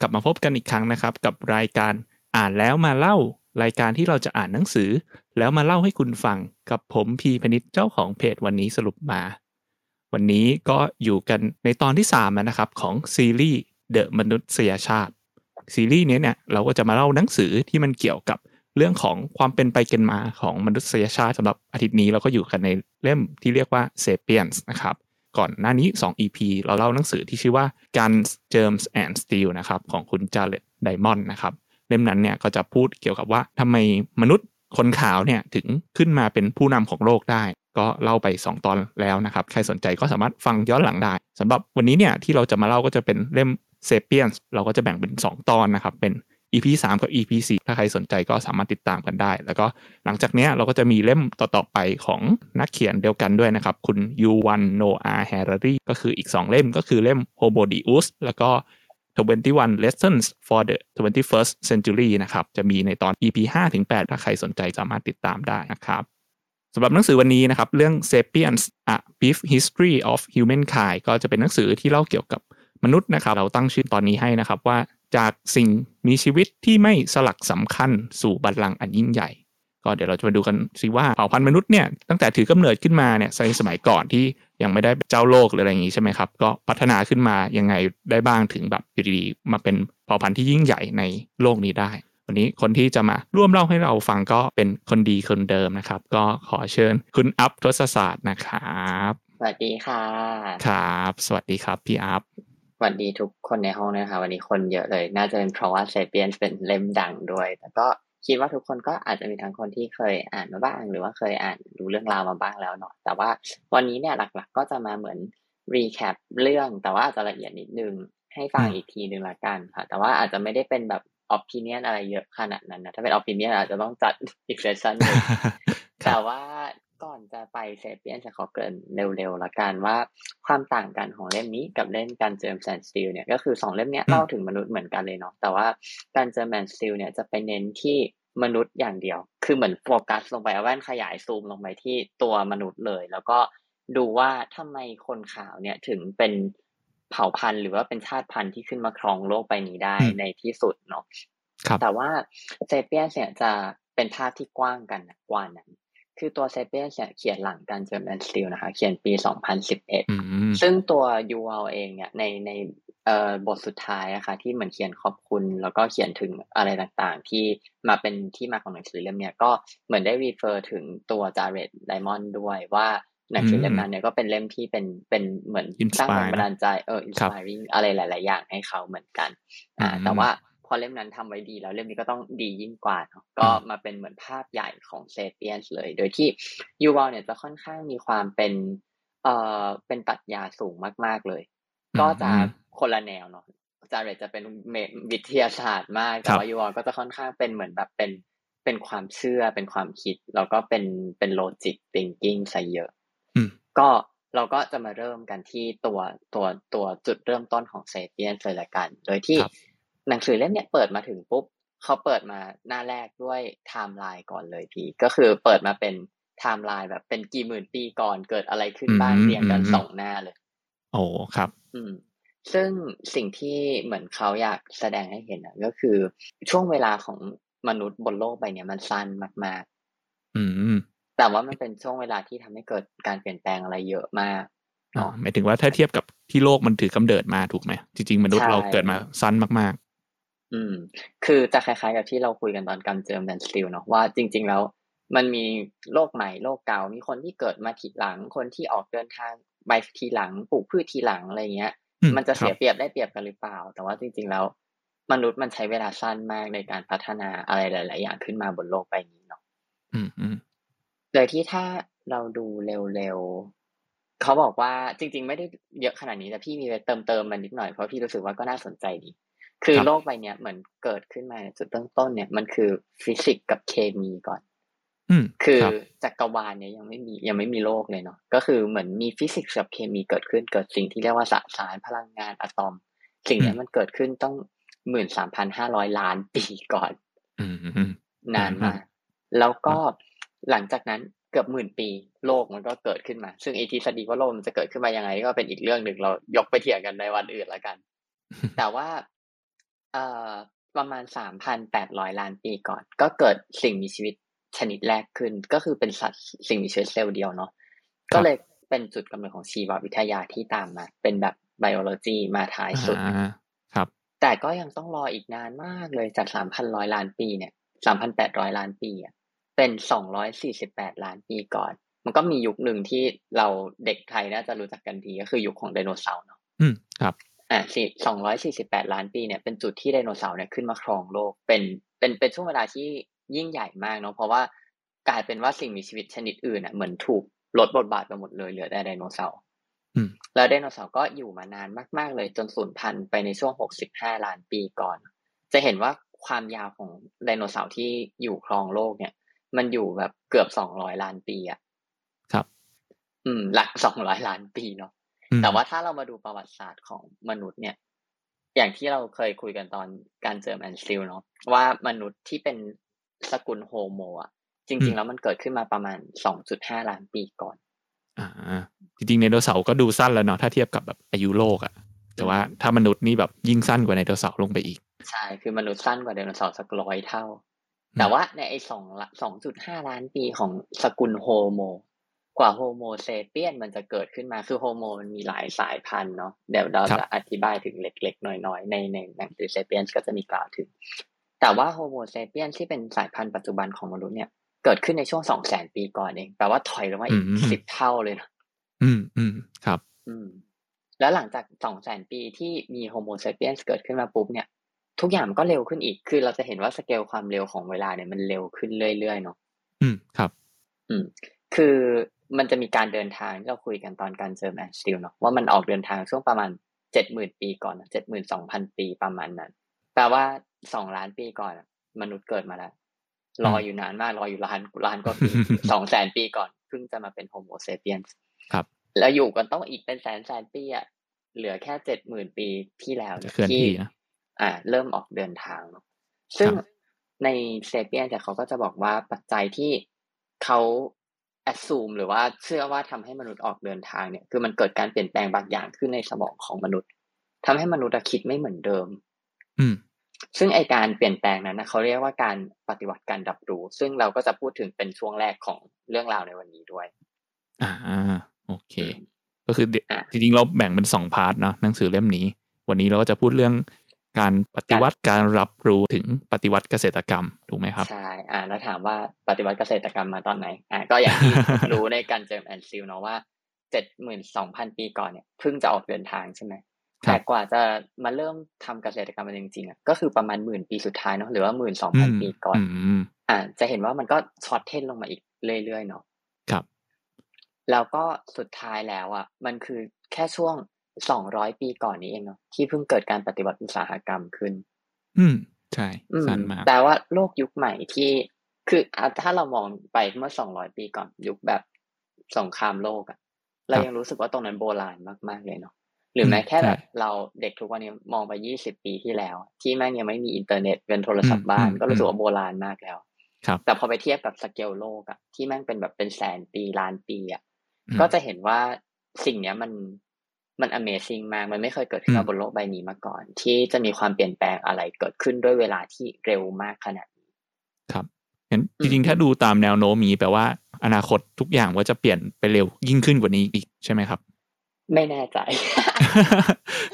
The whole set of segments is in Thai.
กลับมาพบกันอีกครั้งนะครับ กับรายการอ่านแล้วมาเล่า รายการที่เราจะอ่านหนังสือ แล้วมาเล่าให้คุณฟังกับผมพีพนิษเจ้าของเพจวันนี้สรุปมา วันนี้ก็อยู่กันในตอนที่3นะครับของซีรีส์เดอะมนุษยชาติซีรีส์นี้เนี่ยเราก็จะมาเล่าหนังสือที่มันเกี่ยวกับเรื่องของความเป็นไปกันมาของมนุษยชาติสำหรับอาทิตย์นี้เราก็อยู่กันในเล่มที่เรียกว่า Sapiens นะครับ ก่อนหน้านี้ 2 EP เราเล่าหนังสือที่ชื่อว่า Guns Germs and Steel นะครับของคุณจาเลตไดมอนด์นะครับเล่มนั้นเนี่ยก็จะพูดเกี่ยวกับว่าทำไมมนุษย์คนขาวเนี่ยถึงขึ้นมาเป็นผู้นำของโลกได้ ก็เล่าไป 2 ตอนแล้วนะครับ ใครสนใจก็สามารถฟังย้อนหลังได้สำหรับวันนี้เนี่ยที่เราจะมาเล่าก็จะเป็นเล่ม Sapiens เราก็จะแบ่งเป็น 2 ตอนนะครับเป็น EP 3 กับ EP 4 ถ้าใครสนใจก็สามารถติดตามกันได้ แล้วก็หลังจากนี้เราก็จะมีเล่มต่อ ๆ ไปของนักเขียนเดียวกันด้วยนะครับ คุณยูวันโนอาแฮร์รีก็คืออีก 2 เล่มก็คือเล่ม Homo Deus แล้วก็ 21 Lessons for the 21st Century นะครับ จะมีในตอน EP 5ถึง8ถ้าใครสนใจสามารถติดตามได้นะครับสำหรับหนังสือวันนี้นะครับ เรื่อง Sapiens A Brief History of Humankind ก็จะเป็นหนังสือที่เล่าเกี่ยวกับมนุษย์นะครับ เราตั้งชื่อตอนนี้ให้นะครับว่า จากสิ่งมีชีวิตที่ไม่สลักสำคัญสู่บัลลังก์อันยิ่งใหญ่ ก็เดี๋ยวเราจะมาดูกันสิว่าเผ่าพันธุ์มนุษย์เนี่ยตั้งแต่ถือกำเนิดขึ้นมาเนี่ยในสมัยก่อนที่ยังไม่ได้เจ้าโลกหรืออะไรอย่างนี้ใช่ไหมครับ ก็พัฒนาขึ้นมายังไงได้บ้างถึงแบบอยู่ดีๆมาเป็นเผ่าพันธุ์ที่ยิ่งใหญ่ในโลกนี้ได้วันนี้คนที่จะมาร่วมเล่าให้เราฟังก็เป็นคนดีคนเดิมนะครับ ก็ขอเชิญคุณอัพทศศาสตร์นะครับ สวัสดีค่ะ ครับ สวัสดีครับพี่อัพส วัสดีทุกคนในห้องนะคะวันนี้คนเยอะเลย น่าจะเป็นเพราะว่าเซเปียนเป็นเล่มดังด้วย แต่ก็คิดว่าทุกคนก็อาจจะมีทั้งคนที่เคยอ่านมาบ้าง หรือว่าเคยอ่านดูเรื่องราวมาบ้างแล้วเนาะแต่ว่าวันนี้เนี่ยหลักๆ ก็จะมาเหมือน recap เรื่อง แต่ว่าอาจจะละเอียดนิดนึงให้ฟังอีกทีหนึ่งละกันค่ะ แต่ว่าอาจจะไม่ได้เป็นแบบออ p ิเนียนอะไรเยอะขนาดนั้นนะถ้าเป็นออ p ิเนียนอาจจะต้องจัดอีก session หนึ่งแต่ว่า ก่อนจะไป Sapiens จะขอเกริ่นเร็วๆละกันว่าความต่างกันของเล่มนี้กับเล่ม Guns, Germs, and Steel เนี่ยก็คือสองเล่มนี้เล่าถึงมนุษย์เหมือนกันเลยเนาะแต่ว่าการเจอแมนสติลเนี่ยจะไปเน้นที่มนุษย์อย่างเดียว คือเหมือนโฟกัสลงไปเอาแว่นขยายซูมลงไปที่ตัวมนุษย์เลย แล้วก็ดูว่าทำไมคนขาวเนี่ยถึงเป็นเผ่าพันธุ์หรือว่าเป็นชาติพันธุ์ที่ขึ้นมาครองโลกใบนี้ได้ในที่สุดเนาะแต่ว่าเซเปียนเนี่ยจะเป็นภาพที่กว้างกันกว่านั้น คือตัวเซเปียนเขียนหลังการเจอแมนสติลนะคะ เขียนปี 2011 ซึ่งตัวยูวาลเองเนี่ยในในเอ่อบทสุดท้ายอะค่ะที่เหมือนเขียนขอบคุณ แล้วก็เขียนถึงอะไรต่างๆ ที่มาเป็นที่มาของหนังสือเล่มเนี้ยก็เหมือนได้ refer ถึงตัวจาร์เรตไดมอนด์ด้วยว่าหนังสือเล่มนั้นเนี่ยก็เป็นเล่มที่เป็นเป็นเหมือนสร้างแรงบันดาลใจเออ inspiring อะไรหลาย ๆ อย่างให้เขาเหมือนกัน อ่า แต่ว่า พอเล่มนั้นทำไว้ดีแล้วเล่มนี้ก็ต้องดียิ่งกว่าเนาะก็มาเป็นเหมือนภาพใหญ่ของ Sapiens เลย โดยที่ยูวาลเนี่ยจะค่อนข้างมีความเป็นเอ่อเป็นปรัชญาสูงมาก ๆเลย ก็จะคนละแนวเนาะจาเรตจะเป็นวิทยาศาสตร์มาก แต่ว่ายูวาลก็จะค่อนข้างเป็นเหมือนแบบเป็นเป็นความเชื่อเป็นความคิด แล้วก็เป็นเป็น logic thinking ซะเยอะก็เราก็จะมาเริ่มกันที่ตัวตัวตัวจุดเริ่มต้นของ Sapiens เลยละกัน โดยที่ หนังสือเล่มเนี้ยเปิดมาถึงปุ๊บเขาเปิดมาหน้าแรกด้วยไทม์ไลน์ก่อนเลยพี่ ก็คือเปิดมาเป็นไทม์ไลน์แบบเป็นกี่หมื่นปีก่อนเกิดอะไรขึ้นบ้างเรียงกันสองหน้าเลย โอ้ครับ อืม ซึ่งสิ่งที่เหมือนเขาอยากแสดงให้เห็นก็คือ ช่วงเวลาของมนุษย์บนโลกใบนี้มันสั้นมากๆ อืม แต่ว่ามันเป็นช่วงเวลาที่ทำให้เกิดการเปลี่ยนแปลงอะไรเยอะมากอ๋อหมายถึงว่าถ้าเทียบกับที่โลกมันถือกำเนิดมาถูกไหมจริงๆมนุษย์เราเกิดมาสั้นมาก อืม คือจะคล้ายๆ กับที่เราคุยกันตอนการเจอแมนสติลเนาะว่าจริง ๆ แล้ว มันมีโลกใหม่โลกเก่า มีคนที่เกิดมาทีหลัง คนที่ออกเดินทางไปทีหลังปลูกพืชทีหลังอะไรเงี้ย มันจะเสียเปรียบได้เปรียบกันหรือเปล่า แต่ว่าจริง ๆ แล้ว มนุษย์มันใช้เวลาสั้นมากในการพัฒนาอะไรหลาย ๆ อย่างขึ้นมาบนโลกใบนี้เนาะอืมอืมโดยที่ถ้าเราดูเร็วๆเขาบอกว่าจริง ๆ ไม่ได้เยอะขนาดนี้แต่พี่มีไปเติมเติมมันนิดหน่อยเพราะพี่รู้สึกว่าก็น่าสนใจดี คือโลกใบนี้เหมือนเกิดขึ้นมาจุดตั้งต้นเนี่ยมันคือฟิสิกส์กับเคมีก่อนอืม คือจักรวาลเนี่ยยังไม่มียังไม่มีโลกเลยเนาะก็คือเหมือนมีฟิสิกส์กับเคมีเกิดขึ้นเกิดสิ่งที่เรียกว่าสสารพลังงานอะตอม สิ่งนี้มันเกิดขึ้นตั้งหมื่นสามพันห้าร้อยล้านปีก่อนนานมากแล้วก็หลังจากนั้นเกือบหมื่นปี โลกมันก็เกิดขึ้นมา ซึ่งไอทฤษฎีว่าโลกมันจะเกิดขึ้นมายังไง ก็เป็นอีกเรื่องหนึ่งเรายกไปเถียงกันในวันอื่นแล้วกัน แต่ว่าเอ่อ ประมาณสามพันแปดร้อยล้านปีก่อน ก็เกิดสิ่งมีชีวิตชนิดแรกขึ้น ก็คือเป็นสัตว์สิ่งมีชีวิตเซลล์เดียวเนาะก็เลยเป็นจุดกำเนิดของชีววิทยาที่ตามมา เป็นแบบไบโอโลจีมาท้ายสุดครับ แต่ก็ยังต้องรออีกนานมากเลยจากสามพันร้อยล้านปีเนี่ยสามพันแปดร้อยล้านปีอะเป็นสองร้อยสี่สิบแปดล้านปีก่อน มันก็มียุคหนึ่งที่เราเด็กไทยน่าจะรู้จักกันดีก็คือยุคของไดโนเสาร์เนาะอืมครับ อ่าสี่สองร้อยสี่สิบแปดล้านปีเนี่ยเป็นจุดที่ไดโนเสาร์เนี่ยขึ้นมาครองโลก เป็นเป็นเป็นช่วงเวลาที่ยิ่งใหญ่มากเนาะเพราะว่ากลายเป็นว่าสิ่งมีชีวิตชนิดอื่นอะเหมือนถูกลดบทบาทไปหมดเลยเหลือแต่ไดโนเสาร์แล้วไดโนเสาร์ก็อยู่มานานมาก ๆ เลยจนสูญพันธุ์ไปในช่วงหกสิบห้าล้านปีก่อน จะเห็นว่าความยาวของไดโนเสาร์ที่อยู่ครองโลกเนี่ย มันอยู่แบบเกือบสองร้อยล้านปีอะครับ อืม หลักสองร้อยล้านปีเนาะ แต่ว่าถ้าเรามาดูประวัติศาสตร์ของมนุษย์เนี่ย อย่างที่เราเคยคุยกันตอน Guns Germs and Steel เนาะว่ามนุษย์ที่เป็นสกุล Homo อะจริง ๆ แล้วมันเกิดขึ้นมาประมาณสองจุดห้าล้านปีก่อน อ่า จริงๆไดโนเสาร์ก็ดูสั้นแล้วเนาะถ้าเทียบกับแบบอายุโลกอะแต่ว่าถ้ามนุษย์นี่แบบยิ่งสั้นกว่าไดโนเสาร์ลงไปอีก ใช่คือมนุษย์สั้นกว่าไดโนเสาร์สักร้อยเท่า แต่ว่าในไอ้สองสองจุดห้าล้านปีของสกุล Homo กว่า Homo Sapiens มันจะเกิดขึ้นมาคือ Homo มันมีหลายสายพันธุ์เนาะเดี๋ยวเราจะอธิบายถึงเล็กๆ น้อยๆ ในในหนังสือ Sapiens ก็จะมีกล่าวถึง แต่ว่า Homo Sapiens ที่เป็นสายพันธุ์ปัจจุบันของมนุษย์เนี่ยเกิดขึ้นในช่วงสองแสนปีก่อนเองแปลว่าถอยลงมาอีกสิบเท่าเลยนะอืมอืมครับ อืม แล้วหลังจากสองแสนปีที่มี Homo Sapiens เกิดขึ้นมาปุ๊บเนี่ยทุกอย่างมันก็เร็วขึ้นอีก คือเราจะเห็นว่าสเกลความเร็วของเวลาเนี่ยมันเร็วขึ้นเรื่อยๆเนาะ อืม ครับ อืม คือ มันจะมีการเดินทางที่เราคุยกันตอน Guns Germs and Steel เนาะว่ามันออกเดินทางช่วงประมาณเจ็ดหมื่นปีก่อนเจ็ดหมื่นสองพันปีประมาณนั้นแปลว่าสองล้านปีก่อนมนุษย์เกิดมาแล้วรออยู่นานมากรออยู่ล้านล้านกว่าปีสองแสนปีก่อนเพิ่งจะมาเป็น Homo Sapiens ครับ แล้วอยู่กันตั้งอีกเป็นแสนแสนปีอะเหลือแค่เจ็ดหมื่นปีที่แล้วที่อ่า เริ่มออกเดินทาง ซึ่งใน Sapiens แต่เขาก็จะบอกว่าปัจจัยที่เขา assume หรือว่าเชื่อว่าทำให้มนุษย์ออกเดินทางเนี่ยคือมันเกิดการเปลี่ยนแปลงบางอย่างขึ้นในสมองของมนุษย์ทำให้มนุษย์คิดไม่เหมือนเดิม อืมซึ่งไอ้การเปลี่ยนแปลงนั้นนะเขาเรียกว่าการปฏิวัติการรับรู้ ซึ่งเราก็จะพูดถึงเป็นช่วงแรกของเรื่องราวในวันนี้ด้วย อ่าโอเค ก็คือจริงๆเราแบ่งเป็นสอง part เนาะหนังสือเล่มนี้ วันนี้เราก็จะพูดเรื่อง การปฏิวัติการรับรู้ถึงปฏิวัติเกษตรกรรมถูกไหมครับใช่อ่าแล้วถามว่าปฏิวัติเกษตรกรรมมาตอนไหนอ่าก็อย่างที่รู้ใน Guns Germs and Steel เนาะว่าเจ็ดหมื่นสองพันปีก่อนเนี่ยเพิ่งจะออกเดินทางใช่ไหมแต่กว่าจะมาเริ่มทำเกษตรกรรมจริงๆอะก็คือประมาณหมื่นปีสุดท้ายเนาะหรือว่าหมื่นสองพันปีก่อนอ่าจะเห็นว่ามันก็ช็อตเทนลงมาอีกเรื่อยๆเนาะครับ แล้วก็สุดท้ายแล้วอะมันคือแค่ช่วง สองร้อยปีก่อนนี้เองเนาะที่เพิ่งเกิดการปฏิวัติอุตสาหกรรมขึ้น อืมใช่สั้นมากแต่ว่าโลกยุคใหม่ที่คือถ้าเรามองไปเมื่อสองร้อยปีก่อนยุคแบบสงครามโลกอะเรายังรู้สึกว่าตรงนั้นโบราณมากๆเลยเนาะหรือแม้แค่แบบเราเด็กทุกวันนี้มองไปยี่สิบปีที่แล้ว ที่แม่งยังไม่มีอินเทอร์เน็ตเป็นโทรศัพท์บ้านก็รู้สึกว่าโบราณมากแล้วครับแต่พอไปเทียบกับสเกลโลกอะที่แม่งเป็นแบบเป็นแสนปีล้านปีอะก็จะเห็นว่าสิ่งเนี้ยมัน มัน amazing มาก มันไม่เคยเกิดขึ้นมาบนโลกใบนี้มาก่อน ที่จะมีความเปลี่ยนแปลงอะไรเกิดขึ้นด้วยเวลาที่เร็วมากขนาดนี้ครับงั้นจริงๆ ถ้าดูตามแนวโน้มมีแปลว่า อนาคตทุกอย่างว่าจะเปลี่ยนไปเร็วยิ่งขึ้นกว่านี้อีกใช่ไหมครับ ไม่แน่ใจ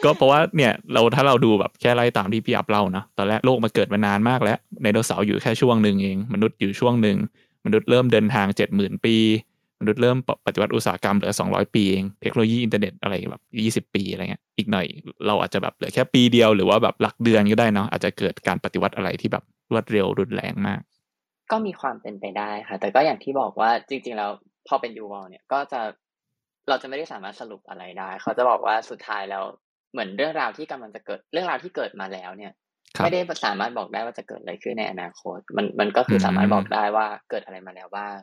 ก็เพราะว่าเนี่ยเราถ้าเราดูแบบแค่ไล่ตามที่พี่อับเล่านะตอนแรกโลกมาเกิดมานานมากแล้วไดโนเสาร์อยู่แค่ช่วงหนึ่งเอง มนุษย์อยู่ช่วงหนึ่งมนุษย์เริ่มเดินทางเจ็ดหมื่นปี มนุษย์เริ่มปฏิวัติอุตสาหกรรมเหลือสองร้อยปีเองเทคโนโลยีอินเทอร์เน็ตอะไรแบบยี่สิบปีอะไรเงี้ยอีกหน่อย เราอาจจะแบบเหลือแค่ปีเดียวหรือว่าแบบหลักเดือนก็ได้เนาะอาจจะเกิดการปฏิวัติอะไรที่แบบรวดเร็วรุนแรงมาก ก็มีความเป็นไปได้ค่ะ แต่ก็อย่างที่บอกว่าจริง ๆ แล้วพอเป็นยูวอลเนี่ยก็จะเราจะไม่ได้สามารถสรุปอะไรได้ เขาจะบอกว่าสุดท้ายแล้วเหมือนเรื่องราวที่กำลังจะเกิดเรื่องราวที่เกิดมาแล้วเนี่ยไม่ได้สามารถบอกได้ว่าจะเกิดอะไรขึ้นในอนาคต มันมันก็คือสามารถบอกได้ว่าเกิดอะไรมาแล้วบ้าง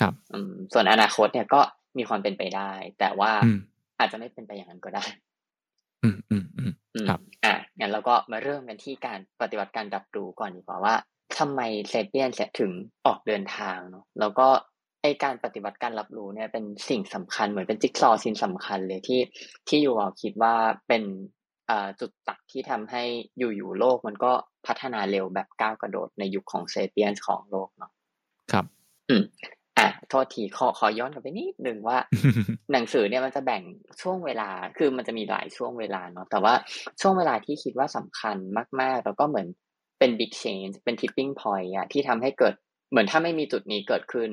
ครับอืมส่วนอนาคตเนี่ยก็มีความเป็นไปได้ แต่ว่าอาจจะไม่เป็นไปอย่างนั้นก็ได้ อืมอืมอืมครับอะงั้นเราก็มาเริ่มกันที่การปฏิบัติการดับรู้ก่อนดีกว่าว่าทำไมเซเปียนถึงออกเดินทางเนาะแล้วก็ไอการปฏิบัติการรับรู้เนี่ยเป็นสิ่งสำคัญเหมือนเป็นจิ๊กซอว์ชิ้นสำคัญเลยที่ที่ยูวอลคิดว่าเป็นจุดตัดที่ทำให้อยู่ๆโลกมันก็พัฒนาเร็วแบบก้าวกระโดดในยุคของเซเปียนของโลกเนาะครับ อืม อะโทษทีขอขอย้อนกลับไปนิดนึงว่า หนังสือเนี่ยมันจะแบ่งช่วงเวลาคือมันจะมีหลายช่วงเวลาเนาะแต่ว่าช่วงเวลาที่คิดว่าสำคัญมาก ๆ แล้วก็เหมือนเป็น big change เป็น tipping point อะที่ทำให้เกิดเหมือนถ้าไม่มีจุดนี้เกิดขึ้น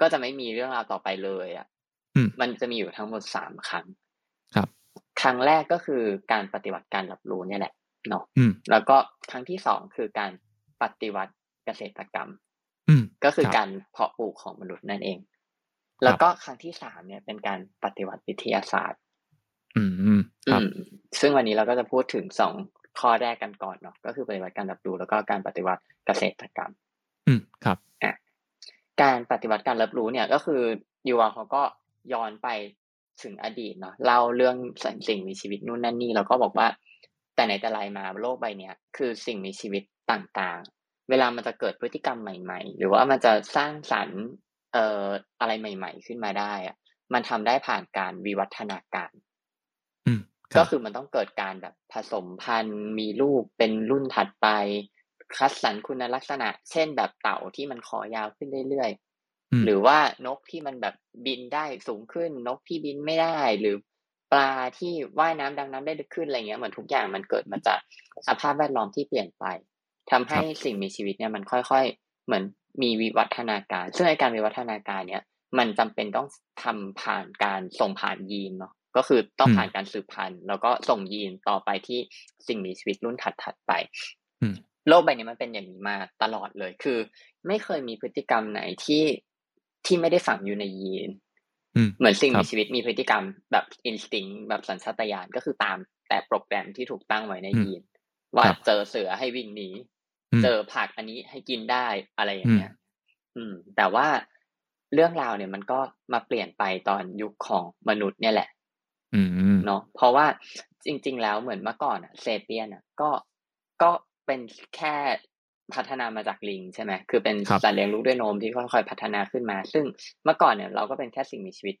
ก็จะไม่มีเรื่องราวต่อไปเลยอะมันจะมีอยู่ทั้งหมดสามครั้ง ครับ ครั้งแรกก็คือการปฏิวัติการรับรู้เนี่ยแหละเนาะแล้วก็ครั้งที่สองคือการปฏิวัติเกษตรกรรม ก็คือการเพาะปลูกของมนุษย์นั่นเอง แล้วก็ครั้งที่สามเนี่ยเป็นการปฏิวัติวิทยาศาสตร์ อืมครับซึ่งวันนี้เราก็จะพูดถึงสองข้อแรกกันก่อนเนาะก็คือปฏิวัติการรับรู้แล้วก็การปฏิวัติเกษตรกรรม อืมครับอะการปฏิวัติการรับรู้เนี่ยก็คือยูวาเขาก็ย้อนไปถึงอดีตเนาะเล่าเรื่องสิ่งมีชีวิตนู่นนั่นนี่แล้วก็บอกว่า แต่ไหนแต่ไรมาโลกใบเนี้ยคือสิ่งมีชีวิตต่าง เวลามันจะเกิดพฤติกรรมใหม่ ๆ หรือว่ามันจะสร้างสรรค์เอ่ออะไรใหม่ ๆ ขึ้นมาได้อะมันทำได้ผ่านการวิวัฒนาการก็คือมันต้องเกิดการแบบผสมพันธุ์มีลูกเป็นรุ่นถัดไปคัดสรรคุณลักษณะ เช่นแบบเต่าที่มันขอยาวขึ้นเรื่อยๆหรือว่านกที่มันแบบบินได้สูงขึ้น นกที่บินไม่ได้หรือปลาที่ว่ายน้ำดังน้ำได้ขึ้นอะไรเงี้ยเหมือนทุกอย่างมันเกิดมาจากสภาพแวดล้อมที่เปลี่ยนไป ทำให้สิ่งมีชีวิตเนี่ยมันค่อย ๆ เหมือนมีวิวัฒนาการ ซึ่งในการวิวัฒนาการเนี่ย มันจำเป็นต้องทำผ่านการส่งผ่านยีนเนาะก็คือต้องผ่านการสืบพันธุ์ แล้วก็ส่งยีนต่อไปที่สิ่งมีชีวิตรุ่นถัดๆไปโลกใบนี้มันเป็นอย่างนี้มาตลอดเลย คือ ไม่เคยมีพฤติกรรมไหนที่ที่ไม่ได้ฝังอยู่ในยีนเหมือนสิ่งมีชีวิตมีพฤติกรรมแบบอินสติ้งแบบสัญชาตญาณก็คือตามแต่โปรแกรมที่ถูกตั้งไว้ในยีน ว่าเจอเสือให้วิ่งหนี เจอผักอันนี้ให้กินได้อะไรอย่างเงี้ย อืม แต่ว่าเรื่องราวเนี่ยมันก็มาเปลี่ยนไปตอนยุคของมนุษย์เนี่ยแหละเนาะเพราะว่าจริง ๆ แล้วเหมือนเมื่อก่อนอะเซเปียนอะก็ก็เป็นแค่พัฒนามาจากลิงใช่ไหมคือเป็นสัตว์เลี้ยงลูกด้วยนมที่ค่อยๆพัฒนาขึ้นมา ซึ่งเมื่อก่อนเนี่ยเราก็เป็นแค่สิ่งมีชีวิต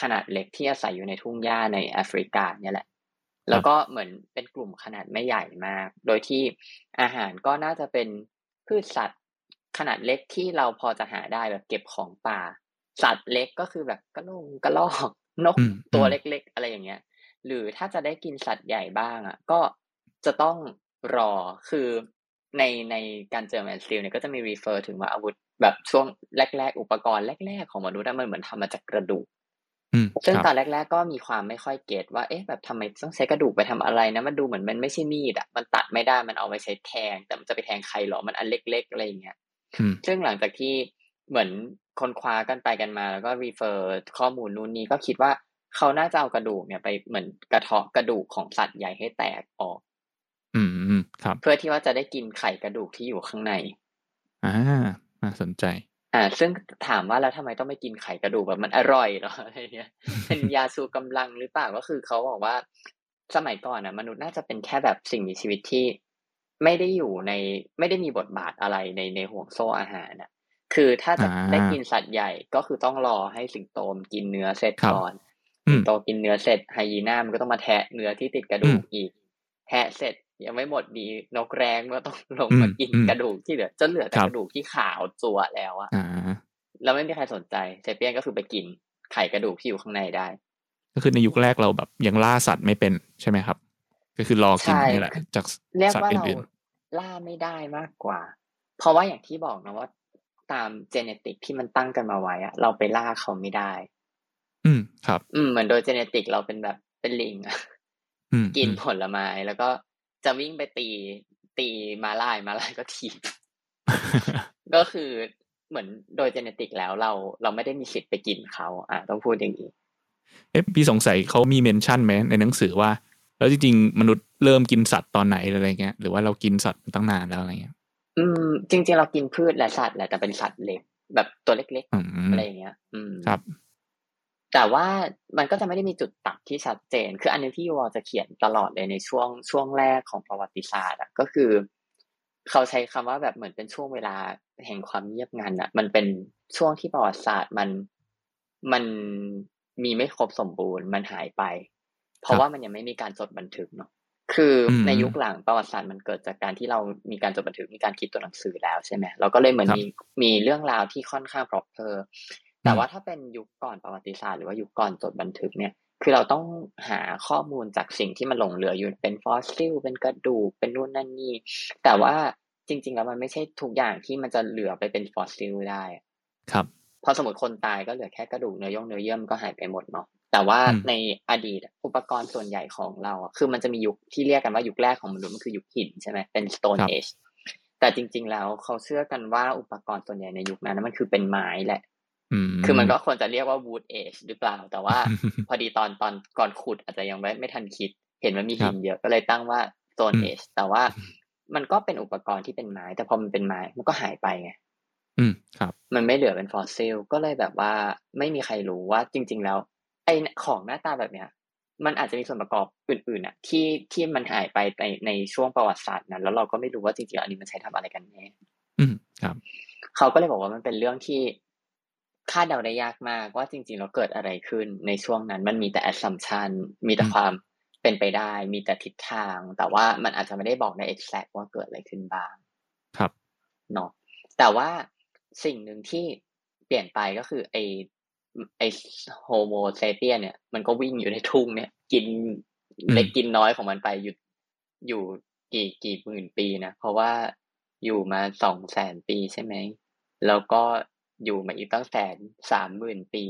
ขนาดเล็กที่อาศัยอยู่ในทุ่งหญ้าในแอฟริกาเนี่ยแหละ แล้วก็เหมือนเป็นกลุ่มขนาดไม่ใหญ่มาก โดยที่อาหารก็น่าจะเป็นพืชสัตว์ขนาดเล็กที่เราพอจะหาได้แบบเก็บของป่า สัตว์เล็กก็คือแบบกระลงกระลอกนกตัวเล็กๆ อะไรอย่างเงี้ย หรือถ้าจะได้กินสัตว์ใหญ่บ้างอะ ก็จะต้องรอคือในใน Guns Germs and Steel เนี่ยก็จะมี refer ถึงว่าอาวุธแบบช่วงแรก ๆ อุปกรณ์แรก ๆ ของมนุษย์มันเหมือนทำมาจากกระดูก ซึ่งตอนแรก ๆ ก็มีความไม่ค่อย get ว่าเอ๊ะแบบทำไมต้องใช้กระดูกไปทำอะไรนะมันดูเหมือนมันไม่ใช่มีดอะมันตัดไม่ได้มันเอาไปใช้แทง แต่มันจะไปแทงใครหรอมันอันเล็กๆอะไรอย่างเงี้ยซึ่งหลังจากที่เหมือนค้นคว้ากันไปกันมา แล้วก็ refer ข้อมูลนู่นนี่ก็คิดว่าเขาน่าจะเอากระดูกเนี่ยไปเหมือนกระเทาะกระดูกของสัตว์ใหญ่ให้แตกออก อืมครับ เพื่อที่ว่าจะได้กินไข่กระดูกที่อยู่ข้างใน อ่าน่าสนใจ อ่า ซึ่งถามว่าแล้วทำไมต้องไม่กินไข่กระดูกแบบมันอร่อยเหรออะไรเนี้ย เป็นยาสูกำลังหรือเปล่าก็คือเขาบอกว่าสมัยก่อนอะ มนุษย์น่าจะเป็นแค่แบบสิ่งมีชีวิตที่ไม่ได้อยู่ในไม่ได้มีบทบาทอะไรในในห่วงโซ่อาหารอะ คือถ้าจะได้กินสัตว์ใหญ่ก็คือต้องรอให้สิงโตมกินเนื้อเสร็จก่อนสิงโตกินเนื้อเสร็จไฮยีน่ามันก็ต้องมาแทะเนื้อที่ติดกระดูกอีกแทะเสร็จ ยังไม่หมดดีนกแรงก็ต้องลงมากินกระดูกที่เหลือจนเหลือแต่กระดูกที่ขาวจัวแล้วอะแล้วไม่มีใครสนใจเซเปียนก็คือไปกินไข่กระดูกที่อยู่ข้างในได้ ก็คือในยุคแรกเราแบบยังล่าสัตว์ไม่เป็นใช่ไหมครับ ก็คือรอกินนี่แหละ จากสัตว์อื่นๆล่าไม่ได้มากกว่า เพราะว่าอย่างที่บอกนะว่า ตามเจเนติกที่มันตั้งกันมาไว้อะเราไปล่าเขาไม่ได้ อืมครับ อืมเหมือนโดยเจเนติกเราเป็นแบบเป็นลิงกินผลไม้แล้วก็ จะวิ่งไปตี ตีมาลายมาลายก็ถีบก็คือเหมือนโดยเจเนติกแล้วเราเราไม่ได้มีสิทธิ์ไปกินเขาอะต้องพูดอย่างนี้เอ๊ะพี่สงสัยเขามีเมนชั่นไหมในหนังสือว่า แล้วจริงๆมนุษย์เริ่มกินสัตว์ตอนไหนอะไรเงี้ยหรือว่าเรากินสัตว์ตั้งนานแล้วอะไรเงี้ย อืม จริง ๆ เรากินพืชและสัตว์แหละแต่เป็นสัตว์เล็กแบบตัวเล็กๆอะไรอย่างเงี้ย อืมครับ แต่ว่ามันก็จะไม่ได้มีจุดตัดที่ชัดเจน คืออันนึงที่ยูวอลจะเขียนตลอดเลยในช่วงช่วงแรกของประวัติศาสตร์ก็คือ เขาใช้คำว่าแบบเหมือนเป็นช่วงเวลาแห่งความเงียบงันอะมันเป็นช่วงที่ประวัติศาสตร์มันมันมีไม่ครบสมบูรณ์มันหายไป เพราะว่ามันยังไม่มีการจดบันทึกเนาะคือในยุคหลังประวัติศาสตร์มันเกิดจากการที่เรามีการจดบันทึกมีการคิดตัวหนังสือแล้วใช่ไหมเราก็เลยเหมือนมีมีเรื่องราวที่ค่อนข้าง proper แต่ว่าถ้าเป็นยุคก่อนประวัติศาสตร์หรือว่ายุคก่อนจดบันทึกเนี่ย คือเราต้องหาข้อมูลจากสิ่งที่มันหลงเหลืออยู่เป็นฟอสซิลเป็นกระดูกเป็นนู่นนั่นนี่ แต่ว่าจริง ๆ แล้วมันไม่ใช่ทุกอย่างที่มันจะเหลือไปเป็นฟอสซิลได้ ครับพอสมมติคนตายก็เหลือแค่กระดูกเนื้อเยื่งเนื้อเยื่อมันก็หายไปหมดเนาะแต่ว่าในอดีตอุปกรณ์ส่วนใหญ่ของเราคือมันจะมียุคที่เรียกกันว่ายุคแรกของมนุษย์มันคือยุคหินใช่ไหมเป็น Stone Age แต่จริง ๆ แล้วเขาเชื่อกันว่าอุปกรณ์ส่วนใหญ่ในยุคนั้นมันคือเป็นไม้แหละ คือมันก็ควรจะเรียกว่า wood age หรือเปล่า แต่ว่าพอดีตอนตอนก่อนขุดอาจจะยังไม่ไม่ทันคิด เห็นว่ามีหินเยอะก็เลยตั้งว่า stone age แต่ว่ามันก็เป็นอุปกรณ์ที่เป็นไม้ แต่พอมันเป็นไม้มันก็หายไปไงอืมครับ มันไม่เหลือเป็นฟอสซิลก็เลยแบบว่าไม่มีใครรู้ว่าจริง ๆ แล้ว ไอของหน้าตาแบบเนี้ย มันอาจจะมีส่วนประกอบอื่นๆอะ ที่ที่มันหายไปในในช่วงประวัติศาสตร์นั้นแล้วเราก็ไม่รู้ว่าจริงๆอันนี้มันใช้ทำอะไรกันแน่อืมครับ เขาก็เลยบอกว่ามันเป็นเรื่องที่ คาดเดาได้ยากมากว่าจริงๆเราเกิดอะไรขึ้นในช่วงนั้น มันมีแต่ assumption มีแต่ความเป็นไปได้ มีแต่ทิศทาง แต่ว่ามันอาจจะไม่ได้บอกใน exact ว่าเกิดอะไรขึ้นบ้าง ครับเนาะแต่ว่าสิ่งหนึ่งที่เปลี่ยนไปก็คือไอไอHomo Sapiens เนี่ย มันก็วิ่งอยู่ในทุ่งเนี่ย กินเล็กกินน้อยของมันไปอยู่อยู่กี่กี่หมื่นปีนะ เพราะว่าอยู่มาสองแสนปีใช่ไหม แล้วก็ อยู่มาอีกตั้งแสนสามหมื่นปี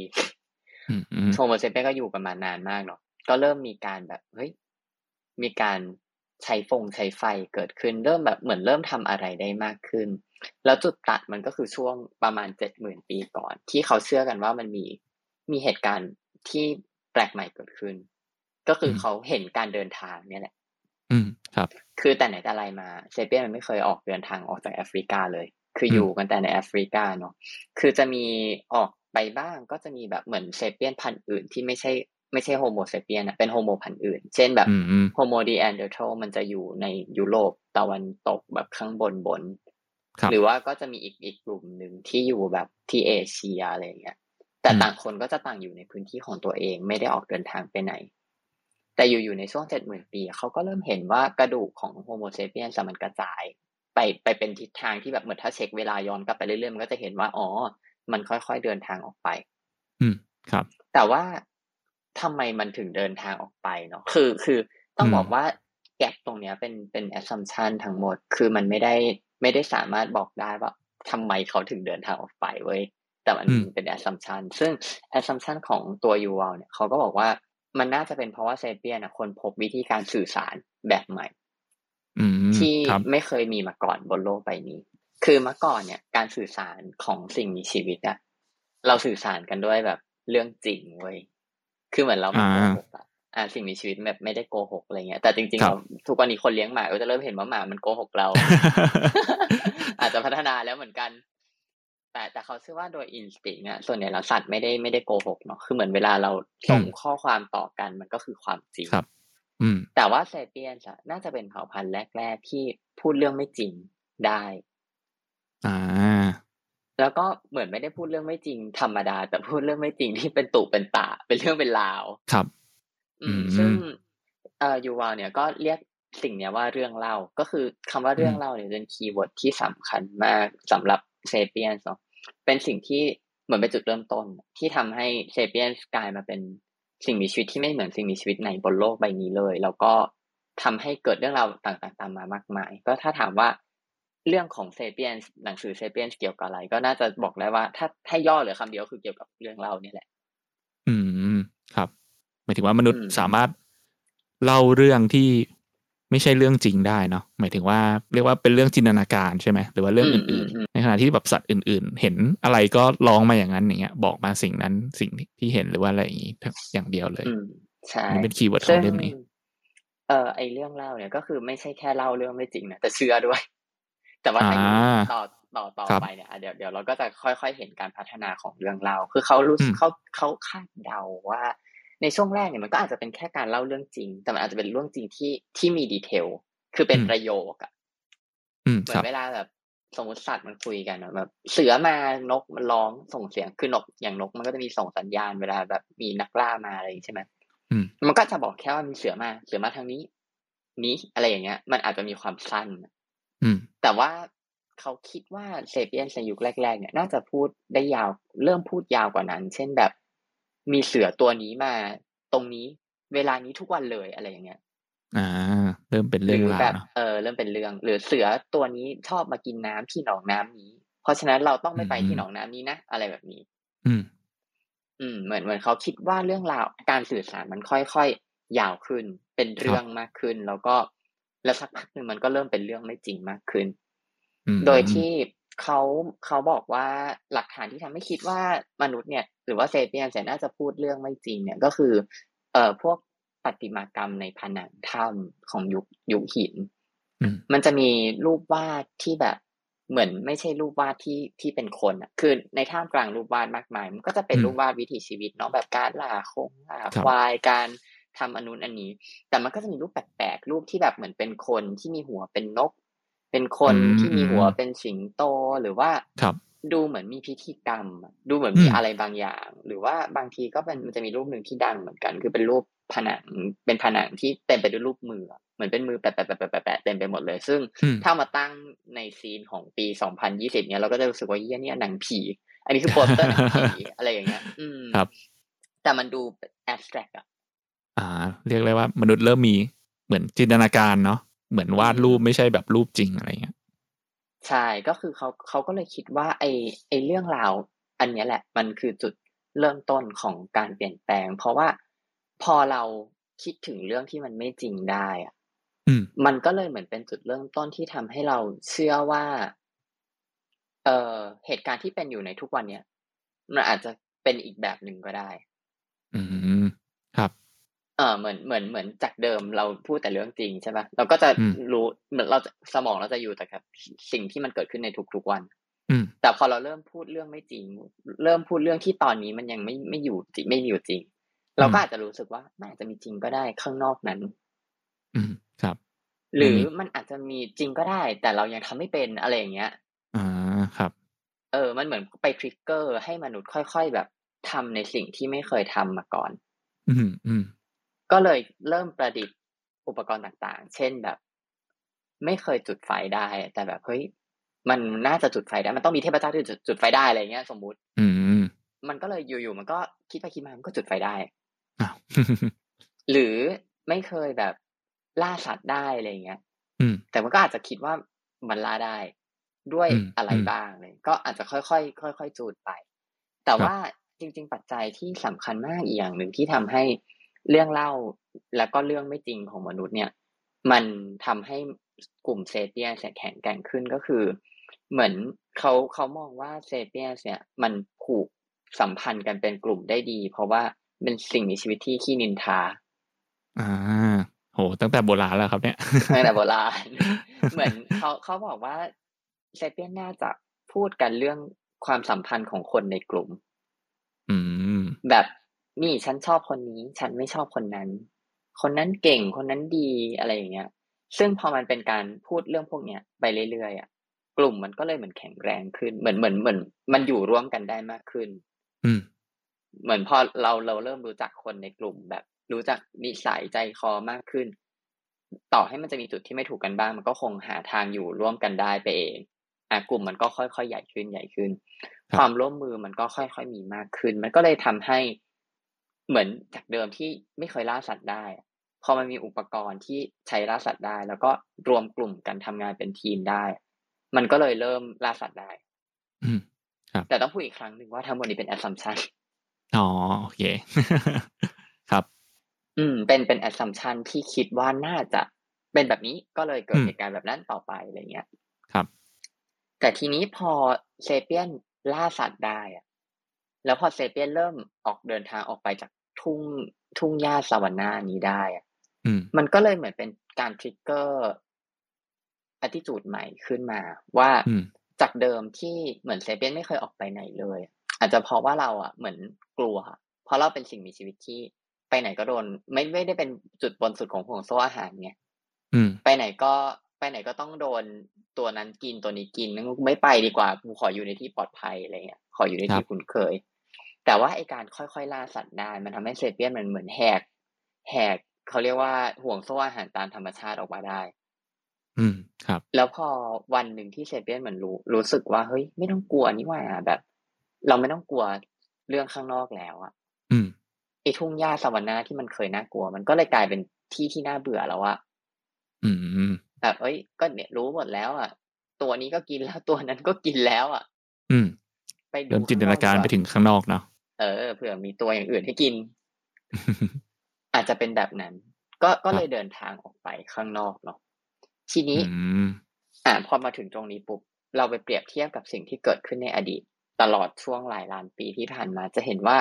Homo Sapiens ก็อยู่กันมานานมากเนาะก็เริ่มมีการแบบเฮ้ยมีการใช้ฟงใช้ไฟเกิดขึ้น เริ่มแบบเหมือนเริ่มทำอะไรได้มากขึ้น แล้วจุดตัดมันก็คือช่วงประมาณเจ็ดหมื่นปีก่อน ที่เขาเชื่อกันว่ามันมีมีเหตุการณ์ที่แปลกใหม่เกิดขึ้น ก็คือเขาเห็นการเดินทางเนี่ยแหละ อืมครับ คือแต่ไหนแต่ไรมา Sapiens มันไม่เคยออกเดินทางออกจากแอฟริกาเลย คืออยู่กันแต่ในแอฟริกาเนาะคือจะมีออกไปบ้างก็จะมีแบบเหมือน Sapiens พันธุ์อื่นที่ไม่ใช่ไม่ใช่ Homo Sapiens อะเป็น Homo พันธุ์อื่น เช่นแบบ Homo Neanderthal มันจะอยู่ในยุโรปตะวันตกแบบข้างบนบน หรือว่าก็จะมีอีกอีกกลุ่มหนึ่งที่อยู่แบบที่เอเชียอะไรเงี้ย แต่ต่างคนก็จะต่างอยู่ในพื้นที่ของตัวเองไม่ได้ออกเดินทางไปไหน แต่อยู่ๆในช่วงเจ็ดหมื่นปี เขาก็เริ่มเห็นว่ากระดูกของโฮโมเซเปียนมันกระจาย ไปไปเป็นทิศทางที่แบบเหมือนถ้าเช็คเวลาย้อนกลับไปเรื่อยๆมันก็จะเห็นว่าอ๋อ มันค่อยๆเดินทางออกไป อืมครับ แต่ว่าทำไมมันถึงเดินทางออกไปเนาะคือคือต้องบอกว่า gap ตรงเนี้ยเป็นเป็น assumption ทั้งหมด คือมันไม่ได้ไม่ได้สามารถบอกได้ว่าทำไมเขาถึงเดินทางออกไปเว้ยแต่มันเป็น assumption ซึ่ง assumption ของตัวยูวาลเนี่ยเขาก็บอกว่ามันน่าจะเป็นเพราะว่า Sapiens ค้นพบวิธีการสื่อสารแบบใหม่ ที่ไม่เคยมีมาก่อนบนโลกใบนี้ คือเมื่อก่อนเนี่ย การสื่อสารของสิ่งมีชีวิตอะเราสื่อสารกันด้วยแบบเรื่องจริงเว้ยคือเหมือนเราไม่โกหกอ่าสิ่งมีชีวิตแบบไม่ได้โกหกอะไรเงี้ย แต่จริงๆเราทุกวันนี้คนเลี้ยงหมาก็จะเริ่มเห็นว่าหมามันโกหกเรา อาจจะพัฒนาแล้วเหมือนกัน แต่แต่เขาเชื่อว่าโดย instinct อะส่วนใหญ่เราสัตว์ไม่ได้ไม่ได้โกหกเนาะคือเหมือนเวลาเราส่งข้อความต่อกันมันก็คือความจริงครับอืม แต่ว่าเซเปียนส์น่าจะเป็นเผ่าพันธุ์แรก ๆ ที่พูดเรื่องไม่จริงได้ อ่า แล้วก็เหมือนไม่ได้พูดเรื่องไม่จริง ธรรมดา แต่พูดเรื่องไม่จริงที่เป็นตุเป็นตาเป็นเรื่องเป็นราว ครับ อืม ซึ่งเอ่อยูวาลเนี่ยก็เรียกสิ่งเนี้ยว่าเรื่องเล่า ก็คือคำว่าเรื่องเล่าเนี่ยเป็น keyword ที่สำคัญมากสำหรับเซเปียนส์เนาะเป็นสิ่งที่เหมือนเป็นจุดเริ่มต้นที่ทำให้เซเปียนส์กลายมาเป็น สิ่งมีชีวิตที่ไม่เหมือนสิ่งมีชีวิตไหนบนโลกใบนี้เลย แล้วก็ทำให้เกิดเรื่องราวต่างๆ ตามมามากมาย ก็ถ้าถามว่าเรื่องของเซเปียนหนังสือเซเปียนเกี่ยวกับอะไร ก็น่าจะบอกได้ว่า ถ้าถ้าย่อเหลือคำเดียวคือเกี่ยวกับเรื่องเล่านี่แหละ อืมครับหมายถึงว่ามนุษย์สามารถเล่าเรื่องที่ ไม่ใช่เรื่องจริงได้เนาะหมายถึงว่าเรียกว่าเป็นเรื่องจินตนาการใช่ไหมหรือว่าเรื่องอื่นๆ ในขณะที่แบบสัตว์อื่น ๆ เห็นอะไรก็ร้องมาอย่างนั้นอย่างเงี้ย บอกมาสิ่งนั้นสิ่งที่เห็นหรือว่าอะไรอย่างงี้อย่างเดียวเลยใช่นี่เป็น keyword ของเรื่องนี้เออไอเรื่องเล่าเนี่ยก็คือไม่ใช่แค่เล่าเรื่องไม่จริงนะแต่เชื่อด้วย แต่ว่าต่อต่อต่อไปเนี่ยเดี๋ยวเดี๋ยวเราก็จะค่อยๆเห็นการพัฒนาของเรื่องเล่าคือเขารู้เขาเขาคาดเดาว่า ในช่วงแรกเนี่ยมันก็อาจจะเป็นแค่การเล่าเรื่องจริง แต่มันอาจจะเป็นเรื่องจริงที่ที่มีดีเทล คือเป็นประโยคอะเหมือนเวลาแบบสมมติสัตว์มันคุยกันแบบเสือมานกมันร้องส่งเสียงคือนกอย่างนกมันก็จะมีส่งสัญญาณเวลาแบบมีนักล่ามาอะไรใช่ไหมมันก็จะบอกแค่ว่ามีเสือมา เสือมาทางนี้ นี้อะไรอย่างเงี้ย มันอาจจะมีความสั้นอืมแต่ว่าเขาคิดว่าเซเปียนในยุคแรกๆเนี่ย น่าจะพูดได้ยาว เริ่มพูดยาวกว่านั้น เช่นแบบ มีเสือตัวนี้มาตรงนี้เวลานี้ทุกวันเลยอะไรอย่างเงี้ย อ่า เริ่มเป็นเรื่องหราวแบบเนาะเออเริ่มเป็นเรื่อง หรือเสือตัวนี้ชอบมากินน้ำที่หนองน้ำนี้ เพราะฉะนั้นเราต้องไม่ไปที่หนองน้ำนี้นะอะไรแบบนี้ อืม อืม เหมือนเหมือนเขาคิดว่าเรื่องราวการสื่อสารมันค่อยๆยาวขึ้น เป็นเรื่องมากขึ้น แล้วก็แล้วสักพักหนึ่งมันก็เริ่มเป็นเรื่องไม่จริงมากขึ้นอืมโดยที่ เขาเขาบอกว่าหลักฐานที่ทำให้คิดว่ามนุษย์เนี่ย หรือว่าเซเปียนเนี่ยน่าจะพูดเรื่องไม่จริง เนี่ยก็คือ เอ่อพวกประติมากรรมในผนังถ้ำของยุคยุคหินอืมมันจะมีรูปวาดที่แบบเหมือนไม่ใช่รูปวาดที่ที่เป็นคนอะ คือในท่ามกลางรูปวาดมากมาย มันก็จะเป็นอืมรูปวาดวิถีชีวิตเนาะแบบการล่าคงล่าครับควายการทำอนนุนอันนี้ แต่มันก็จะมีรูปแปลกๆรูปที่แบบเหมือนเป็นคนที่มีหัวเป็นนก เป็นคนอืมที่มีหัวเป็นสิงโตหรือว่าครับดูเหมือนมีพิธีกรรมอะดูเหมือนมีอืมอะไรบางอย่าง หรือว่าบางทีก็เป็นมันจะมีรูปหนึ่งที่ดังเหมือนกัน คือเป็นรูปผนังเป็นผนังที่เต็มไปด้วยรูปมืออะเหมือนเป็นมือแปะแปะแปะแปะแปะแปะเต็มไปหมดเลย ซึ่งอืมถ้ามาตั้งในซีนของปี 2020เนี่ยเราก็จะรู้สึกว่าเยี่ยเนี่ยหนังผี อันนี้คือโปสเตอร์หนังผีอะไรอย่างเงี้ยอืมครับ แต่มันดูแอบสแตรกอะอ่า เรียกเลยว่ามนุษย์เริ่มมีเหมือนจินตนาการเนาะ เหมือนวาดรูปไม่ใช่แบบรูปจริงอะไรเงี้ยใช่ก็คือเขาเขาก็เลยคิดว่า ไอไอเรื่องราว อันเนี้ยแหละ มันคือจุดเริ่มต้นของการเปลี่ยนแปลง เพราะว่าพอเราคิดถึงเรื่องที่มันไม่จริงได้อะอืมมันก็เลยเหมือนเป็นจุดเริ่มต้นที่ทำให้เราเชื่อว่า เอ่อเหตุการณ์ที่เป็นอยู่ในทุกวันเนี้ยมันอาจจะเป็นอีกแบบหนึ่งก็ได้ อืมครับ เออเหมือนเหมือนเหมือนจากเดิมเราพูดแต่เรื่องจริงใช่ปะเราก็จะอืมรู้เหมือนเราจะสมองเราจะอยู่แต่กับ สิ่งที่มันเกิดขึ้นในทุกๆวันอืมแต่พอเราเริ่มพูดเรื่องไม่จริง เริ่มพูดเรื่องที่ตอนนี้มันยังไม่ไม่อยู่จริงไม่มีอยู่จริง เราก็อืมอาจจะรู้สึกว่ามันอาจจะมีจริงก็ได้ข้างนอกนั้น อืมครับ หรือมมันอาจจะมีจริงก็ได้ แต่เรายังทำไม่เป็นอะไรอย่างเงี้ยอ่าครับ เออ มันเหมือนไปทริกเกอร์ให้มนุษย์ค่อยๆแบบทำในสิ่งที่ไม่เคยทำมาก่อน อืมอืม ก็เลยเริ่มประดิษฐ์อุปกรณ์ต่างๆ เช่นแบบ ไม่เคยจุดไฟได้ แต่แบบเฮ้ยมันน่าจะจุดไฟได้ มันต้องมีเทพเจ้าที่จุดจุดไฟได้อะไรเงี้ย สมมุติ อืมมันก็เลยอยู่ๆมันก็คิดไปคิดมามันก็จุดไฟได้อ้าวหรือไม่เคยแบบล่าสัตว์ได้อะไรเงี้ยอืมแต่มันก็อาจจะคิดว่ามันล่าได้ด้วยอืมอะไรอืมบ้างเลย ก็อาจจะค่อยๆค่อยๆจูดไป แต่ครับว่าจริง ๆ ปัจจัยที่สำคัญมากอีกอย่างหนึ่งที่ทำให้ เรื่องเล่าแล้วก็เรื่องไม่จริงของมนุษย์เนี่ย มันทำให้กลุ่มเซเปียนส์แข็งแกร่งขึ้นก็คือ เหมือนเขาเขามองว่าเซเปียนส์เนี่ย มันผูกสัมพันธ์กันเป็นกลุ่มได้ดี เพราะว่าเป็นสิ่งมีชีวิตที่ขี้นินทา อ่าโหตั้งแต่โบราณแล้วครับเนี่ยตั้งแต่โบราณ เหมือนเขาเขาบอกว่าเซเปียนน่าจะพูดกันเรื่องความสัมพันธ์ของคนในกลุ่มอืมแบบ นี่ฉันชอบคนนี้ ฉันไม่ชอบคนนั้น คนนั้นเก่งคนนั้นดีอะไรอย่างเงี้ย ซึ่งพอมันเป็นการพูดเรื่องพวกเนี้ยไปเรื่อยๆอะกลุ่มมันก็เลยเหมือนแข็งแรงขึ้น เหมือนเหมือนเหมือน มันอยู่ร่วมกันได้มากขึ้น อืม เหมือนพอเราเราเริ่มรู้จักคนในกลุ่มแบบ รู้จักนิสัยใจคอมากขึ้น ต่อให้มันจะมีจุดที่ไม่ถูกกันบ้าง มันก็คงหาทางอยู่ร่วมกันได้ไปเองอะกลุ่มมันก็ค่อยๆใหญ่ขึ้นใหญ่ขึ้นครับความร่วมมือมันก็ค่อยๆมีมากขึ้น มันก็เลยทำให้ เหมือนจากเดิมที่ไม่เคยล่าสัตว์ได้อะพอมันมีอุปกรณ์ที่ใช้ล่าสัตว์ได้ แล้วก็รวมกลุ่มกันทำงานเป็นทีมได้ มันก็เลยเริ่มล่าสัตว์ได้อืมครับแต่ต้องพูดอีกครั้งหนึ่งว่าทั้งหมดนี้เป็น assumption อ๋อโอเคครับ อืม เป็นเป็น assumption ที่คิดว่าน่าจะเป็นแบบนี้ก็เลยเกิดอืมเหตุการณ์แบบนั้นต่อไปอะไรเงี้ย ครับ แต่ทีนี้พอเซเปียนล่าสัตว์ได้อะแล้วพอเซเปียนเริ่มออกเดินทางออกไปจาก ทุ่งทุ่งหญ้าสวรรค์นี้ได้อะอืมมันก็เลยเหมือนเป็นการทริกเกอร์อ t ติจูดใหม่ขึ้นมา ว่าอืมจากเดิมที่เหมือนเซเปียนไม่เคยออกไปไหนเลย อาจจะเพราะว่าเราอะเหมือนกลัว เพราะเราเป็นสิ่งมีชีวิตที่ไปไหนก็โดน ไม่ไม่ได้เป็นจุดบนสุดของห่วงโซ่อาหารไงอืมไปไหนก็ไปไหนก็ต้องโดนตัวนั้นกินตัวนี้กินงั้นกูไม่ไปดีกว่ากูขออยู่ในที่ปลอดภัยอะไรเงี้ยขออยู่ในครัที่บคุ้นเคย แต่ว่าไอการค่อยๆล่าสัตว์ได้มันทำให้เซเปียนมันเหมือนแหก แหกเขาเรียกว่าห่วงโซ่อาหารตามธรรมชาติออกมาได้ อืมครับ แล้วพอวันหนึ่งที่เซเปียนเหมือนรู้รู้สึกว่าเฮ้ยไม่ต้องกลัวนี่ว่าแบบ เราไม่ต้องกลัวเรื่องข้างนอกแล้วอะอืมไอ้ทุ่งหญ้าสวรรค์ที่มันเคยน่ากลัว มันก็เลยกลายเป็นที่ที่น่าเบื่อแล้วอะอืมแบบเอ้ยก็เนี่ยรู้หมดแล้วอะตัวนี้ก็กินแล้วตัวนั้นก็กินแล้วอะอืมไปดูเริ่มจินตนาการไปถึงข้างนอกเนาะ เออเผื่อมีตัวอย่างอื่นให้กิน อาจจะเป็นแบบนั้น ก็ก็เลยเดินทางออกไปข้างนอกเนาะทีนี้อืมอ่าพอมาถึงตรงนี้ปุ๊บเราไปเปรียบเทียบกับสิ่งที่เกิดขึ้นในอดีต ตลอดช่วงหลายล้านปีที่ผ่านมา จะเห็นว่า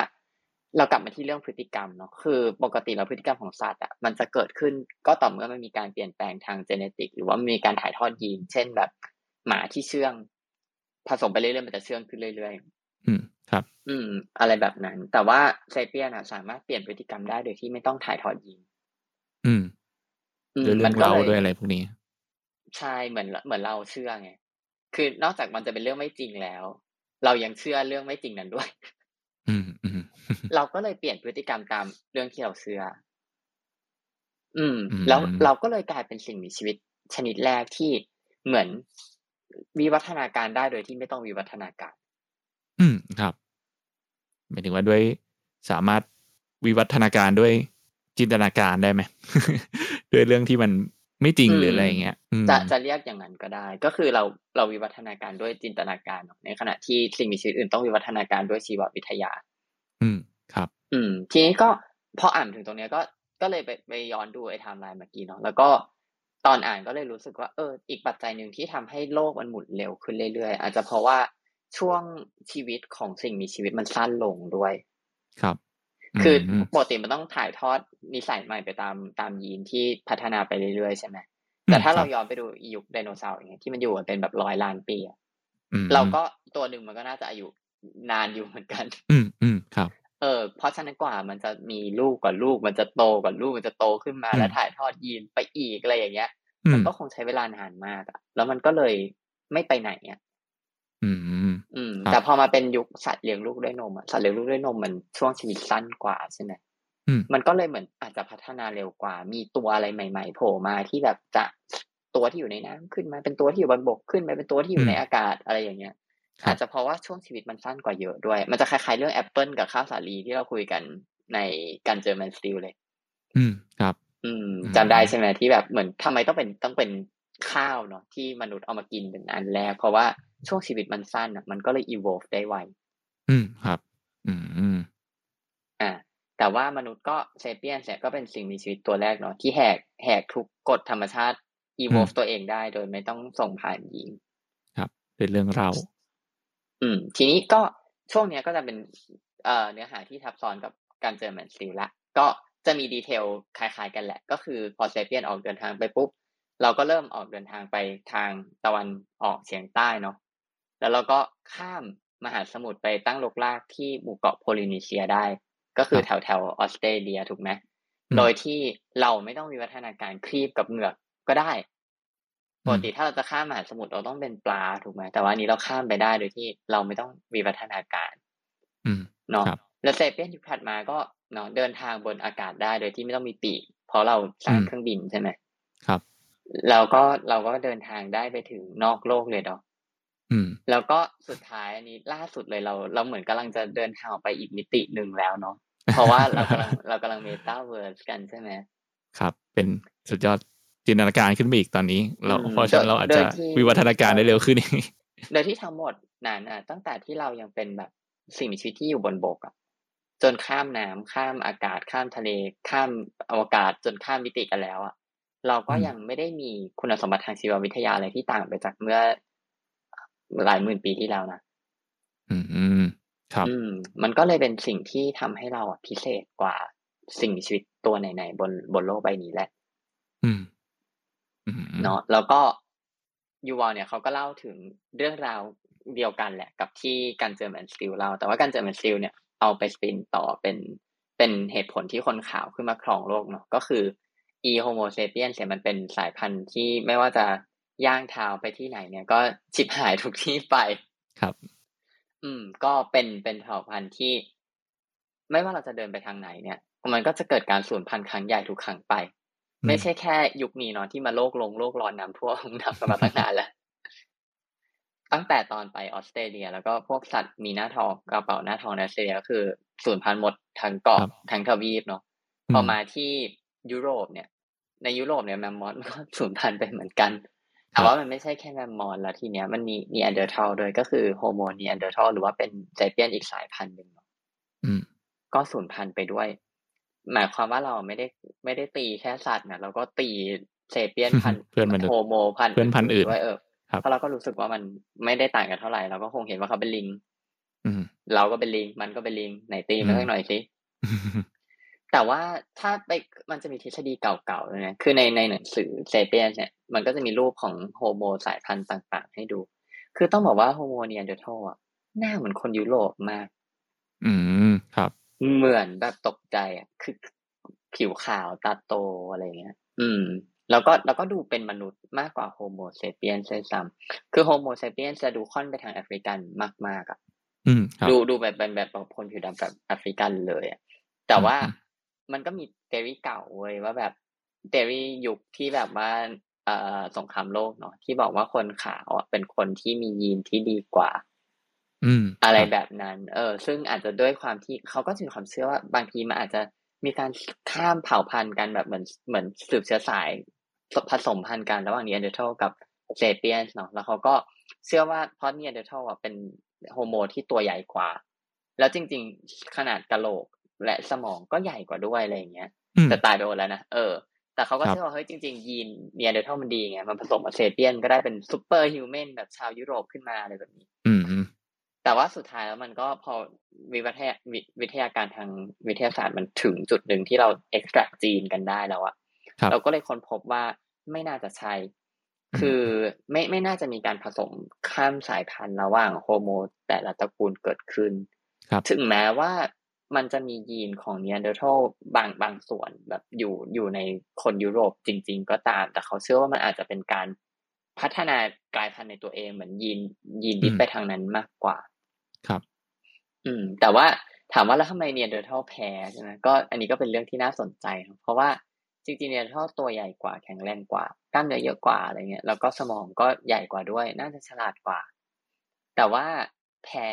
เรากลับมาที่เรื่องพฤติกรรมเนาะคือ ปกติเราพฤติกรรมของสัตว์อะมันจะเกิดขึ้นก็ต่อเมื่อมันมีการเปลี่ยนแปลงทางเจเนติก หรือว่ามีการถ่ายทอดยีน เช่นแบบ หมาที่เชื่อง ผสมไปเรื่อยๆมันจะเชื่องขึ้นเรื่อยๆอืม ครับ อืม อะไรแบบนั้น แต่ว่าไซเปียนอะสามารถเปลี่ยนพฤติกรรมได้โดยที่ไม่ต้องถ่ายทอดยีนอืมอืมด้วยเรื่องก็เราลด้วยอะไรพวกนี้ ใช่เหมือนเหมือนเราเชื่อไงคือนอกจากมันจะเป็นเรื่องไม่จริงแล้ว เรายังเชื่อเรื่องไม่จริงนั้นด้วย อืมอืมเราก็เลยเปลี่ยนพฤติกรรมตามเรื่องที่เราเชื่อ อืมอืมแล้วเราก็เลยกลายเป็นสิ่งมีชีวิต ชนิดแรกที่เหมือนวิวัฒนาการได้โดยที่ไม่ต้องวิวัฒนาการ อืมครับ หมายถึงว่าด้วยสามารถวิวัฒนาการด้วยจินตนาการได้ไหมด้วยเรื่องที่มันไม่จริงอืมหรืออะไรอย่างเงี้ยอืมจะจะเรียกอย่างนั้นก็ได้ ก็คือเราเราวิวัฒนาการด้วยจินตนาการเนอะในขณะที่สิ่งมีชีวิตอื่นต้องวิวัฒนาการด้วยชีววิทยา อืมครับ อืม ทีนี้ก็พออ่านถึงตรงเนี้ยก็ก็เลยไปไปย้อนดูไอ้ไทม์ไลน์เมื่อกี้เนาะแล้วก็ตอนอ่านก็เลยรู้สึกว่าเอออีกปัจจัยหนึ่งที่ทำให้โลกมันหมุนเร็วขึ้นเรื่อยๆ อาจจะเพราะว่า ช่วงชีวิตของสิ่งมีชีวิตมันสั้นลงด้วย ครับ คือมปกติมันต้องถ่ายทอดนิสัยใหม่ไปตามตามยีนที่พัฒนาไปเรื่อยๆใช่ไหมแต่ถ้าเราย้อนไปดูยุคไดโนเสาร์อย่างเงี้ยที่มันอยู่กันเป็นแบบร้อยล้านปีอะอืมเราก็ตัวหนึ่งมันก็น่าจะอายุนานอยู่เหมือนกัน อืมอืมครับ เออเพราะฉะนั้นกว่ามันจะมีลูกกว่าลูก มันจะโตกว่าลูกมันจะโตขึ้นมาอืมแล้วถ่ายทอดยีนไปอีกอะไรอย่างเงี้ยอืมันมก็คงใช้เวลานานมากอะแล้วมันก็เลยไม่ไปไหนอะอืม อืมครับแต่พอมาเป็นยุคสัตว์เลี้ยงลูกด้วยนมอะสัตว์เลี้ยงลูกด้วยนมมันช่วงชีวิตสั้นกว่าใช่ไหมอืมมันก็เลยเหมือนอาจจะพัฒนาเร็วกว่า มีตัวอะไรใหม่ ๆ โผล่มาที่แบบจะตัวที่อยู่ในน้ำขึ้นมาเป็นตัวที่อยู่บนบกขึ้นมาเป็นตัวที่อยู่ในอากาศอะไรอย่างเงี้ยครับอาจจะเพราะว่าช่วงชีวิตมันสั้นกว่าเยอะด้วย มันจะคล้ายๆเรื่องแอปเปิลกับข้าวสาลีที่เราคุยกันในการเจอแมนสติลเลย อืมครับ อืมอืมจำได้ใช่ไหมที่แบบเหมือนทำไมต้องเป็นต้องเป็น ข้าวเนาะที่มนุษย์เอามากินเป็นอันแรก เพราะว่าช่วงชีวิตมันสั้นอะมันก็เลย evolve ได้ไวอืมครับอืมอืมอ่าแต่ว่ามนุษย์ก็เซเปียนเนี่ยก็เป็นสิ่งมีชีวิตตัวแรกเนาะที่แหกแหกทุกกฎธรรมชาติ evolve ตัวเองได้โดยไม่ต้องส่งผ่านยีนครับ เป็นเรื่องเรา อืม ทีนี้ก็ช่วงเนี้ยก็จะเป็นเอ่อเนื้อหาที่ทับซ้อนกับการเจอแมนซิลละก็จะมีดีเทลคล้ายๆกันแหละ ก็คือพอเซเปียนออกเดินทางไปปุ๊บ เราก็เริ่มออกเดินทางไปทางตะวันออกเฉียงใต้เนาะแล้วเราก็ข้ามมหาสมุทรไปตั้งรกรากที่หมู่เกาะโพลินีเซียได้ ก็คือคแถรับวแถวๆออสเตรเลียถูกไหมอืมโดยที่เราไม่ต้องมีวัฒนาการครีบกับเหงือกก็ได้ปกติถ้าเราจะข้ามมหาสมุทรเราต้องเป็นปลาถูกไหมแต่ว่าอันนี้เราข้ามไปได้โดยที่เราไม่ต้องวิวัฒนาการอืมเนาะครับแล้วเซเปียนยุคถัดมาก็เนาะเดินทางบนอากาศได้โดยที่ไม่ต้องมีปีกเพราะเราสร้างอืมเครื่องบินใช่ไหมครับ เราก็เราก็เดินทางได้ไปถึงนอกโลกเลยเนาะอืมแล้วก็สุดท้ายอันนี้ล่าสุดเลยเรา เราเหมือนกำลังจะเดินทางออกไปอีกมิติหนึ่งแล้วเนาะเพราะว่าเรากำลังเรากำลังเมตาเวิร์สกันใช่ไหมครับ เป็นสุดยอดจินตนาการขึ้นไปอีกตอนนี้ เราอืมเพราะฉะนั้นเราอาจจะโดยที่วิวัฒนาการได้เร็วขึ้นอีกโดยที่ทั้งหมดนั้นอะตั้งแต่ที่เรายังเป็นแบบสิ่งมีชีวิตที่อยู่บนบกอะจนข้ามน้ำข้ามอากาศข้ามทะเลข้ามอวกาศจนข้ามมิติกันแล้วอะ เราก็อืมยังไม่ได้มีคุณสมบัติทางชีววิทยาอะไรที่ต่างไปจากเมื่อหลายหมื่นปีที่แล้วนะอืมอืมครับ อืม มันก็เลยเป็นสิ่งที่ทำให้เราอะพิเศษกว่าสิ่งมีชีวิตตัวไหนๆบนบนโลกใบนี้แหละอืมอืมเนาะแล้วก็ยูวอลเนี่ยเขาก็เล่าถึงเรื่องราวเดียวกันแหละ กับที่การเจอแมนสติลเล่าแต่ว่าการเจอแมนสติลเนี่ยเอาไปสปินต่อเป็นเป็นเหตุผลที่คนข่าวขึ้นมาครองโลกเนาะก็คือ e homo sapiens เนี่ยมันเป็นสายพันธุ์ที่ไม่ว่าจะย่างเท้าไปที่ไหนเนี่ย ก็ชิบหายทุกที่ไปครับ อืม ก็เป็นเป็นเผ่าพันธุ์ที่ ไม่ว่าเราจะเดินไปทางไหนเนี่ย มันก็จะเกิดการสูญพันธุ์ครั้งใหญ่ทุกครั้งไป ไม่ใช่แค่ยุคนี้เนาะที่มาโลกลงโลกร้อนน้ำท่วมน้ำกันมาตั้งนานแล้วตั้งแต่ตอนไปออสเตรเลีย แล้วก็พวกสัตว์มีหน้าท้องกระเป๋าหน้าท้องในออสเตรเลียก็คือสูญพันธุ์หมดทั้งเกาะทั้งทวีปเนาะพอมาที่ ยุโรปเนี่ย ในยุโรปเนี่ยแมมมอธก็สูญพันธุ์ไปเหมือนกันแต่ว่ามันไม่ใช่แค่แมมมอธแล้วทีเนี้ยมันมีนีแอนเดอร์ทัลด้วยก็คือโฮโมนีแอนเดอร์ทัลหรือว่าเป็นเซเปียนอีกสายพันธุ์หนึ่งก็สูญพันธุ์ไปด้วย หมายความว่าเราไม่ได้ไม่ได้ตีแค่สัตว์นะเราก็ตีเซเปียนพันธุ์เพื่อนมันโฮโมพันธุ์เพื่อนพันธุ์อื่นด้วยเออเพราะเราก็รู้สึกว่ามันไม่ได้ต่างกันเท่าไหร่เราก็คงเห็นว่าเขาเป็นลิงเราก็เป็นลิง มันก็เป็นลิงไหนตีมันสักหน่อยสิ แต่ว่าถ้าไปมันจะมีทฤษฎีเก่าๆเลยนะคือในในหนังสือเซเปียนเนี่ยมันก็จะมีรูปของโฮโมสายพันธุ์ต่าง ๆ ให้ดู คือต้องบอกว่าโฮโมนีแอนเดอร์ทัลอะหน้าเหมือนคนยุโรปมาก อืมครับ เหมือนแบบตกใจอะคือผิวขาวตาโตอะไรเงี้ย อืม แล้วก็แล้วก็ดูเป็นมนุษย์มากกว่าโฮโมเซเปียนซะซ้ำคือโฮโมเซเปียนจะดูค่อนไปทางแอฟริกันมากๆอะดูดูแบบเป็นแบบคนผิวดำแบบแอฟริกันเลยอะแต่ว่า มันก็มี theory เก่าเว้ยว่าแบบ theory ยุคที่แบบว่าเอ่อสงครามโลกเนาะที่บอกว่าคนขาวเป็นคนที่มียีนที่ดีกว่า อืม อะไรแบบนั้น เออ ซึ่งอาจจะด้วยความที่เขาก็มีความเชื่อว่า บางทีมันอาจจะมีการข้ามเผ่าพันธุ์กันแบบเหมือนเหมือนสืบเชื้อสายผสมพันธุ์กันระหว่างนีแอนเดอร์ทัลกับเซเปียนเนาะแล้วเขาก็เชื่อว่าเพราะนีแอนเดอร์ทัลอะเป็นโฮโมที่ตัวใหญ่กว่า แล้วจริง ๆ ขนาดกะโหลก และสมองก็ใหญ่กว่าด้วยอะไรอย่างเงี้ยแต่ตายไปหมดแล้วนะเออแต่เขาก็เชื่อว่าเฮ้ยจริง ๆ ยีนนีแอนเดอร์ทัลมันดีไงมันผสมกับเซเปียนก็ได้เป็น superhuman แบบชาวยุโรปขึ้นมาอะไรแบบนี้ อืมแต่ว่าสุดท้ายแล้วมันก็พอวิทยาวิทยาการทางวิทยาศาสตร์มันถึงจุดหนึ่งที่เรา extract gene กันได้แล้วอะเราก็เลยค้นพบว่าไม่น่าจะใช่คือไม่ไม่น่าจะมีการผสมข้ามสายพันธุ์ระหว่างโฮโมแต่ละตระกูลเกิดขึ้นถึงแม้ว่า มันจะมียีนของนีแอนเดอร์ทัลบางบางส่วนแบบอยู่อยู่ในคนยุโรปจริง ๆ ก็ตาม แต่เขาเชื่อว่ามันอาจจะเป็นการพัฒนากลายพันธุ์ในตัวเองเหมือนยีนยีนดิไปทางนั้นมากกว่า ครับ อืม แต่ว่าถามว่าแล้วทำไมนีแอนเดอร์ทัลแพ้ใช่ไหมก็อันนี้ก็เป็นเรื่องที่น่าสนใจ เพราะว่าจริงๆนีแอนเดอร์ทัลตัวใหญ่กว่าแข็งแรงกว่ากล้ามเนื้อเยอะกว่าอะไรเงี้ยแล้วก็สมองก็ใหญ่กว่าด้วย น่าจะฉลาดกว่า แต่ว่าแพ้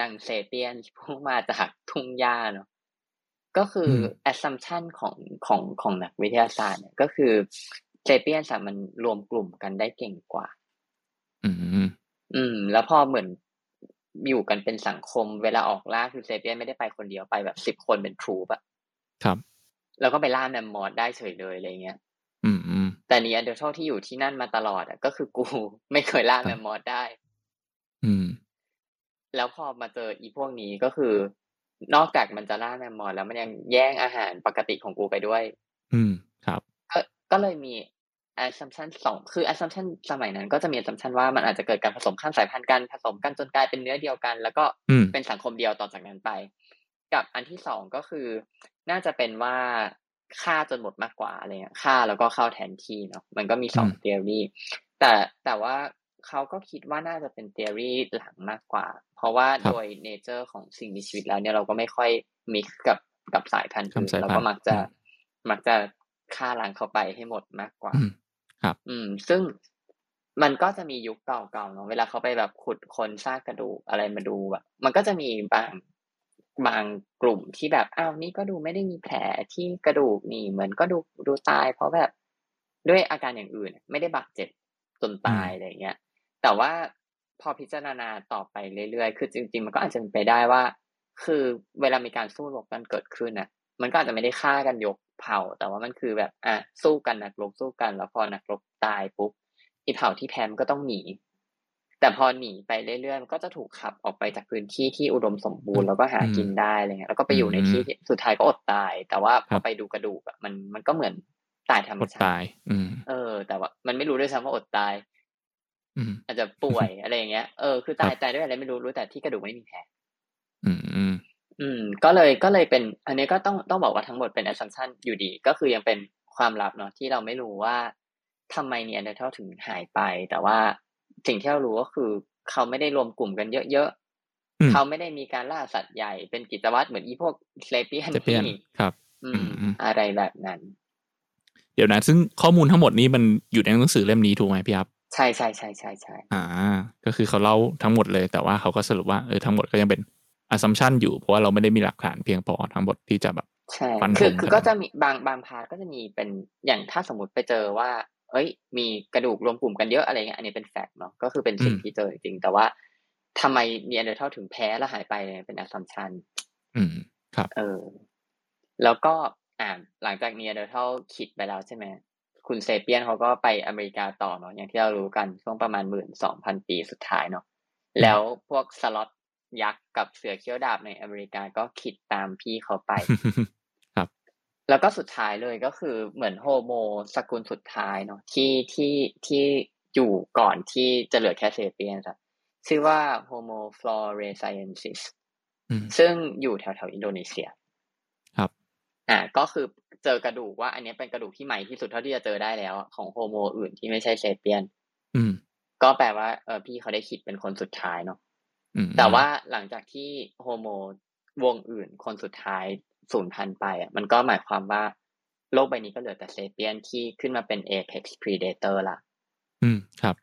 นางเซเปียนพวกมาจากทุ่งหญ้าเนาะก็คือ assumption ของของของนักวิทยาศาสตร์เนี่ยก็คือเซเปียนส์อ่ะมันรวมกลุ่มกันได้เก่งกว่า อืม อืม แล้วพอเหมือนอยู่กันเป็นสังคม เวลาออกล่าคือเซเปียนไม่ได้ไปคนเดียวไปแบบสิบคนเป็น troop อะครับ แล้วก็ไปล่าแมมมอธได้เฉยเลยอะไรเงี้ย อืมอืมแต่นีแอนเดอร์ทัลที่อยู่ที่นั่นมาตลอดอะก็คือกูไม่เคยล่าแมมมอธได้ อืม แล้วพอมาเจออีพวกนี้ก็คือ นอกจากมันจะล่าแมมมอธแล้วมันยังแย่งอาหารปกติของกูไปด้วย อืมครับ ก็ก็เลยมี assumption สองคือ assumption สมัยนั้น ก็จะมี assumption ว่ามันอาจจะเกิดการผสมข้ามสายพันธุ์กันผสมกันจนกลายเป็นเนื้อเดียวกัน แล้วก็เป็นสังคมเดียวต่อจากนั้นไป กับอันที่สองก็คือ น่าจะเป็นว่าฆ่าจนหมดมากกว่าอะไรเงี้ยฆ่าแล้วก็เข้าแทนที่เนาะมันก็มีสอง theory แต่แต่ว่า เขาก็คิดว่าน่าจะเป็น theory หลังมากกว่า เพราะว่าโดย nature ของสิ่งมีชีวิตแล้วเนี่ยเราก็ไม่ค่อยมิกกับกับสายพันธุ์อื่นเราก็มักจะมักจะฆ่าล้างเขาไปให้หมดมากกว่า ครับ อืม ซึ่งมันก็จะมียุคเก่าๆเนาะเวลาเขาไปแบบขุดคนซากกระดูกอะไรมาดูแบบมันก็จะมีบางบางกลุ่มที่แบบอ้าวนี่ก็ดูไม่ได้มีแผลที่กระดูกนี่เหมือนก็ดูดูตาย เพราะแบบด้วยอาการอย่างอื่น ไม่ได้บาดเจ็บจนตายอะไรเงี้ย แต่ว่าพอพิจารณาต่อไปเรื่อยๆ คือจริง ๆ มันก็อาจจะเป็นไปได้ว่า คือเวลามีการสู้รบกันเกิดขึ้นน่ะ มันก็อาจจะไม่ได้ฆ่ากันยกเผ่า แต่ว่ามันคือแบบอะสู้กันนักรบสู้กัน แล้วพอนักรบตายปุ๊บอีเผ่าที่แพ้มันก็ต้องหนี แต่พอหนีไปเรื่อยๆมันก็จะถูกขับออกไปจากพื้นที่ที่อุดมสมบูรณ์แล้วก็หากินได้อะไรเงี้ยแล้วก็ไปอยู่ในที่สุดท้ายก็อดตาย แต่ว่าพอไปดูกระดูกอะมันมันก็เหมือนตายธรรมชาติตายอืมเออ แต่ว่ามันไม่รู้ด้วยซ้ำว่าอดตาย อาจจะป่วยอะไรอย่างเงี้ยเออคือตายตายด้วยอะไรไม่รู้รู้แต่ที่กระดูกไม่มีแผลอืมอืม ก็เลยก็เลยเป็น อันนี้ก็ต้องต้องบอกว่าทั้งหมดเป็น assumption อยู่ดี ก็คือยังเป็นความลับเนาะที่เราไม่รู้ว่าทำไมเนี่ยเดเทลถึงหายไป แต่ว่าสิ่งที่เรารู้ก็คือ เขาไม่ได้รวมกลุ่มกันเยอะๆเขาไม่ได้มีการล่าสัตว์ใหญ่เป็นกิจวัตรเหมือนอีพวกเซเปียนที่ครับ อืม อะไรแบบนั้น เดี๋ยวนะ ซึ่งข้อมูลทั้งหมดนี้มันอยู่ในหนังสือเล่มนี้ถูกไหมพี่ครับ ใช่ใช่ใช่ใช่ใช่อ่า ก็คือเขาเล่าทั้งหมดเลย แต่ว่าเขาก็สรุปว่าเออทั้งหมดก็ยังเป็น assumption อยู่เพราะว่าเราไม่ได้มีหลักฐานเพียงพอทั้งหมดที่จะแบบใช่ฟันธงคือคือกันก็จะมีบางบาง part ก็จะมีเป็นอย่างถ้าสมมติไปเจอว่า เอ้ย มีกระดูกรวมกลุ่มกันเยอะอะไรเงี้ยอันนี้เป็น fact เนาะก็คือเป็นสิ่งที่เจอจริงๆแต่ว่าทำไมนีแอนเดอร์ทัลถึงแพ้แล้วหายไปเนี่ยเป็น assumption อืมครับ เออ แล้วก็อ่าหลังจากนีแอนเดอร์ทัลขิตไปแล้วใช่ไหม คุณเซเปียนเขาก็ไปอเมริกาต่อเนาะอย่างที่เรารู้กันช่วงประมาณหมื่นสองพันปีสุดท้ายเนาะแล้วพวกสล็อตยักษ์กับเสือเขี้ยวดาบในอเมริกาก็ขิตตามพี่เขาไป ครับ แล้วก็สุดท้ายเลยก็คือเหมือนโฮโมสกุลสุดท้ายเนาะที่ที่ที่อยู่ก่อนที่จะเหลือแค่เซเปียนส์อะชื่อว่าโฮโมฟลอเรเซียนซิสอืมซึ่งอยู่แถวแถวๆอินโดนีเซีย ครับ อ่า ก็คือ เจอกระดูกว่า อันนี้เป็นกระดูกที่ใหม่ที่สุดเท่าที่จะเจอได้แล้วอะของโฮโมอื่นที่ไม่ใช่เซเปียน อืม ก็แปลว่าเออพี่เขาได้ขิตเป็นคนสุดท้ายเนาะอืมแต่ว่าหลังจากที่โฮโมวงอื่นคนสุดท้ายสูญพันธุ์ไปอะมันก็หมายความว่า โลกใบนี้ก็เหลือแต่เซเปียนที่ขึ้นมาเป็น apex predator ละอืมครับ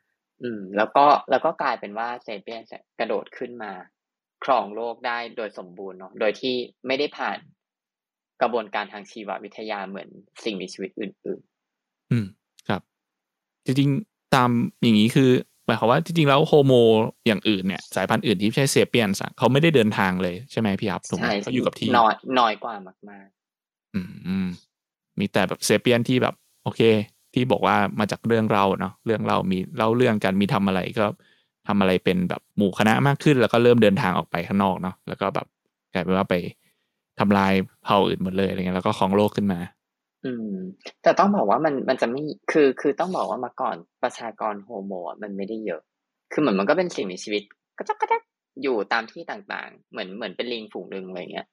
อืม แล้วก็แล้วก็กลายเป็นว่าเซเปียนกระโดดขึ้นมา ครองโลกได้โดยสมบูรณ์เนาะโดยที่ไม่ได้ผ่าน กระบวนการทางชีววิทยาเหมือนสิ่งมีชีวิตอื่นอืมครับ จริงๆตามอย่างนี้คือหมายความว่าจริงๆแล้วโฮโมอย่างอื่นเนี่ย สายพันธุ์อื่นที่ไม่ใช่เซเปียนส์อะเขาไม่ได้เดินทางเลยใช่ไหมพี่ครับๆถูกไหมใช่เขาอยู่กับที่น้อยน้อยกว่ามากอืมอืมมีแต่แบบเซเปียนที่แบบ โอเค ที่บอกว่ามาจากเรื่องเราเนาะเรื่องเรามีเล่าเรื่องกันมีทำอะไรก็ทำอะไรเป็นแบบหมู่คณะมากขึ้น แล้วก็เริ่มเดินทางออกไปข้างนอกเนาะแล้วก็แบบกลายเป็นว่าไป ทำลายเผ่าอื่นหมดเลยอะไรเงี้ยแล้วก็ครองโลกขึ้นมาๆอืม แต่ต้องบอกว่ามันมันจะไม่คือคือต้องบอกว่ามาก่อนประชากรโฮโมอะมันไม่ได้เยอะ คือเหมือนมันก็เป็นสิ่งมีชีวิตก็จะก็จะอยู่ตามที่ต่างๆ เหมือนเหมือนเป็นลิงฝูงหนึ่งอะไรเงี้ย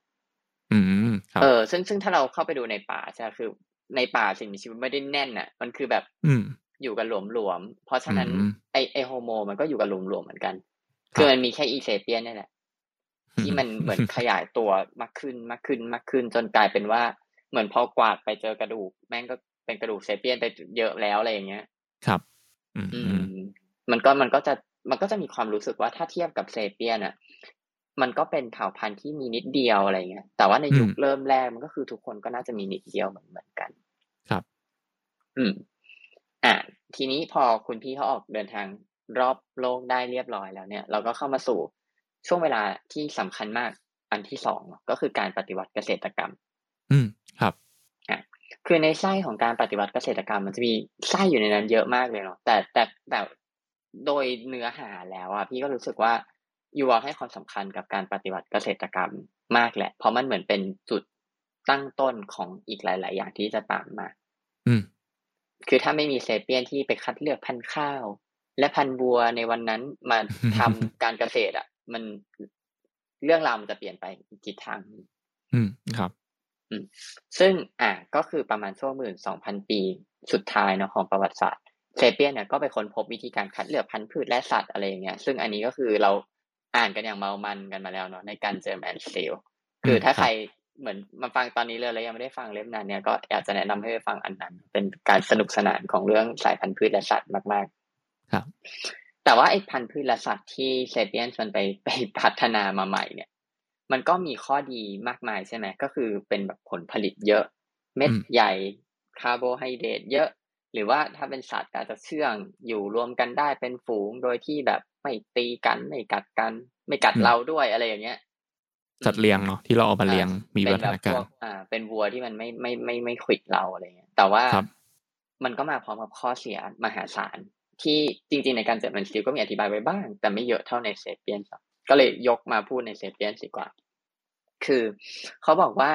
อืมครับเออซึ่งซึ่งถ้าเราเข้าไปดูในป่าใช่ไหมคือในป่าสิ่งมีชีวิตไม่ได้แน่นอะ มันคือแบบ อืมอยู่กันหลวมๆ เพราะฉะนั้นอืมไอไอโฮโม มันก็อยู่กันหลวมๆเหมือนกันครับคือมันมีแค่อีเซเปียนนี่แหละ ที่มันเหมือนขยายตัวมากขึ้นมากขึ้นมากขึ้น จนกลายเป็นว่า เหมือนพอกวาดไปเจอกระดูก แม่งก็เป็นกระดูกเซเปียนไปเยอะแล้วอะไรอย่างเงี้ย ครับ อืมอือืมมมันก็มันก็จะมันก็จะมีความรู้สึกว่าถ้าเทียบกับเซเปียนอะ มันก็เป็นเผ่าพันธุ์ที่มีนิดเดียวอะไรเงี้ย แต่ว่าในยุคเริ่มแรกมันก็คือทุกคนก็น่าจะมีนิดเดียวเหมือนเหมือนกัน ครับ อืม อะทีนี้พอคุณพี่เขาออกเดินทางรอบโลกได้เรียบร้อยแล้วเนี่ย เราก็เข้ามาสู่ ช่วงเวลาที่สำคัญมากอันที่สองเนอะก็คือการปฏิวัติเกษตรกรรม อืมครับคือในไส้ของการปฏิวัติเกษตรกรรม มันจะมีไส้อยู่ในนั้นเยอะมากเลยเนาะแต่แต่แต่โดยเนื้อหาแล้วอะพี่ก็รู้สึกว่ายูวอให้ความสำคัญกับการปฏิวัติเกษตรกรรมมากแหละ เพราะมันเหมือนเป็นจุดตั้งต้นของอีกหลาย ๆ อย่างที่จะตามมา อืม คือถ้าไม่มีเซเปียนที่ไปคัดเลือกพันธุ์ข้าว และพันธุ์บัวในวันนั้นมาทำการเกษตรอะ มันเรื่องราวมันจะเปลี่ยนไปอีกทิศทางหนึ่งอืมครับซึ่งอะก็คือประมาณช่วงหมื่นสองพันปีสุดท้ายเนาะของประวัติศาสตร์เซเปียนเนี่ยก็ไปค้นพบวิธีการคัดเลือกพันธุ์พืชและสัตว์อะไรอย่างเงี้ย ซึ่งอันนี้ก็คือเราอ่านกันอย่างเมามันกันมาแล้วเนาะในการเจอแมนส l ลคือถ้าครับใครเหมือนมาฟังตอนนี้เลยแล้วยังไม่ได้ฟังเล่มนั้นเนี่ยก็อยากจะแนะนำให้ไปฟังอันนั้น เป็นการสนุกสนานของเรื่องสายพันธุ์พืชและสัตว์มาก ๆ ครับ แต่ว่าไอ้พันธุ์พืชและสัตว์ที่เซเปียนมันไปไปพัฒนามาใหม่เนี่ย มันก็มีข้อดีมากมายใช่ไหมก็คือเป็นแบบผลผลิตเยอะ เม็ดอืมใหญ่คาร์โบไฮเดรตเยอะ หรือว่าถ้าเป็นสัตว์ก็อาจจะเชื่องอยู่รวมกันได้เป็นฝูงโดยที่แบบไม่ตีกันไม่กัดกัน ไม่กัดเราด้วยอะไรอย่างเงี้ยสัตว์เลี้ยงเนาะที่เราเอามาเลี้ยงมีเป็วันฒแบบนาพการวกอ่า เป็นวัวที่มันไม่ไม่ไม่ไม่ขวิดเราอะไรเงี้ยแต่ว่าครับมันก็มาพร้อมกับข้อเสียมหาศาล ที่จริงๆในการเจ็ดมันซิลก็มีอธิบายไว้บ้าง แต่ไม่เยอะเท่าในเซเปียนก็เลยยกมาพูดในเซเปียนดีกว่า คือเขาบอกว่า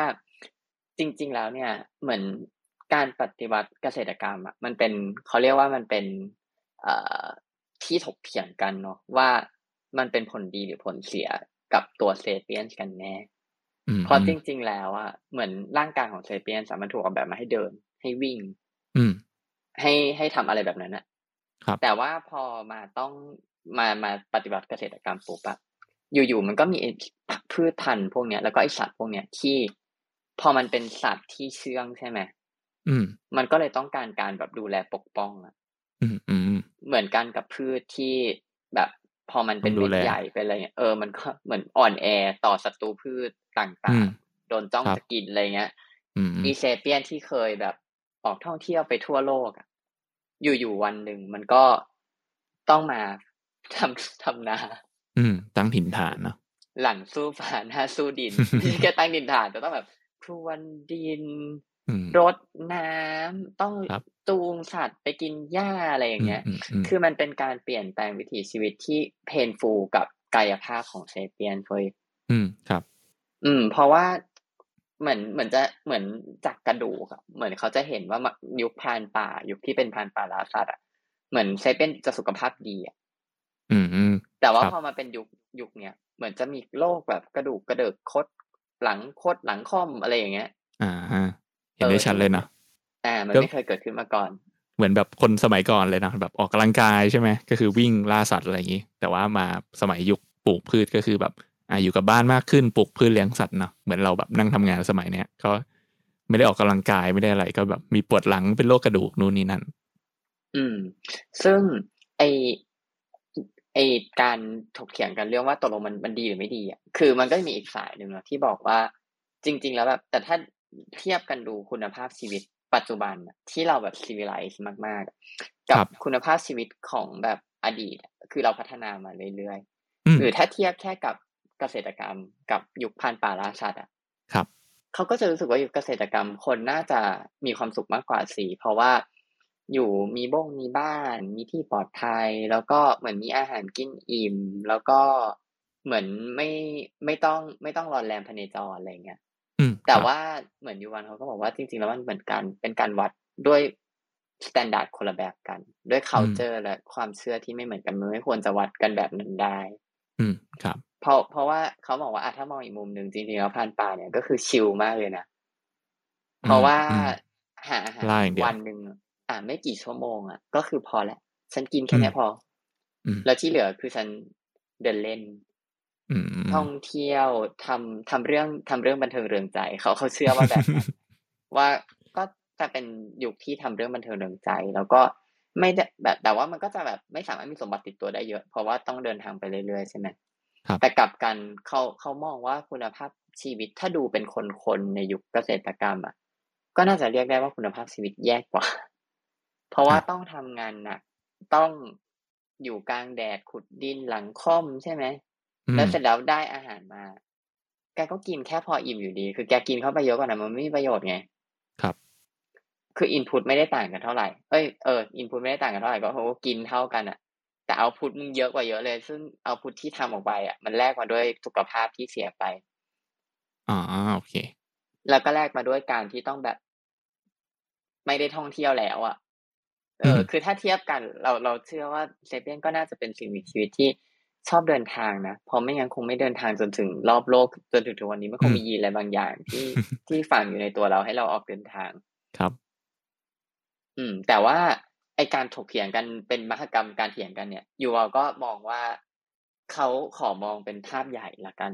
จริง ๆ แล้วเนี่ยเหมือนการปฏิวัติเกษตรกรรมอะมันเป็นเขาเรียกว่ามันเป็นเอ่อที่ถกเถียงกันเนาะว่ามันเป็นผลดีหรือผลเสียกับตัวเซเปียนกันแน่อืมเพราะจริง ๆ แล้วอะเหมือนร่างกายของเซเปียนสามารถถูกออกแบบมาให้เดิน ให้วิ่งอืมให้ให้ทำอะไรแบบนั้นอะครับ แต่ว่าพอมาต้องมามาปฏิบัติเกษตรกรรมปุ๊บอะอยู่ๆมันก็มีไอ้พืชพันธุ์พวกเนี้ยแล้วก็ไอสัตว์พวกเนี้ยที่พอมันเป็นสัตว์ที่เชื่องใช่ไหมอืม มันก็เลยต้องการการแบบดูแลปกป้องอะอืมอืมเหมือนกันกับพืชที่แบบพอมันเป็นต้องดูเม็ดแลใหญ่เป็นอะไรเงี้ยเออมันก็เหมือนอ่อนแอต่อศัตรูพืชต่อืางมๆโดนจ้องครับจะกินอะไรเงี้ยอืมอีเซเปียนที่เคยแบบออกท่องเที่ยวไปทั่วโลกอะ อยู่ๆวันหนึ่งมันก็ต้องมาทำทำนา อืม ตั้งถิ่นฐานเนาะหลังสู้ฝาหน้าสู้ดินนี่แค่ตั้งดินฐานแต่ต้องแบบพรวนดินอืมรดน้ำต้องครับจูงสัตว์ไปกินหญ้าอะไรอย่างเงี้ยอืมอืมคือมันเป็นการเปลี่ยนแปลงวิถีชีวิตที่เพนฟูกับกายภาพของเซเปียนเฟ้ยอืมครับ อืม เพราะว่า เหมือนเหมือนจะเหมือนจากกระดูกอะเหมือนเขาจะเห็นว่ายุคพรานป่า ยุคที่เป็นพรานป่าล่าสัตว์อะเหมือนเซเปียนจะสุขภาพดีอะอืมอืมแต่ว่าครับพอมาเป็นยุคยุคเนี้ยเหมือนจะมีโรคแบบกระดูกกระเดิกคดหลังคดหลังค่อมอะไรอย่างเงี้ย อ่าฮะเห็นได้ชัดเลยเนาะอ่า มันก็ไม่เคยเกิดขึ้นมาก่อน เหมือนแบบคนสมัยก่อนเลยนะแบบออกกำลังกายใช่ไหมก็คือวิ่งล่าสัตว์อะไรอย่างนี้ แต่ว่ามาสมัยยุคปลูกพืชก็คือแบบ อ่าอยู่กับบ้านมากขึ้นปลูกพืชเลี้ยงสัตว์เนาะเหมือนเราแบบนั่งทำงานสมัยเนี้ยก็ไม่ได้ออกกำลังกายไม่ได้อะไรก็แบบมีปวดหลังเป็นโรคกระดูกนู่นนี่นั่นอืม ซึ่งไอไอการถกเถียงกันเรื่องว่าตกลงมันมันดีหรือไม่ดีอะคือมันก็จะมีอีกฝ่ายหนึ่งเนอะที่บอกว่าจริง ๆ แล้วแบบแต่ถ้าเทียบกันดูคุณภาพชีวิตปัจจุบันอะที่เราแบบซีวิไลซ์มากๆอะกัครับคุณภาพชีวิตของแบบอดีตอะคือเราพัฒนามาเรื่อยอืมๆหรือถ้าเทียบแค่กับ เกษตรกรรมกับยุคพันธุ์ป่าล่าสัตว์อะครับเขาก็จะรู้สึกว่าอยู่เกษตรกรรมคนน่าจะมีความสุขมากกว่าสิเพราะว่าอยู่มีบ้งมีบ้าน มีที่ปลอดภัย แล้วก็เหมือนมีอาหารกินอิ่ม แล้วก็เหมือนไม่ไม่ต้องไม่ต้องรอนแรมพเนจรอะไรเงี้ยอืมแต่ครับว่าเหมือนยูวันเขาก็บอกว่าจริง ๆ แล้วมันเหมือนกันเป็นการวัดด้วย standard คนละแบบกัน ด้วย culture และความเชื่อที่ไม่เหมือนกันมันไม่ควรจะวัดกันแบบนั้นได้ อืมครับ เพราะเพราะว่าเขาบอกว่าอะถ้ามองอีกมุมหนึ่งจริงๆแล้วพรานป่าเนี่ยก็คือ chill มากเลยนะเพราะว่าอืมหาอาหารล่าอย่างเดียววันหนึ่งอะไม่กี่ชั่วโมงอะก็คือพอแล้วฉันกินแค่เนี้ยอืมพออืมแล้วที่เหลือคือฉันเดินเล่นอืมท่องเที่ยวทำทำเรื่องทำเรื่องบันเทิงเริงใจ เขาเขาเชื่อว่าแบบนั้นว่าก็จะเป็นยุคที่ทำเรื่องบันเทิงเริงใจ แล้วก็ ไม่ได้แบบแต่ว่ามันก็จะแบบไม่สามารถมีสมบัติติดตัวได้เยอะ เพราะว่าต้องเดินทางไปเรื่อยๆใช่ไหมครับแต่กลับกันเขาเขามองว่าคุณภาพชีวิตถ้าดูเป็นคนคนในยุคเกษตรกรรมอะ ก็น่าจะเรียกได้ว่าคุณภาพชีวิตแย่กว่า เพราะว่าต้องทำงานหนักต้องอยู่กลางแดดขุดดินหลังค่อมใช่ไหมอืมแล้วเสร็จแล้วได้อาหารมา แกก็กินแค่พออิ่มอยู่ดี คือแกกินเข้าไปเยอะกว่านั้นมันไม่มีประโยชน์ไงครับ คืออินพุตไม่ได้ต่างกันเท่าไหร่เอ้ยเอออินพุตไม่ได้ต่างกันเท่าไหร่ก็โหกินเท่ากันอะแต่เอาพุตมึงเยอะกว่าเยอะเลย ซึ่งเอาพุตที่ทำออกไปอะมันแลกมาด้วยสุขภาพที่เสียไปอ๋อโอเค แล้วก็แลกมาด้วยการที่ต้องแบบ ไม่ได้ท่องเที่ยวแล้วอะเอออืมคือถ้าเทียบกัน เราเราเชื่อว่าเซเปียนก็น่าจะเป็นสิ่งมีชีวิตที่ชอบเดินทางนะเพราะไม่งั้นคงไม่เดินทางจนถึงรอบโลกจนถึงทุกวันนี้มันคงมียีนอะไรบางอย่าง ที่ที่ฝังอยู่ในตัวเราให้เราออกเดินทางครับ อืม แต่ว่าไอการถกเถียงกันเป็นมหกรรมการเถียงกันเนี่ยยูวาก็มองว่าเขาขอมองเป็นภาพใหญ่ละกัน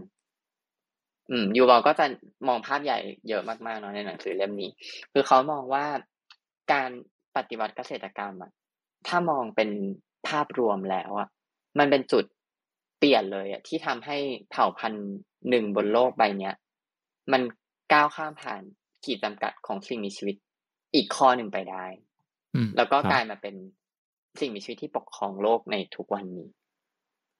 อืมยูวาก็จะมองภาพใหญ่เยอะมากๆเนาะในหนังสือเล่มนี้ คือเขามองว่าการปฏิวัติเกษตรกรรมอะถ้ามองเป็นภาพรวมแล้วอะมันเป็นจุดเปลี่ยนเลยอะที่ทำให้เผ่าพันธุ์หนึ่งบนโลกใบเนี้ยมันก้าวข้ามผ่านขีดจำกัดของสิ่งมีชีวิต อีกข้อหนึ่งไปได้ แล้วก็ครับกลายมาเป็นสิ่งมีชีวิตที่ปกครองโลกในทุกวันนี้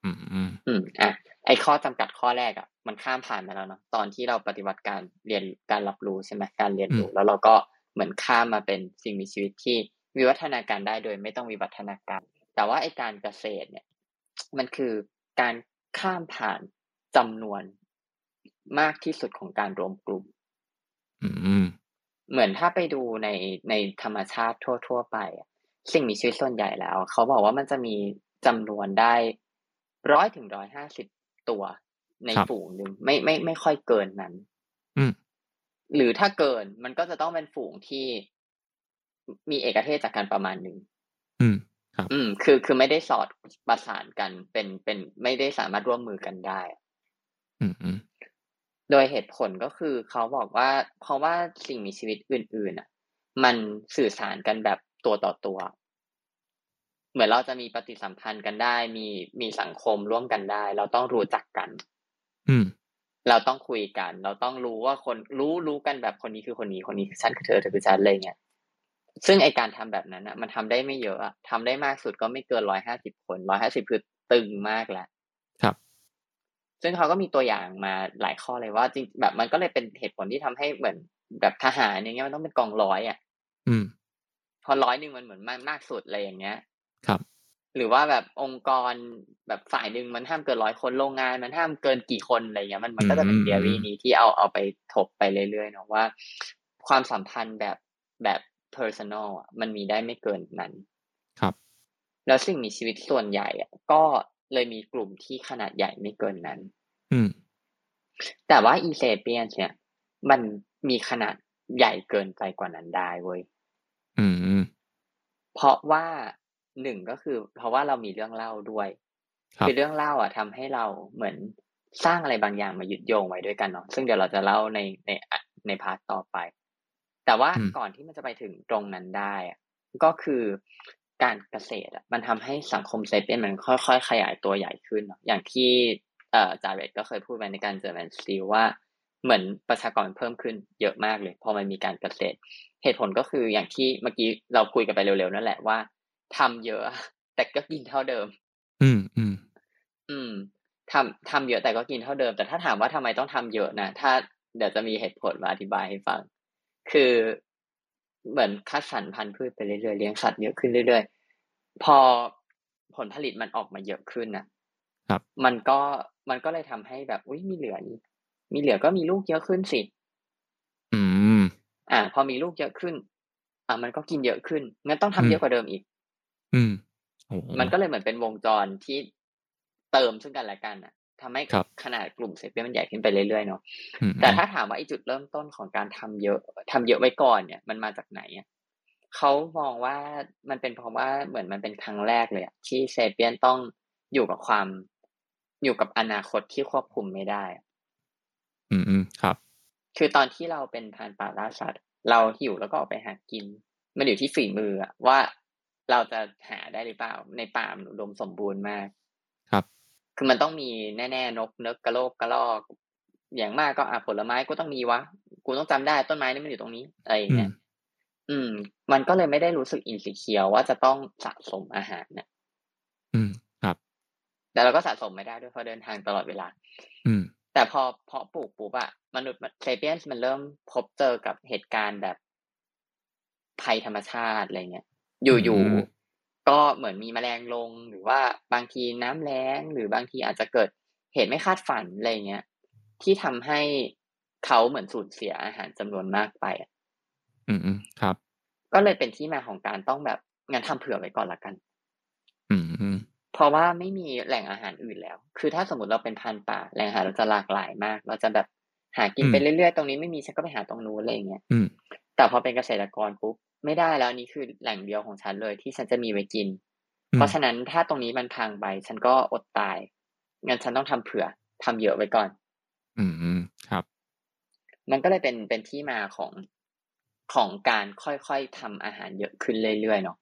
อืมอืมอืมอะไอข้อจำกัดข้อแรกอะ มันข้ามผ่านมาแล้วเนาะตอนที่เราปฏิบัติการเรียนการรับรู้ใช่ไหมการเรียนรู้ แล้วเราก็เหมือนข้ามมาเป็นสิ่งมีชีวิตที่วิวัฒนาการได้โดยไม่ต้องวิวัฒนาการ แต่ว่าไอการเกษตรเนี่ย มันคือการข้ามผ่านจำนวนมากที่สุดของการรวมกลุ่มอืม เหมือนถ้าไปดูในในธรรมชาติทั่ว ๆ ไปอะสิ่งมีชีวิตส่วนใหญ่แล้ว เขาบอกว่ามันจะมีจำนวนได้ร้อยถึงร้อยห้าสิบตัวในครับฝูงหนึ่งไม่ไม่ไม่ค่อยเกินนั้น อืมหรือถ้าเกินมันก็จะต้องเป็นฝูงที่มีเอกเทศจากการประมาณหนึ่งอืมอืม คือคือไม่ได้สอดประสานกันเป็นเป็นไม่ได้สามารถร่วมมือกันได้ อืมอืม โดยเหตุผลก็คือเขาบอกว่า เพราะว่าสิ่งมีชีวิตอื่นๆอะ มันสื่อสารกันแบบตัวต่อตัว เหมือนเราจะมีปฏิสัมพันธ์กันได้ มีมีสังคมร่วมกันได้ เราต้องรู้จักกัน อืม เราต้องคุยกัน เราต้องรู้ว่าคนรู้รู้กันแบบคนนี้คือคนนี้คนนี้คือฉันคือเธอเธอคือฉันอะไรเงี้ยซึ่งไอการทำแบบนั้นอะ มันทำได้ไม่เยอะทำได้มากสุดก็ไม่เกินร้อยห้าสิบคนร้อยห้าสิบคือตึงมากแล้วครับ ซึ่งเขาก็มีตัวอย่างมาหลายข้อเลยว่าจริงแบบมันก็เลยเป็นเหตุผลที่ทำให้เหมือนแบบทหารอย่างเงี้ยมันต้องเป็นกองร้อยอะ อืม พอร้อยหนึ่งมันเหมือนมากมากสุดอะไรอย่างเงี้ย ครับ หรือว่าแบบองค์กรแบบฝ่ายหนึ่งมันห้ามเกินร้อยคนโรงงาน มันห้ามเกินกี่คนอะไรเงี้ย มันมันก็จะเป็นอืมเดียรีนี้ที่เอาเอาไปถกไปเรื่อยๆเนาะว่า ความสัมพันธ์แบบแบบ personal อะมันมีได้ไม่เกินนั้น ครับ แล้วสิ่งมีชีวิตส่วนใหญ่อะก็ เลยมีกลุ่มที่ขนาดใหญ่ไม่เกินนั้น อืม แต่ว่าอีเซเปียนเนี่ย มันมีขนาดใหญ่เกินไปกว่านั้นได้เว้ยอืม เพราะว่าหนึ่งก็คือ เพราะว่าเรามีเรื่องเล่าด้วยครับอเรื่องเล่าอะทำให้เราเหมือนสร้างอะไรบางอย่างมายึดโยงไว้ด้วยกันเนาะซึ่งเดี๋ยวเราจะเล่าในในใน part ต่อไป แต่ว่าอืมก่อนที่มันจะไปถึงตรงนั้นได้อะก็คือ การเกษตรอะมันทำให้สังคมเซเปียนมันค่อยๆ ขยายตัวใหญ่ขึ้นเนาะอย่างที่เอ่อ Jared ก็เคยพูดไปใน Guns Germs and Steel ว่าเหมือนประชากรเพิ่มขึ้นเยอะมากเลย พอมันมีการเกษตร เหตุผลก็คืออย่างที่เมื่อกี้เราคุยกันไปเร็วๆนั่นแหละว่าทำเยอะ แต่ก็กินเท่าเดิม อืมอืมอืมทำทำเยอะแต่ก็กินเท่าเดิม แต่ถ้าถามว่าทำไมต้องทำเยอะนะถ้าเดี๋ยวจะมีเหตุผลมาอธิบายให้ฟัง คือ เหมือนคัดสรรพันธุ์พืชไปเรื่อยๆเลี้ยงสัตว์เยอะขึ้นเรื่อยๆ พอผลผลิตมันออกมาเยอะขึ้นนะครับ มันก็มันก็เลยทำให้แบบอุ้ยมีเหลือนี่มีเหลือก็มีลูกเยอะขึ้นสิ อืม อ่า พอมีลูกเยอะขึ้น อ่ามันก็กินเยอะขึ้นงั้นต้องทำอืมเยอะกว่าเดิมอีก อืมโอ้มันก็เลยเหมือนเป็นวงจรที่เติมซึ่งกันและกันอะ ทำให้ครับขนาดกลุ่มเซเปียนมันใหญ่ขึ้นไปเรื่อยๆเนาะอืมแต่ถ้าถามว่าไอ้จุดเริ่มต้นของการทำเยอะทำเยอะไว้ก่อนเนี่ย มันมาจากไหนอะเขามองว่ามันเป็นเพราะว่าเหมือนมันเป็นครั้งแรกเลยอะที่เซเปียนต้องอยู่กับความอยู่กับอนาคตที่ควบคุมไม่ได้อะอืมอืมครับ คือตอนที่เราเป็นพรานป่าล่าสัตว์ เราหิวแล้วก็ออกไปหากิน มันอยู่ที่ฝีมืออะว่าเราจะหาได้หรือเปล่าในป่ามันอุดมสมบูรณ์มากครับ คือมันต้องมีแน่ๆนกเนกกระโลกกระลอก อย่างมากก็อะผลไม้ก็ต้องมีวะกูต้องจำได้ต้นไม้นี่มันอยู่ตรงนี้อะไรอย่างอืเงี้มยอืม มันก็เลยไม่ได้รู้สึกอินสิเคียวว่าจะต้องสะสมอาหารเนี่ยอืมครับ แต่เราก็สะสมไม่ได้ด้วยเพราะเดินทางตลอดเวลา อืม แต่พอเพาะปลูกปุ๊บอะมนุษย์เซเปียนมันเริ่มพบเจอกับเหตุการณ์แบบภัยธรรมชาติอะไรเงี้ย อยู่อืมๆ ก็เหมือนมีแมลงลงหรือว่าบางทีน้ำแล้ง หรือบางทีอาจจะเกิดเหตุไม่คาดฝันอะไรเงี้ยที่ทำให้เขาเหมือนสูญเสียอาหารจำนวนมากไปอะอืมอืมครับ ก็เลยเป็นที่มาของการต้องแบบงั้นทำเผื่อไว้ก่อนละกันอืมอืมเพราะว่าไม่มีแหล่งอาหารอื่นแล้ว คือถ้าสมมติเราเป็นพันธุ์ป่าแหล่งอาหารเราจะหลากหลายมาก เราจะแบบหากินไปเรื่อยๆตรงนี้ไม่มีฉันก็ไปหาตรงนู้นอะไรอย่างเงี้ยอืมแต่พอเป็นเกษตรกรปุ๊บ ไม่ได้แล้วนี่คือแหล่งเดียวของฉันเลยที่ฉันจะมีไว้กินอืมเพราะฉะนั้นถ้าตรงนี้มันพังไป ฉันก็อดตายงั้นฉันต้องทำเผื่อทำเยอะไว้ก่อนอืมอืมครับ มันก็เลยเป็นเป็นที่มาของของการค่อยๆทำอาหารเยอะขึ้นเรื่อยๆเนาะ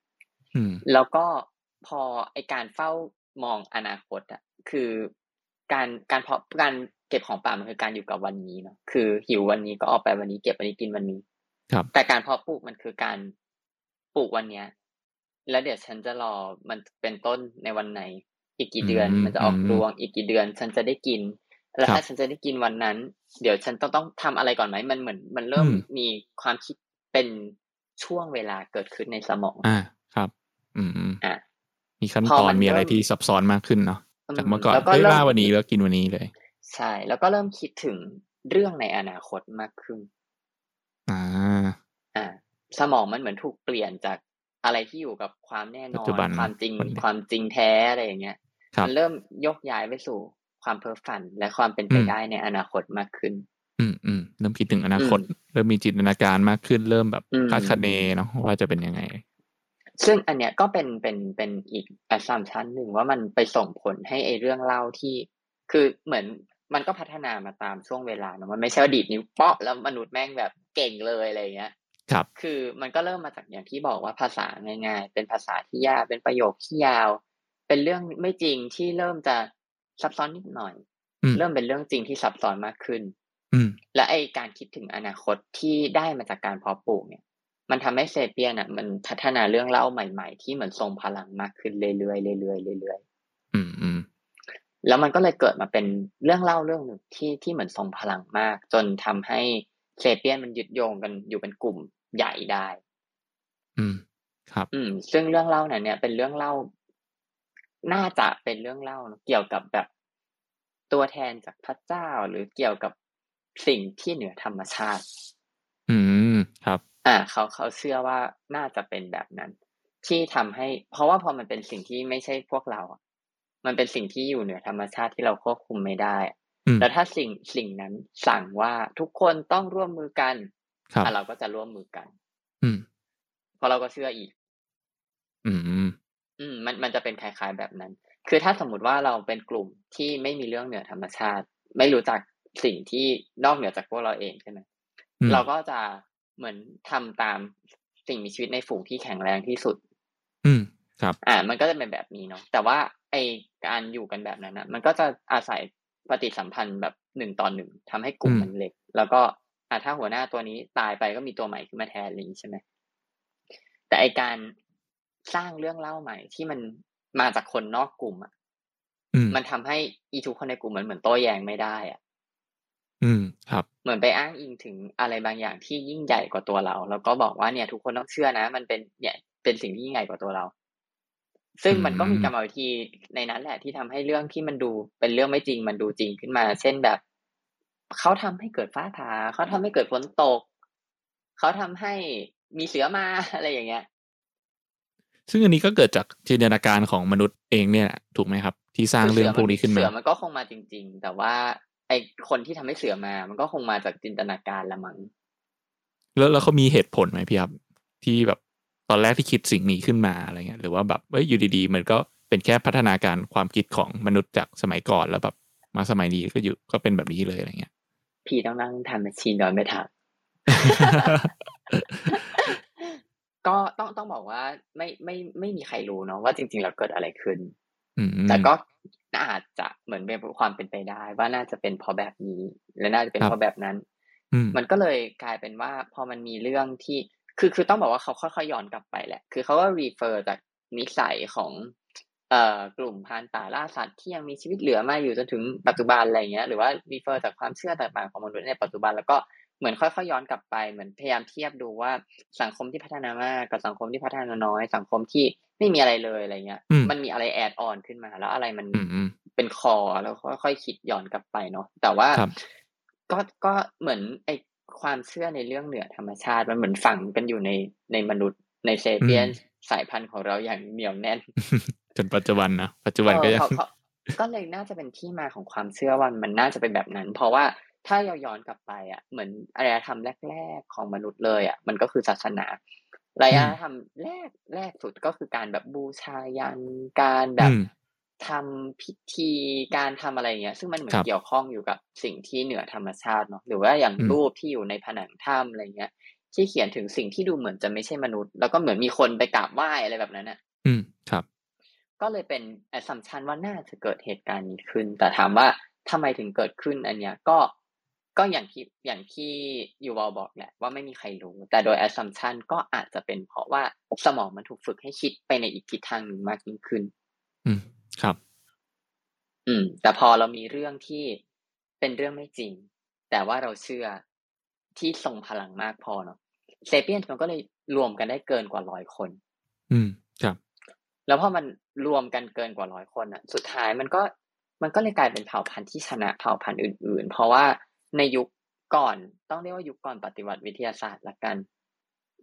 อืมแล้วก็พอไอการเฝ้ามองอนาคตอะคือการการเพาะการเก็บของป่ามันคือการอยู่กับวันนี้เนาะคือหิววันนี้ก็ออกไปวันนี้เก็บวันนี้กินวันนี้ ครับแต่การเพาะปลูกมันคือการปลูกวันเนี้ย แล้วเดี๋ยวฉันจะรอมันเป็นต้นในวันไหน อีกกี่เดือนอืมมันจะออกอืมรวง อีกกี่เดือน ฉันจะได้กิน แล้วครับถ้าฉันจะได้กินวันนั้น เดี๋ยวฉันต้องต้องทำอะไรก่อนไหมมันเหมือน มันเริ่มอืมมีความคิดเป็นช่วงเวลาเกิดขึ้นในสมอง อ่าครับ อืมอืมอะมีขั้นพอตอมันนมีอะไรเริ่มที่ซับซ้อนมากขึ้นเนาะจากเมื่อก่อนแล้วก็เฮ้ยเริ่มล่าวันนี้แล้วกินวันนี้เลย ใช่ แล้วก็เริ่มคิดถึงเรื่องในอนาคตมากขึ้น อ่าอ่า สมองมันเหมือนถูกเปลี่ยนจากอะไรที่อยู่กับความแน่นปัอจจุนบันความจริงวันนี้ความจริงแท้อะไรอย่างเงี้ยครับมันเริ่มยกย้ายไปสู่ความเพ้อฝันและความเป็นไปอืมได้ในอนาคตมากขึ้น อืมอืมเริ่มคิดถึงอนาคตอืมเริ่มมีจินตนาการมากขึ้น เริ่มแบบอืมคาดคะเนเนาะว่าจะเป็นยังไง ซึ่งอันเนี้ยก็เป็นเป็นเป็นอีก assumption หนึ่งว่ามันไปส่งผลให้ไอเรื่องเล่าที่ คือเหมือนมันก็พัฒนามาตามช่วงเวลาเนาะมันไม่ใช่ว่าดีดนิ้วเปาะแล้วมนุษย์แม่งแบบเก่งเลยอะไรเงี้ย ครับ คือมันก็เริ่มมาจากอย่างที่บอกว่าภาษาง่าย ๆ เป็นภาษาที่ยากเป็นประโยคที่ยาว เป็นเรื่องไม่จริงที่เริ่มจะซับซ้อนนิดหน่อยอืมเริ่มเป็นเรื่องจริงที่ซับซ้อนมากขึ้นอืมและไอการคิดถึงอนาคตที่ได้มาจากการเพาะปลูกเนี่ย มันทำให้เซเปียนอะ มันพัฒนาเรื่องเล่าใหม่ๆ ที่เหมือนทรงพลังมากขึ้นเรื่อยๆเรื่อยๆเรื่อยอืมอืมๆแล้วมันก็เลยเกิดมาเป็นเรื่องเล่าเรื่องหนึ่งที่ที่เหมือนทรงพลังมาก จนทำให้ เซเปียนมันยึดโยงกันอยู่เป็นกลุ่มใหญ่ได้ อืม ครับ อืม ซึ่งเรื่องเล่านั้นเนี่ยเป็นเรื่องเล่า น่าจะเป็นเรื่องเล่าเนอะเกี่ยวกับแบบตัวแทนจากพระเจ้าหรือเกี่ยวกับสิ่งที่เหนือธรรมชาติ อืม ครับ อ่า เขาเขาเชื่อว่าน่าจะเป็นแบบนั้น ที่ทำให้ เพราะว่าพอมันเป็นสิ่งที่ไม่ใช่พวกเราอะมันเป็นสิ่งที่อยู่เหนือธรรมชาติที่เราควบคุมไม่ได้อะอืม แล้วถ้าสิ่งสิ่งนั้นสั่งว่าทุกคนต้องร่วมมือกันครับอะเราก็จะร่วมมือกัน อืมเพราะเราก็เชื่ออีก อืม อืม มันมันจะเป็นคล้ายๆแบบนั้น คือถ้าสมมติว่าเราเป็นกลุ่มที่ไม่มีเรื่องเหนือธรรมชาติ ไม่รู้จักสิ่งที่นอกเหนือจากพวกเราเองใช่ไหมอืมเราก็จะเหมือนทำตามสิ่งมีชีวิตในฝูงที่แข็งแรงที่สุด อืม ครับ อ่า มันก็จะเป็นแบบนี้เนาะแต่ว่าไอการอยู่กันแบบนั้นนะมันก็จะอาศัย ปฏิสัมพันธ์แบบหนึ่งต่อหนึ่งทำให้กลุ่มอืมมันเล็ก แล้วก็อ่าถ้าหัวหน้าตัวนี้ตายไปก็มีตัวใหม่ขึ้นมาแทนอะไรอย่างนี้ใช่ไหมแต่ไอการสร้างเรื่องเล่าใหม่ที่มันมาจากคนนอกกลุ่มอะอืมมันทำให้อีทุกคนในกลุ่มมันเหมือนโต้แย้งไม่ได้ อะ อืม ครับ เหมือนไปอ้างอิงถึงอะไรบางอย่างที่ยิ่งใหญ่กว่าตัวเรา แล้วก็บอกว่าเนี่ย ทุกคนต้องเชื่อนะ มันเป็นเนี่ย เป็นสิ่งที่ยิ่งใหญ่กว่าตัวเรา ซึ่งมันก็มีกรรมวิธีในนั้นแหละที่ทำให้เรื่องที่มันดูเป็นเรื่องไม่จริง มันดูจริงขึ้นมา เช่นแบบเขาทำให้เกิดฟ้าผ่าเขาทำให้เกิดฝนตกเขาทำให้มีเสือมาอะไรอย่างเงี้ย ซึ่งอันนี้ก็เกิดจากจินตนาการของมนุษย์เองเนี่ยแหละถูกไหมครับ ที่สร้างเรื่องพวกนี้ขึ้นมาเสือมันก็คงมาจริง ๆ แต่ว่า ไอคนที่ทำให้เสือมา มันก็คงมาจากจินตนาการละมั้งแล้วแล้วเขามีเหตุผลไหมพี่ครับที่แบบ ตอนแรกที่คิดสิ่งนี้ขึ้นมาอะไรเงี้ยหรือว่าแบบเอ้ยอยู่ดีๆ มันก็เป็นแค่พัฒนาการความคิดของมนุษย์จากสมัยก่อนแล้วแบบมาสมัยนี้ก็อยู่ก็เป็นแบบนี้เลยอะไรเงี้ยพี่ต้องนั่งทำแมชชีนโดยไม่ถามก็ต้องต้องบอกว่าไม่ไม่ไม่มีใครรู้เนาะว่าจริง ๆ แล้วเกิดอะไรขึ้นอืมแต่ก็อาจจะเหมือนเป็นความเป็นไปได้ ว่าน่าจะเป็นเพราะแบบนี้ และน่าจะเป็นเพราะแบบนั้นอืมมันก็เลยกลายเป็นว่า พอมันมีเรื่องที่ คือคือต้องบอกว่าเขาค่อยๆย้อนกลับไปแหละ คือเขาก็ refer จากนิสัยของเอ่อกลุ่มพรานป่าล่าสัตว์ที่ยังมีชีวิตเหลือมาอยู่จนถึงปัจจุบันอะไรเงี้ย หรือว่า refer จากความเชื่อต่างๆของมนุษย์ในปัจจุบันแล้วก็เหมือนค่อยๆย้อนกลับไปเหมือนพยายามเทียบดูว่าสังคมที่พัฒนามากกับสังคมที่พัฒนาน้อย สังคมที่ไม่มีอะไรเลยอะไรเงี้ยอืมมันมีอะไรแอดออนขึ้นมา แล้วอะไรมันอืมอืมเป็นคอแล้วค่อยๆคิดย้อนกลับไปเนาะแต่ว่าครับก็ก็เหมือนไอ ความเชื่อในเรื่องเหนือธรรมชาติมันเหมือนฝังกันอยู่ในในมนุษย์ในเซเปียนอืมสายพันธุ์ของเราอย่างเหนียวแน่น จนปัจจุบันนะปัจจุบันก็เออยังเพราะเพราะก็เลยน่าจะเป็นที่มาของความเชื่อว่ามันน่าจะเป็นแบบนั้น เพราะว่าถ้าเราย้อนกลับไปอะ เหมือนอารยธรรมแรก ๆ ของมนุษย์เลยอะมันก็คือศาสนาอารยธรรมแรกแรกสุดก็คือการแบบบูชายันการแบบอืม ทำพิธีการทำอะไรอย่างเงี้ย ซึ่งมันเหมือคนรับเกี่ยวข้องอยู่กับสิ่งที่เหนือธรรมชาติเนาะหรือว่าอย่างอืมรูปที่อยู่ในผนังถ้ำอะไรเงี้ย ที่เขียนถึงสิ่งที่ดูเหมือนจะไม่ใช่มนุษย์ แล้วก็เหมือนมีคนไปกราบไหว้อะไรแบบนั้นอะ อืมครับ ก็เลยเป็น assumption ว่าน่าจะเกิดเหตุการณ์นี้ขึ้น แต่ถามว่าทำไมถึงเกิดขึ้นอันเนี้ยก็ก็อย่างที่อย่างที่ยูวอลบอกแหละว่าไม่มีใครรู้ แต่โดย assumption ก็อาจจะเป็นเพราะว่าสมองมันถูกฝึกให้คิดไปในอีกทิศทางหนึ่งมากยิ่งขึ้น อืม ครับ อืม แต่พอเรามีเรื่องที่เป็นเรื่องไม่จริง แต่ว่าเราเชื่อที่ทรงพลังมากพอเนาะเซเปียนมันก็เลยรวมกันได้เกินกว่าร้อยคน อืม ครับ แล้วพอมันรวมกันเกินกว่าร้อยคนอะ สุดท้ายมันก็มันก็เลยกลายเป็นเผ่าพันธุ์ที่ชนะเผ่าพันธุ์อื่น ๆ เพราะว่าในยุคก่อนต้องเรียกว่ายุคก่อนปฏิวัติวิทยาศาสตร์ละกัน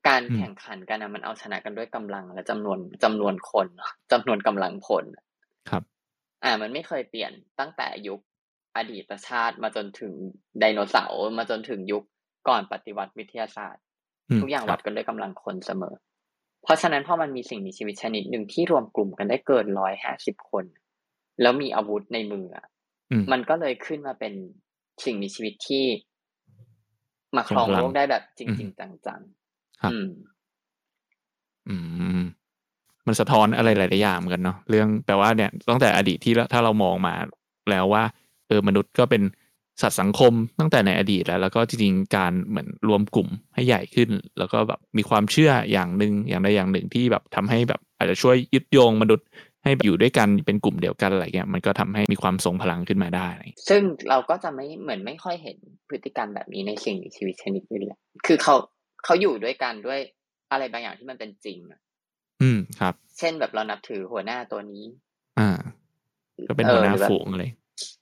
การอืมแข่งขันกันนะมันเอาชนะกันด้วยกำลังและจำนวนจำนวนคนเนอะจำนวนกำลังพล ครับ อ่า มันไม่เคยเปลี่ยนตั้งแต่ยุคอดีตชาติมาจนถึงไดโนเสาร์มาจนถึงยุคก่อนปฏิวัติวิทยาศาสตร์อืมทุกอย่างครัวับดกันด้วยกำลังคนเสมอ เพราะฉะนั้นพอมันมีสิ่งมีชีวิตชนิดหนึ่งที่รวมกลุ่มกันได้เกินร้อยห้าสิบคน แล้วมีอาวุธในมืออะมันก็เลยขึ้นมาเป็นสิ่งมีชีวิตที่มาครองโลกได้แบบจริง ๆ จังๆอืม อืม มันสะท้อนอะไรหลายๆอย่างเหมือนกันเนาะเรื่องแปลว่าเนี่ยตั้งแต่อดีตที่ถ้าเรามองมาแล้วว่า เออมนุษย์ก็เป็นสัตว์สังคมตั้งแต่ในอดีตแล้ว แล้วก็จริงๆการเหมือนรวมกลุ่มให้ใหญ่ขึ้น แล้วก็แบบมีความเชื่ออย่างหนึ่งอย่างใดอย่างหนึ่งที่แบบทำให้แบบอาจจะช่วยยึดโยงมนุษย์ให้อยู่ด้วยกันเป็นกลุ่มเดียวกันอะไรเงี้ยมันก็ทำให้มีความทรงพลังขึ้นมาได้ ซึ่งเราก็จะไม่เหมือนไม่ค่อยเห็นพฤติกรรมแบบนี้ในสิ่งมีชีวิตชนิดอื่นเลยคือเขาเขาอยู่ด้วยกันด้วยอะไรบางอย่างที่มันเป็นจริง อืมครับ เช่นแบบเรานับถือหัวหน้าตัวนี้ อ่า ก็เป็นหัวหน้าฝูงเลย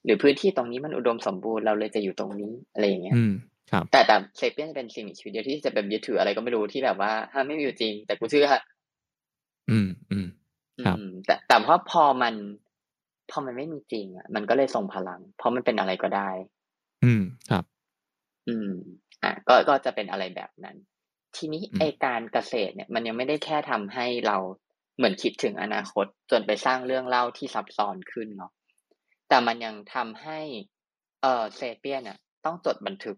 หรือพื้นที่ตรงนี้มันอุดมสมบูรณ์เราเลยจะอยู่ตรงนี้อะไรอย่างเงี้ย อืมครับ แต่แต่เซเปียนจะเป็นสิ่งมีชีวิตเดียวที่จะเป็นยึดถืออะไรก็ไม่รู้ที่แบบว่าถ้าไม่มีอยู่จริง แต่กูเชื่ออืมอืมครับแต่แต่เพราะพอมัน พอมันไม่มีจริงอะมันก็เลยส่งพลัง เพราะมันเป็นอะไรก็ได้ อืมครับ อืม อะก็ก็จะเป็นอะไรแบบนั้น ทีนี้ไอการเกษตรเนี่ยมันยังไม่ได้แค่ทำให้เราเหมือนคิดถึงอนาคต จนไปสร้างเรื่องเล่าที่ซับซ้อนขึ้นเนาะแต่มันยังทำให้เออเซเปียนอะ ต้องจดบันทึก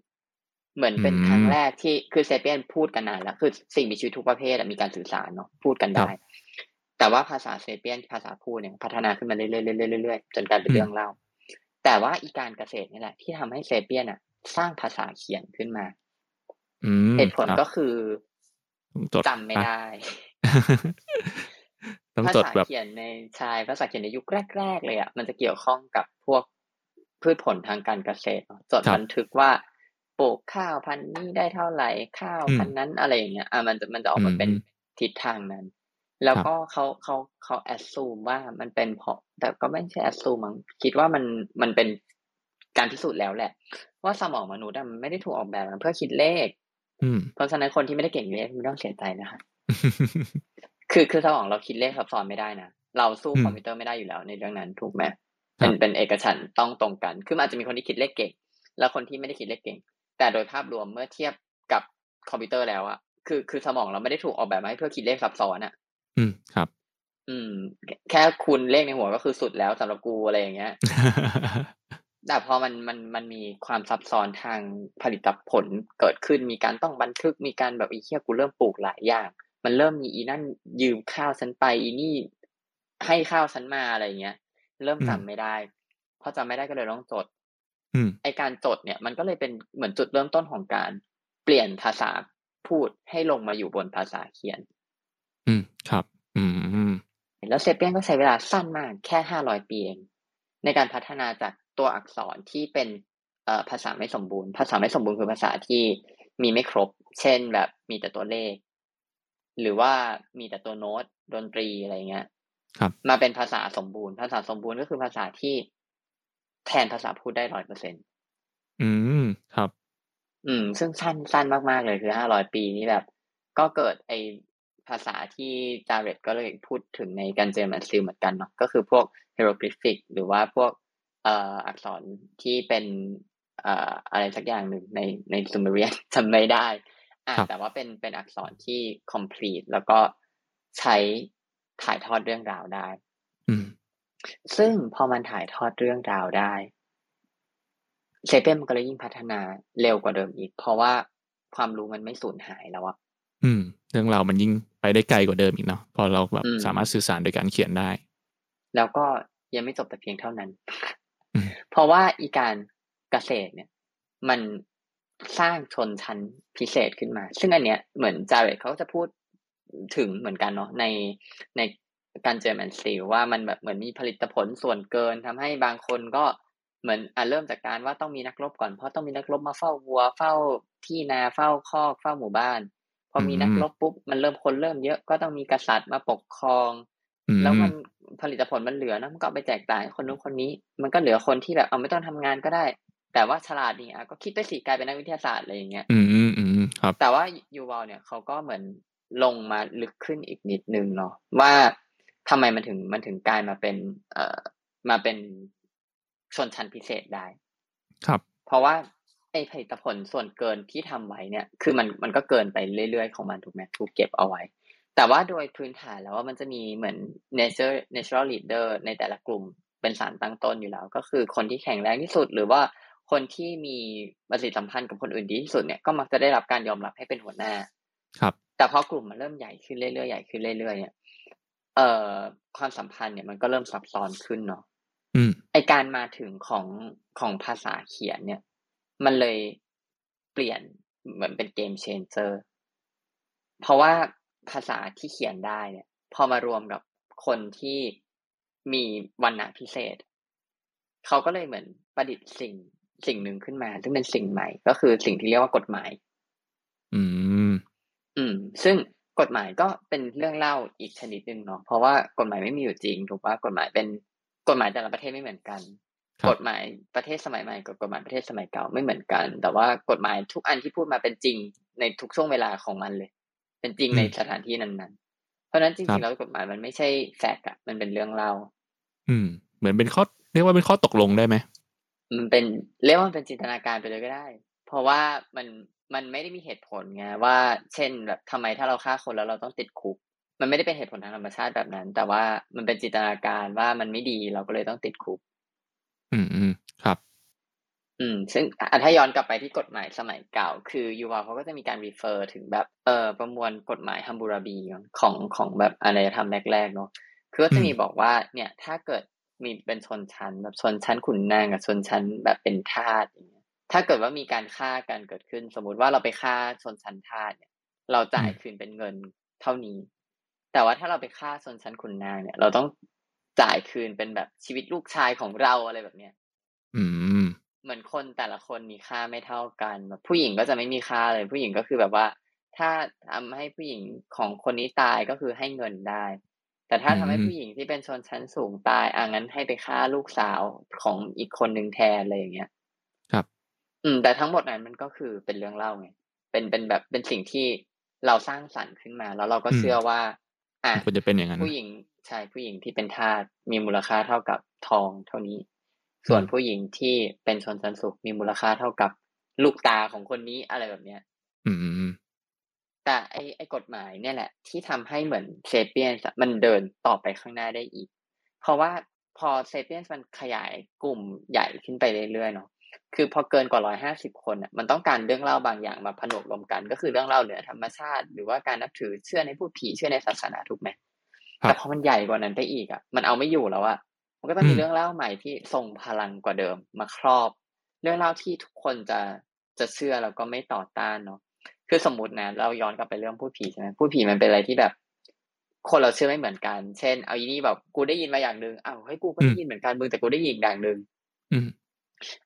เหมือนเป็นครั้งแรกที่คือเซเปียนพูดกันนานแล้วคือสิ่งมีชีวิตทุกประเภทมีการสื่อสารเนาะพูดกันได้ แต่ว่าภาษาเซเปียนภาษาพูดเนี่ยพัฒนาขึ้นมาเรื่อยๆเรื่อยๆจนกลายเป็นเรื่องเล่า แต่ว่าอีการเกษตรนี่แหละที่ทำให้เซเปียนอะ สร้างภาษาเขียนขึ้นมา เหตุผลก็คือจำไม่ได้ต้องจดแบบเขียนในชายภาษาเขียนในยุคแรกๆเลยอะมันจะเกี่ยวข้องกับพวกพืชผลทางการเกษตรจดบันทึกว่าปลูกข้าวพันนี้ได้เท่าไหร่ข้าวพันนั้นอะไรอย่างเงี้ยอะมันจะมันจะออกมาเป็นทิศทางนั้น แล้วก็เขาเขาเขา assume ว่ามันเป็นเพราะแต่ก็ไม่ใช่ assume มั้งคิดว่ามันมันเป็นการพิสูจน์แล้วแหละ ว่าสมองมนุษย์มันไม่ได้ถูกออกแบบมาเพื่อคิดเลข เพราะฉะนั้นคนที่ไม่ได้เก่งเลขไม่ต้องเสียใจนะคะคือคือสมองเราคิดเลขซับซ้อนไม่ได้นะเราสู้คอมพิวเตอร์ไม่ได้อยู่แล้วในเรื่องนั้นถูกไหมเป็นเป็นเอกฉันท์ต้องตรงกัน คืออาจจะมีคนที่คิดเลขเก่ง แล้วคนที่ไม่ได้คิดเลขเก่ง แต่โดยภาพรวมเมื่อเทียบกับคอมพิวเตอร์แล้วอะคือคือสมองเราไม่ได้ถูกออกแบบมาให้เพื่อคิดเลขซับซ้อนอะอืมครับ อืม แค่คุณเลขในหัวก็คือสุดแล้วสำหรับกูอะไรอย่างเงี้ย แต่พอมันมันมันมีความซับซ้อนทางผลิตผลเกิดขึ้นมีการต้องบันทึกมีการแบบอีเคียกูเริ่มปลูกหลายอย่าง มันเริ่มมีอีนั่นยืมข้าวฉันไปอีนี่ให้ข้าวฉันมาอะไรเงี้ย เริ่มจำไม่ได้พอจำไม่ได้ก็เลยต้องจดไอการจดเนี่ย มันก็เลยเป็นเหมือนจุดเริ่มต้นของการเปลี่ยนภาษาพูดให้ลงมาอยู่บนภาษาเขียน อืมครับ อืมแล้วเซเปียนก็ใช้เวลาสั้นมากแค่ห้าร้อยปีเองในการพัฒนาจาก ตัวอักษรที่เป็นเอ่อภาษาไม่สมบูรณ์ ภาษาไม่สมบูรณ์คือภาษาที่มีไม่ครบ เช่นแบบมีแต่ตัวเลข หรือว่ามีแต่ตัวโน้ตดนตรีอะไรเงี้ยครับมาเป็นภาษาสมบูรณ์ ภาษาสมบูรณ์ก็คือภาษาที่แทนภาษาพูดได้ร้อยเปอร์เซ็นอืม ครับ อืม ซึ่งสั้นสั้นมากๆเลยคือห้าร้อยปีนี้แบบ ก็เกิดไอภาษาที่จาเรตก็เลยพูดถึงในการเจอมันซิลเหมือนกันเนาะ ก็คือพวกเฮโรกริฟิก หรือว่าพวกเอ่ออักษรที่เป็นเอ่ออะไรสักอย่างหนึ่งในในซูเมเรียนจำไม่ได้อ่าแต่ว่าเป็นเป็นอักษรที่ complete แล้วก็ใช้ถ่ายทอดเรื่องราวได้อืมซึ่งพอมันถ่ายทอดเรื่องราวได้เซเปียนมันก็เลยยิ่งพัฒนาเร็วกว่าเดิมอีก เพราะว่าความรู้มันไม่สูญหายแล้วอะอืม เรื่องราวมันยิ่งไปได้ไกลกว่าเดิมอีกเนาะพอเราแบบสามารถสื่อสารโดยการเขียนได้ แล้วก็ยังไม่จบแต่เพียงเท่านั้น เพราะว่าอีการเกษตรเนี่ย มันสร้างชนชั้นพิเศษขึ้นมา ซึ่งอันเนี้ยเหมือนจาเรตเขาจะพูดถึงเหมือนกันเนาะในในการเจอแมนซีว่ามันแบบเหมือนมีผลิตผลส่วนเกินทำให้บางคนก็เหมือนอ่าเริ่มจากการว่าต้องมีนักรบก่อนเพราะต้องมีนักรบมาเฝ้าวัว เฝ้าที่นาเฝ้าคอกเฝ้าหมู่บ้าน พอมีนักรบปุ๊บมันเริ่มคนเริ่มเยอะก็ต้องมีกษัตริย์มาปกครอง แล้วมันผลิตผลมันเหลือนะมันก็ไปแจกจ่ายคนนู้นคนนี้ มันก็เหลือคนที่แบบเอาไม่ต้องทำงานก็ได้ แต่ว่าฉลาดนี่อะก็คิดไปสิกลายเป็นนักวิทยาศาสตร์อะไรอย่างเงี้ย อืมอืมครับ แต่ว่ายูวอลเนี่ยเขาก็เหมือนลงมาลึกขึ้นอีกนิดนึงเนาะว่าทำไมมันถึงมันถึงกลายมาเป็น เอ่อมาเป็นชนชั้นพิเศษได้ ครับ เพราะว่าไอผลิตผลส่วนเกินที่ทำไว้เนี่ย คือมันมันก็เกินไปเรื่อยๆของมันถูกไหมถูกเก็บเอาไว้ แต่ว่าโดยพื้นฐานแล้วว่ามันจะมีเหมือน nature natural leader ในแต่ละกลุ่มเป็นสารตั้งต้นอยู่แล้ว ก็คือคนที่แข็งแรงที่สุด หรือว่าคนที่มีปฏิสัมพันธ์กับคนอื่นดีที่สุดเนี่ยก็มักจะได้รับการยอมรับให้เป็นหัวหน้า ครับ แต่พอกลุ่มมันเริ่มใหญ่ขึ้นเรื่อยๆใหญ่ขึ้นเรื่อยๆเนี่ยเอ่อความสัมพันธ์เนี่ยมันก็เริ่มซับซ้อนขึ้นเนาะอืมไอการมาถึงของของภาษาเขียนเนี่ย มันเลยเปลี่ยนเหมือนเป็นเกมเชนเจอร์เพราะว่า ภาษาที่เขียนได้เนี่ย พอมารวมกับคนที่มีวันณะพิเศษ เขาก็เลยเหมือนประดิษฐ์สิ่งสิ่งหนึ่งขึ้นมา ซึ่งเป็นสิ่งใหม่ ก็คือสิ่งที่เรียกว่ากฎหมาย อืม อืม ซึ่งกฎหมายก็เป็นเรื่องเล่าอีกชนิดหนึ่งเนาะเพราะว่ากฎหมายไม่มีอยู่จริงถูกว่ากฎหมายเป็นกฎหมายแต่ละประเทศไม่เหมือนกันครับกฎหมายประเทศสมัยใหม่กับกฎหมายประเทศสมัยเก่าไม่เหมือนกัน แต่ว่ากฎหมายทุกอันที่พูดมาเป็นจริงในทุกช่วงเวลาของมันเลย เป็นจริงในสถานที่นั้นๆ เพราะฉะนั้นจครัริบงๆแล้วกฎหมายมันไม่ใช่แฟกต์อะมันเป็นเรื่องเล่า อืม เหมือนเป็นข้อเรียกว่าเป็นข้อตกลงได้ไหมมันเป็นเรียกว่ามันเป็นจินตนาการไปเลยก็ได้ เพราะว่ามันมันไม่ได้มีเหตุผลไงว่า เช่นแบบทำไมถ้าเราฆ่าคนแล้วเราต้องติดคุก มันไม่ได้เป็นเหตุผลทางธรรมชาติแบบนั้น แต่ว่ามันเป็นจินตนาการว่ามันไม่ดีเราก็เลยต้องติดคุก อืมอืมครับ อืม ซึ่งอะถ้าย้อนกลับไปที่กฎหมายสมัยเก่า คือยูวาเขาก็จะมีการ refer ถึงแบบเอ่อประมวลกฎหมายฮัมบูราบีของของแบบอารยธรรมแรกๆเนาะคือก็จะมีอืมบอกว่าเนี่ยถ้าเกิดมีเป็นชนชั้นแบบชนชั้นขุนนางกับชนชั้นแบบเป็นทาสอย่างเงี้ยถ้าเกิดว่ามีการฆ่ากันเกิดขึ้น สมมุติว่าเราไปฆ่าชนชั้นทาสเนี่ย เราจ่ายคืนเป็นเงินเท่านี้ แต่ว่าถ้าเราไปฆ่าชนชั้นขุนนางเนี่ย เราต้องจ่ายคืนเป็นแบบชีวิตลูกชายของเราอะไรแบบเนี้ย อืม เหมือนคนแต่ละคนมีค่าไม่เท่ากันแบบผู้หญิงก็จะไม่มีค่าเลย ผู้หญิงก็คือแบบว่า ถ้าทำให้ผู้หญิงของคนนี้ตายก็คือให้เงินได้ แต่ถ้าอืมทำให้ผู้หญิงที่เป็นชนชั้นสูงตายอะงั้นให้ไปฆ่าลูกสาวของอีกคนหนึ่งแทนอะไรอย่างเงี้ย ครับ อืม แต่ทั้งหมดนั้นมันก็คือเป็นเรื่องเล่าไงเป็นเป็นแบบเป็นสิ่งที่เราสร้างสรรค์ขึ้นมา แล้วเราก็อืมเชื่อว่า อะควรจะเป็นอย่างนั้นผู้หญิงใช่ผู้หญิงที่เป็นทาสมีมูลค่าเท่ากับทองเท่านี้ ส่วนอืมผู้หญิงที่เป็นชนชั้นสูงมีมูลค่าเท่ากับลูกตาของคนนี้อะไรแบบเนี้ย อืมอืมแต่ไอไอกฎหมายเนี่ยแหละ ที่ทำให้เหมือนเซเปียนมันเดินต่อไปข้างหน้าได้อีก เพราะว่าพอเซเปียนมันขยายกลุ่มใหญ่ขึ้นไปเรื่อยๆเนาะคือพอเกินกว่าร้อยห้าสิบคนอะมันต้องการเรื่องเล่าบางอย่างมาผนวกรวมกัน ก็คือเรื่องเล่าเหนือธรรมชาติ หรือว่าการนับถือเชื่อในพูดผีเชื่อในศาสนาถูกไหมครัแต่บพอมันใหญ่กว่านั้นไปอีกอะ มันเอาไม่อยู่แล้วอะ มันก็ต้องมีอืมเรื่องเล่าใหม่ที่ทรงพลังกว่าเดิมมาครอบ เรื่องเล่าที่ทุกคนจะจะเชื่อแล้วก็ไม่ต่อต้านเนาะคือสมมตินะ เราย้อนกลับไปเรื่องพูดผีใช่ไหมพูดผีมันเป็นอะไรที่แบบ คนเราเชื่อไม่เหมือนกัน เช่น เอาอีนี่แบบกูได้ยินมาอย่างหนึ่งอ้าวเฮ้ยกูก็ได้ยินเหมือนกันมึงแต่กูได้ยินอีกอย่างหนึ่งอืม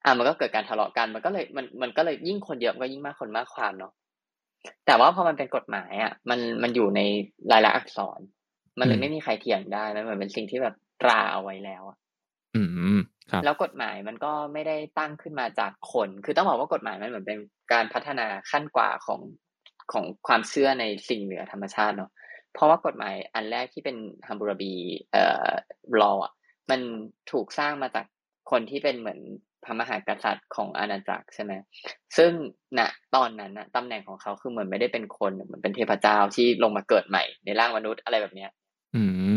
อะมันก็เกิดการทะเลาะกันมันก็เลยมันมันก็เลยยิ่งคนเยอะมันก็ยิ่งมากคนมากความเนาะแต่ว่าพอมันเป็นกฎหมายอะ มันมันอยู่ในรายลักษณ์อักษร มันเลอืยมไม่มีใครเถียงได้มันเหมือนเป็นสิ่งที่แบบ ตราเอาไว้แล้วอะอืมอืมครับแล้วกฎหมายมันก็ไม่ได้ตั้งขึ้นมาจากคน คือต้องบอกว่ากฎหมายมันเหมือนเป็นการพัฒนาขั้นกว่าของของความเชื่อในสิ่งเหนือธรรมชาติเนาะเพราะว่ากฎหมายอันแรกที่เป็นฮัมบูราบีเอ่อรออะมันถูกสร้างมาจากคนที่เป็นเหมือนพระมหากษัตริย์ของอาณาจักรใช่ไหมซึ่งณตอนนั้นนะตำแหน่งของเขาคือเหมือนไม่ได้เป็นคนเหมือนเป็นเทพเจ้าที่ลงมาเกิดใหม่ ในร่างมนุษย์อะไรแบบเนี้ย อืมเพ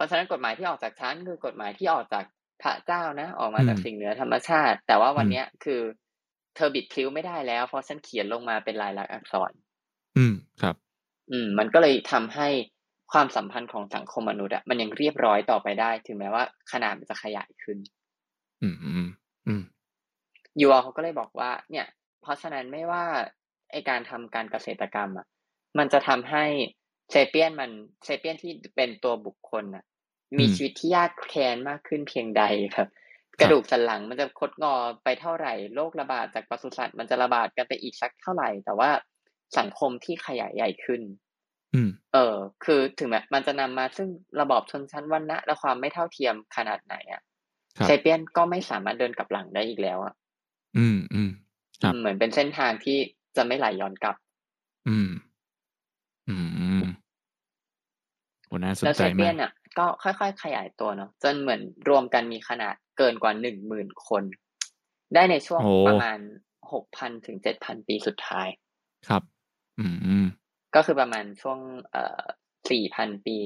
ราะฉะนั้นกฎหมายที่ออกจากชั้นคือกฎหมายที่ออกจากพระเจ้านะ ออกมาจากอืมสิ่งเหนือธรรมชาติ แต่ว่าวันอืมเนี้ยคือเธอบิดพลิ้วไม่ได้แล้ว เพราะฉันเขียนลงมาเป็นลายลักษณ์อักษร อืมครับ อืม มันก็เลยทำให้ความสัมพันธ์ของสังคมมนุษย์อะมันยังเรียบร้อยต่อไปได้ ถึงแม้ว่าขนาดมันจะขยายขึ้น อืมอืมอืมยูอเขาก็เลยบอกว่า เนี่ย เพราะฉะนั้นไม่ว่าไอการทำการเกษตรกรรมอะมันจะทำให้เซเปียนมันเซเปียนที่เป็นตัวบุคคลอะ มีอืมชีวิตที่ยากแค้นมากขึ้นเพียงใดครับ กระดูกสันหลังมันจะคดงอไปเท่าไหร่โรคระบาดจากปศุสัตว์มันจะระบาดกันไปอีกสักเท่าไหร่ แต่ว่าสังคมที่ขยายใหญ่ขึ้นอืมเออ คือถึงแม้มันจะนำมาซึ่งระบอบชนชั้นวรรณะและความไม่เท่าเทียมขนาดไหนอะครับเซเปียนก็ไม่สามารถเดินกลับหลังได้อีกแล้วอะ อืมอืมครับเหมือนเป็นเส้นทางที่จะไม่ไหลย้อนกลับ อืม อืมโหน่าสนแล้วใจเซเปีมายกนอะ ก็ค่อยๆ ขยายตัวเนาะจนเหมือนรวมกันมีขนาดเกินกว่าหนึ่งหมื่นคน ได้ในช่วงโอ้ประมาณหกพันถึงเจ็ดพันปีสุดท้าย ครับอืมอืมก็คือประมาณช่วง เอ่อสี่พันปี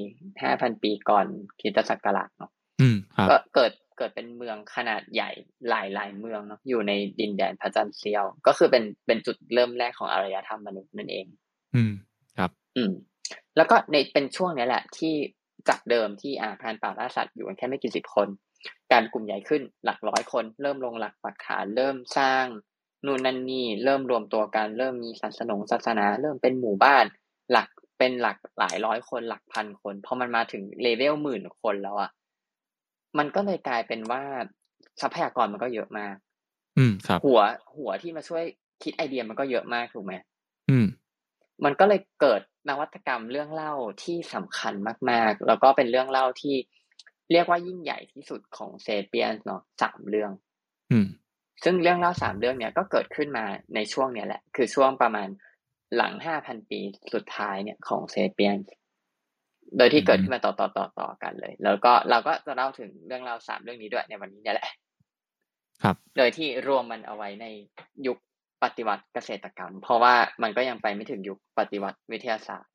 ห้าพันปีก่อนคริสตศักราชเนาะอืมครับก็เกิดเกิดเป็นเมืองขนาดใหญ่หลายหลายเมืองเนาะอยู่ในดินแดนพระจันทร์เซียว ก็คือเป็นเป็นจุดเริ่มแรกของอารยธรรมมนุษย์นั่นเอง อืมครับ อืม แล้วก็ในเป็นช่วงนี้แหละที่ จากเดิมที่อ่าพรานป่าล่าสัตว์อยู่กันแค่ไม่กี่สิบคน การกลุ่มใหญ่ขึ้นหลักร้อยคน เริ่มลงหลักปักฐานเริ่มสร้างนู่นนั่นนี่เริ่มรวมตัวกันเริ่มมีศาสนงศาสนา เริ่มเป็นหมู่บ้าน หลักเป็นหลักหลายร้อยคนหลักพันคนพอมันมาถึงเลเวลหมื่นคนแล้วอะมันก็เลยกลายเป็นว่าทรัพยากรมันก็เยอะมาก อืมครับ หัวหัวที่มาช่วยคิดไอเดียมันก็เยอะมากถูกไหมอืม มันก็เลยเกิดนวัตกรรมเรื่องเล่าที่สำคัญมาก ๆ แล้วก็เป็นเรื่องเล่าที่เรียกว่ายิ่งใหญ่ที่สุดของเซเปียนเนาะสามเรื่องอืมซึ่งเรื่องเล่าสามเรื่องเนี้ยก็เกิดขึ้นมาในช่วงเนี้ยแหละ คือช่วงประมาณหลังห้าพันปีสุดท้ายเนี่ยของเซเปียนโดยที่เกิดขึ้นมาต่อต่อต่อต่อกันเลย แล้วก็เราก็จะเล่าถึงเรื่องเล่าสามเรื่องนี้ด้วยในวันนี้เนี่ยแหละ ครับ โดยที่รวมมันเอาไว้ในยุค ปฏิวัติเกษตรกรรม เพราะว่ามันก็ยังไปไม่ถึงยุคปฏิวัติวิทยาศาสตร์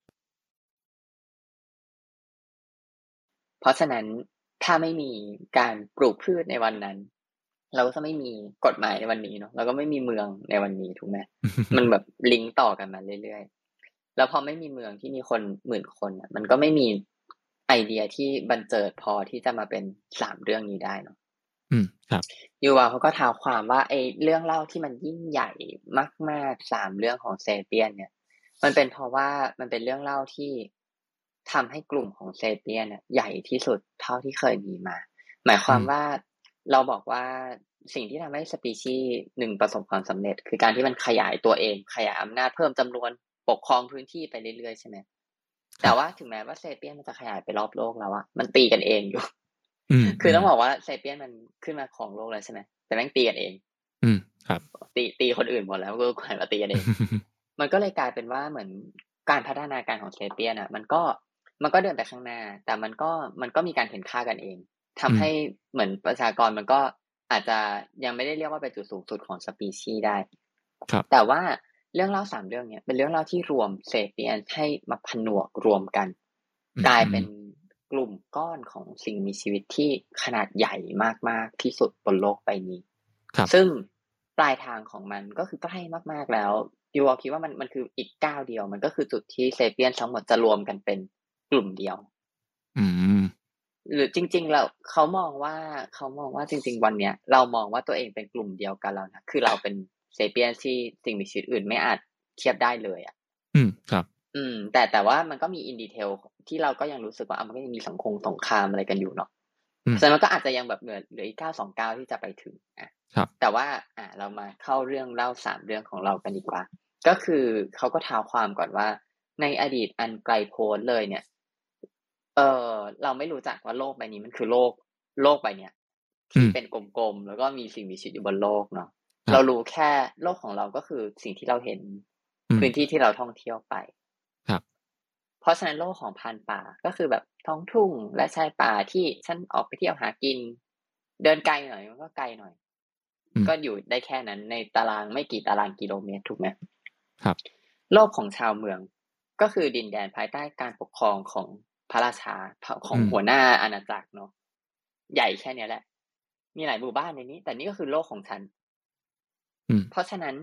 เพราะฉะนั้นถ้าไม่มีการปลูกพืชในวันนั้น เราก็จะไม่มีกฎหมายในวันนี้เนาะเราก็ไม่มีเมืองในวันนี้ถูกไหมมันแบบลิงก์ต่อกันมาเรื่อยๆแล้วพอไม่มีเมืองที่มีคนหมื่นคนอะมันก็ไม่มีไอเดียที่บันเจิดพอที่จะมาเป็นสามเรื่องนี้ได้เนาะ อืมครับยูวาเขาก็ท้าวความว่าไอ้เรื่องเล่าที่มันยิ่งใหญ่มากๆสามเรื่องของเซเปียน เนี่ย มันเป็นเพราะว่ามันเป็นเรื่องเล่าที่ทำให้กลุ่มของเซเปียนเนี่ยใหญ่ที่สุดเท่าที่เคยมีมา หมายความว่าเราบอกว่าสิ่งที่ทำให้สปีชีส์หนึ่งประสบความสำเร็จ คือการที่มันขยายตัวเอง ขยายอำนาจเพิ่มจำนวนปกครองพื้นที่ไปเรื่อยๆใช่ไหมแต่ว่าถึงแม้ว่าเซเปียนมันจะขยายไปรอบโลกแล้วอะมันตีกันเองอยู่อืม คือต้องบอกว่าเซเปียนมันขึ้นมาของโลกแล้วใช่ไหมแต่แม่งตีกันเอง อืมครับ ตีตีคนอื่นหมดแล้วก็กลายมาตีกันเอง มันก็เลยกลายเป็นว่าเหมือนการพัฒนาการของเซเปียนอะ มันก็มันก็เดินไปข้างหน้า แต่มันก็มันก็มีการเห็นค่ากันเองทำให้เหมือนประชากรมันก็อาจจะยังไม่ได้เรียกว่าเป็นจุดสูงสุดของสปีชีส์ได้ ครับ แต่ว่าเรื่องเล่าสามเรื่องเนี้ยเป็นเรื่องเล่าที่รวมเซเปียนให้มาผนวกรวมกัน กลายเป็น กลุ่มก้อนของสิ่งมีชีวิตที่ขนาดใหญ่มากๆที่สุดบนโลกใบนี้ครับซึ่งปลายทางของมันก็คือใกล้มากๆแล้วยูวอคิดว่ามันมันคืออีกก้าวเดียว มันก็คือจุดที่เซเปียนทั้งหมดจะรวมกันเป็นกลุ่มเดียว อืม หรือจริงๆแล้วเขามองว่าเขามองว่าจริง ๆ วันเนี้ยเรามองว่าตัวเองเป็นกลุ่มเดียวกันแล้วนะคือเราเป็นเซเปียนที่สิ่งมีชีวิตอื่นไม่อาจเทียบได้เลยอะ อืมครับ อืม แต่แต่ว่ามันก็มีอินดีเทล ที่เราก็ยังรู้สึกว่าอะมันก็ยังมีสังคมสงครามอะไรกันอยู่เนาะอืมฉะนั้นมันก็อาจจะยังแบบเหลือเหลืออีกเก้าสองเก้าที่จะไปถึงอะครับแต่ว่าอ่าเรามาเข้าเรื่องเล่าสามเรื่องของเรากันดีกว่า ก็คือเขาก็ท้าวความก่อนว่า ในอดีตอันไกลโพ้นเลยเนี่ย เออเราไม่รู้จักว่าโลกใบนี้มันคือโลกโลกใบเนี้ยอืที่มเป็นกลมๆแล้วก็มีสิ่งมีชีวิตอยู่บนโลกเนาะครับเรารู้แค่โลกของเราก็คือสิ่งที่เราเห็นอืมพื้นที่ที่เราท่องเที่ยวไปครับ เพราะฉะนั้นโลกของพันป่าก็คือแบบท้องทุ่งและชายป่าที่ฉันออกไปเที่ยวหากิน เดินไกลหน่อยมันก็ไกลหน่อยอืมก็อยู่ได้แค่นั้นในตารางไม่กี่ตารางกิโลเมตรถูกไหมครับ โลกของชาวเมืองก็คือดินแดนภายใต้การปกครองของพระราชาของอืมหัวหน้าอาณาจักรเนาะใหญ่แค่เนี้ยแหละ มีหลายหมู่บ้านในนี้ แต่นี่ก็คือโลกของฉันอืมเพราะฉะนั้น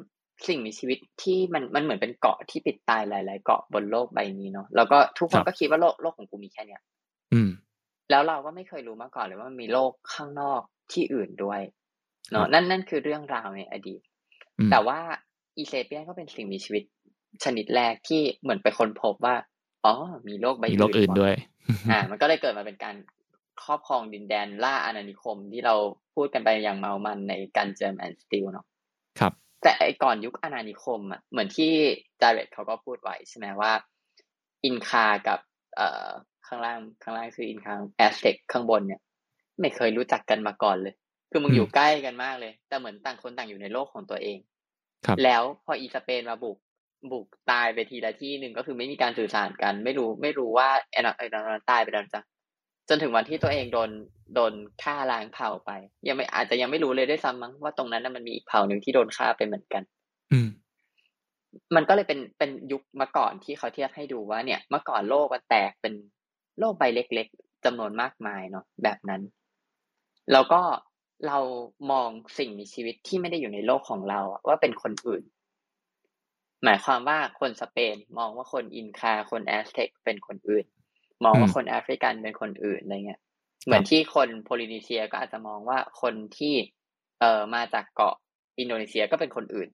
สิ่งมีชีวิตที่มันมันเหมือนเป็นเกาะที่ปิดตายหลาย ๆ เกาะบนโลกใบนี้เนาะแล้วก็ทุกคครันบก็คิดว่าโลกโลกของกูมีแค่เนี้ยอืม แล้วเราก็ไม่เคยรู้มาก่อนเลยว่ามันมีโลกข้างนอกที่อื่นด้วยครัเนาะบนั่นนั่นคือเรื่องราวในอดีตอืมแต่ว่าอีเซเปียนก็เป็นสิ่งมีชีวิตชนิดแรกที่เหมือนไปค้นพบว่าอ๋อมีโลกใบมีโลกอื่นว่ะด้วย อ่า มันก็เลยเกิดมาเป็นการครอบครองดินแดนล่าอาณานิคมที่เราพูดกันไปอย่างเมามันใน Guns Germs and Steel เนาะครับ แต่ไอก่อนยุคอาณานิคมอะเหมือนที่ Jared เขาก็พูดไว้ใช่ไหมว่า อินคากับเอ่อข้างล่างข้างล่างคืออินคาแอสเท็กข้างบนเนี่ย ไม่เคยรู้จักกันมาก่อนเลย คือมึงอืมอยู่ใกล้กันมากเลย แต่เหมือนต่างคนต่างอยู่ในโลกของตัวเองครับแล้วพออีสเปนมาบุกบุกตายไปทีละที่หนึ่งก็คือไม่มีการสื่อสารกัน ไม่รู้ไม่รู้ว่าไอ้นนไอ้นนตายไปแล้วจ้ะ จนถึงวันที่ตัวเองโดนโดนฆ่าล้างเผ่าไป ยังไม่อาจจะยังไม่รู้เลยด้วยซ้ำมั้งว่าตรงนั้นน่ะมันมีอีกเผ่าหนึ่งที่โดนฆ่าไปเหมือนกัน อืม มันก็เลยเป็นเป็นยุคมาก่อนที่เขาเทียบให้ดูว่าเนี่ยเมื่อก่อนโลกมันแตกเป็นโลกใบเล็ก ๆจำนวนมากมายเนาะแบบนั้น แล้วก็เรามองสิ่งมีชีวิตที่ไม่ได้อยู่ในโลกของเราว่าเป็นคนอื่น หมายความว่าคนสเปนมองว่าคนอินคาคนแอสเท็กเป็นคนอื่น มองว่าคนแอฟริกันเป็นคนอื่นอะไรเงี้ยเหมือนที่คนโพลินีเซียก็อาจจะมองว่าคนที่ เอ่อมาจากเกาะอินโดนีเซียก็เป็นคนอื่น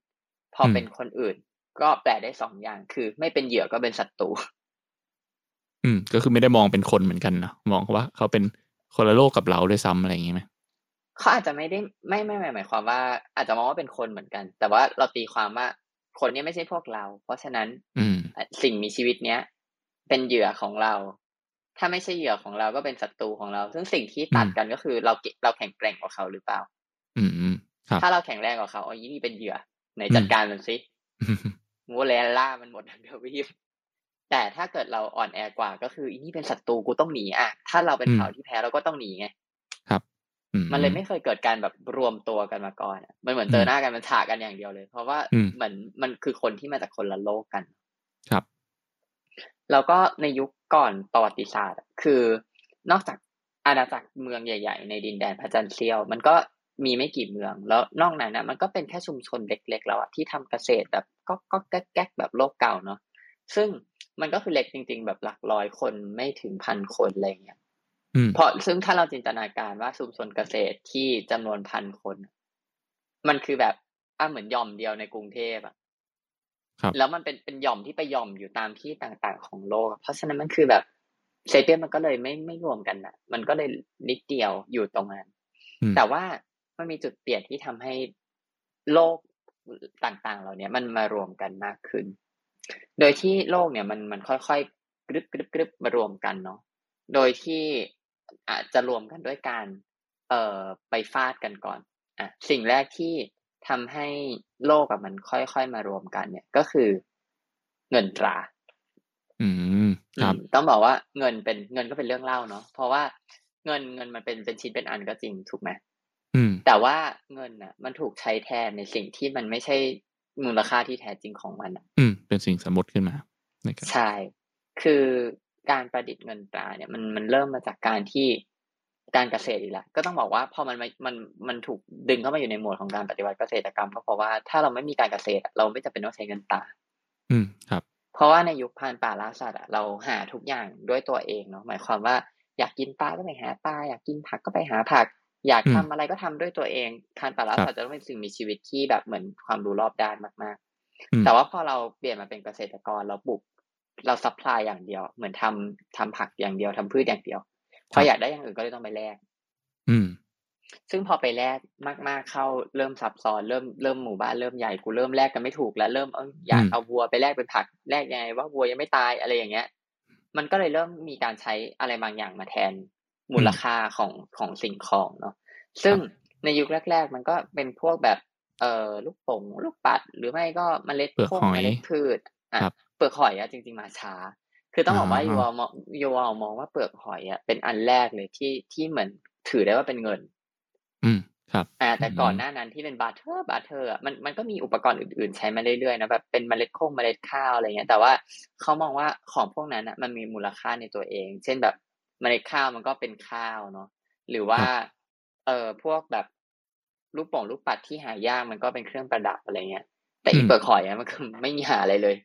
พอเป็นคนอื่น ก็แปลได้สองอย่างคือ ไม่เป็นเหยื่อก็เป็นศัตรูอืม ก็คือไม่ได้มองเป็นคนเหมือนกันเนาะมองว่าเขาเป็นคนละโลกกับเราด้วยซ้ำอะไรอย่างงี้ไหมเขาอาจจะไม่ได้ไม่ไม่หมายความว่า อาจจะมองว่าเป็นคนเหมือนกัน แต่ว่าเราตีความว่าคนนี้ไม่ใช่พวกเรา เพราะฉะนั้น อืมสิ่งมีชีวิตเนี้ย เป็นเหยื่อของเรา ถ้าไม่ใช่เหยื่อของเราก็เป็นศัตรูของเรา ซึ่งสิ่งที่ตัดกันก็คือเราเราแข็งแกร่งกว่าเขาหรือเปล่า อืมถ้าเราแข็งแรงกว่าเขาอ๋อยี่นี่เป็นเหยื่อไหนจัดการมันสิมูเลล่ามันหมดทั้งทวีปแต่ถ้าเกิดเราอ่อนแอกว่าก็คืออีนี่เป็นศัตรูกูต้องหนีอะถ้าเราเป็นเผ่าที่แพ้เราก็ต้องหนีไงครับมันเลยไม่เคยเกิดการแบบรวมตัวกันมาก่อนมันเหมือนเจอหน้ากันมันฉากกันอย่างเดียวเลย เพราะว่าเหมือนมันคือคนที่มาจากคนละโลกกัน ครับ แล้วก็ในยุคก่อนประวัติศาสตร์ คือนอกจากอาณาจักรเมืองใหญ่ ๆ ในดินแดนพระจันทร์เซียว มันก็มีไม่กี่เมือง แล้วนอกนั้นนะมันก็เป็นแค่ชุมชนเล็ก ๆ แล้วอะที่ทำเกษตรแบบก็ก็แก๊กๆแบบโลกเก่าเนาะซึ่งมันก็คือเล็กจริง ๆ แบบหลักร้อยคนไม่ถึงพันคนอะไรเงี้ยเพราะซึ่งถ้าเราจินตนาการว่าชุมชนเกษตรที่จำนวนพันคน มันคือแบบอ่าเหมือนย่อมเดียวในกรุงเทพอะ แล้วมันเป็นเป็นย่อมที่ไปย่อมอยู่ตามที่ต่างๆของโลก เพราะฉะนั้นมันคือแบบเซเปียนมันก็เลยไม่ไม่รวมกันอะ มันก็เลยนิดเดียวอยู่ตรงนั้น แต่ว่ามันมีจุดเปลี่ยนที่ทำให้โลกต่างๆเหล่านี้มันมารวมกันมากขึ้น โดยที่โลกเนี่ยมันมันค่อยๆกรึบกรึบกรึบมารวมกันเนาะ โดยที่อาจจะรวมกันด้วยการ เอ่อไปฟาดกันก่อน อะสิ่งแรกที่ ทำให้โลกกับมันค่อยๆมารวมกัน เนี่ยก็คือเงินตรา อืมครับต้องบอกว่าเงินเป็นเงินก็เป็นเรื่องเล่าเนาะเพราะว่าเงินเงินมันเป็นเป็นชิ้นเป็นอันก็จริงถูกไหมแต่ว่าเงินอะ มันถูกใช้แทนในสิ่งที่มันไม่ใช่มูลค่าที่แท้จริงของมันอะ อืม เป็นสิ่งสมมติขึ้นมาใช่ คือการประดิษฐ์เงินตราเนี่ยมันมันเริ่มมาจากการที่ การเกษตรอีกแล้วก็ต้องบอกว่าพอมันมันมันถูกดึงเข้ามาอยู่ในหมวดของการปฏิวัติเกษตรกรรม ก็เพราะว่าถ้าเราไม่มีการเกษตร เราไม่จำเป็นต้องใช้เงินตราอืมครับ เพราะว่าในยุคพานป่าล่าสัตว์เราหาทุกอย่างด้วยตัวเองเนาะหมายความว่าอยากกินปลาก็ไปหาปลาอยากกินผักก็ไปหาผัก อยากทำอะไรก็ทำด้วยตัวเองพรานป่าล่าสัตว์จะต้องเป็นสิ่งมีชีวิตที่แบบเหมือนความรู้รอบด้านมาก ๆ แต่ว่าพอเราเปลี่ยนมาเป็นเกษตรกรเราปลูกเรา supply อย่างเดียว เหมือนทำทำผักอย่างเดียวทำพืชอย่างเดียว พออยากได้อย่างอื่นก็เลยต้องไปแลกอืม ซึ่งพอไปแลกมาก ๆเข้าเริ่มซับซ้อนเริ่มเริ่มหมู่บ้านเริ่มใหญ่กูเริ่มแลกกันไม่ถูกแล้วเริ่มเอออยากเอาวัวไปแลกเป็นผักแลกยังไงว่าวัวยังไม่ตายอะไรอย่างเงี้ย มันก็เลยเริ่มมีการใช้อะไรบางอย่างมาแทนมูลค่าของของสิ่งของเนาะซึ่งในยุคแรก ๆ มันก็เป็นพวกแบบเอ่อลูกโป่งลูกปัด หรือไม่ก็เมล็ดพวกเมล็ดพืชอะเปลือกหอยอะจริง ๆ มาช้า คือต้องบอกว่ายูวอลยูวอลมองว่าเปลือกหอยอะเป็นอันแรกเลยที่ที่เหมือนถือได้ว่าเป็นเงิน อืมครับอ่าแต่ก่อนหน้านั้นที่เป็น barter barter อะมันมันก็มีอุปกรณ์อื่นๆ ใช้มาเรื่อยๆนะแบบเป็นเมล็ดโกโก้เมล็ดข้าวอะไรเงี้ย แต่ว่าเขามองว่าของพวกนั้นอะมันมีมูลค่าในตัวเอง เช่นแบบเมล็ดข้าวมันก็เป็นข้าวเนาะหรือว่า เอ่อพวกแบบลูกโป่งลูกปัดที่หายากมันก็เป็นเครื่องประดับอะไรเงี้ย แต่อีเปลือกหอยอะมันคือไม่มีหาอะไรเลย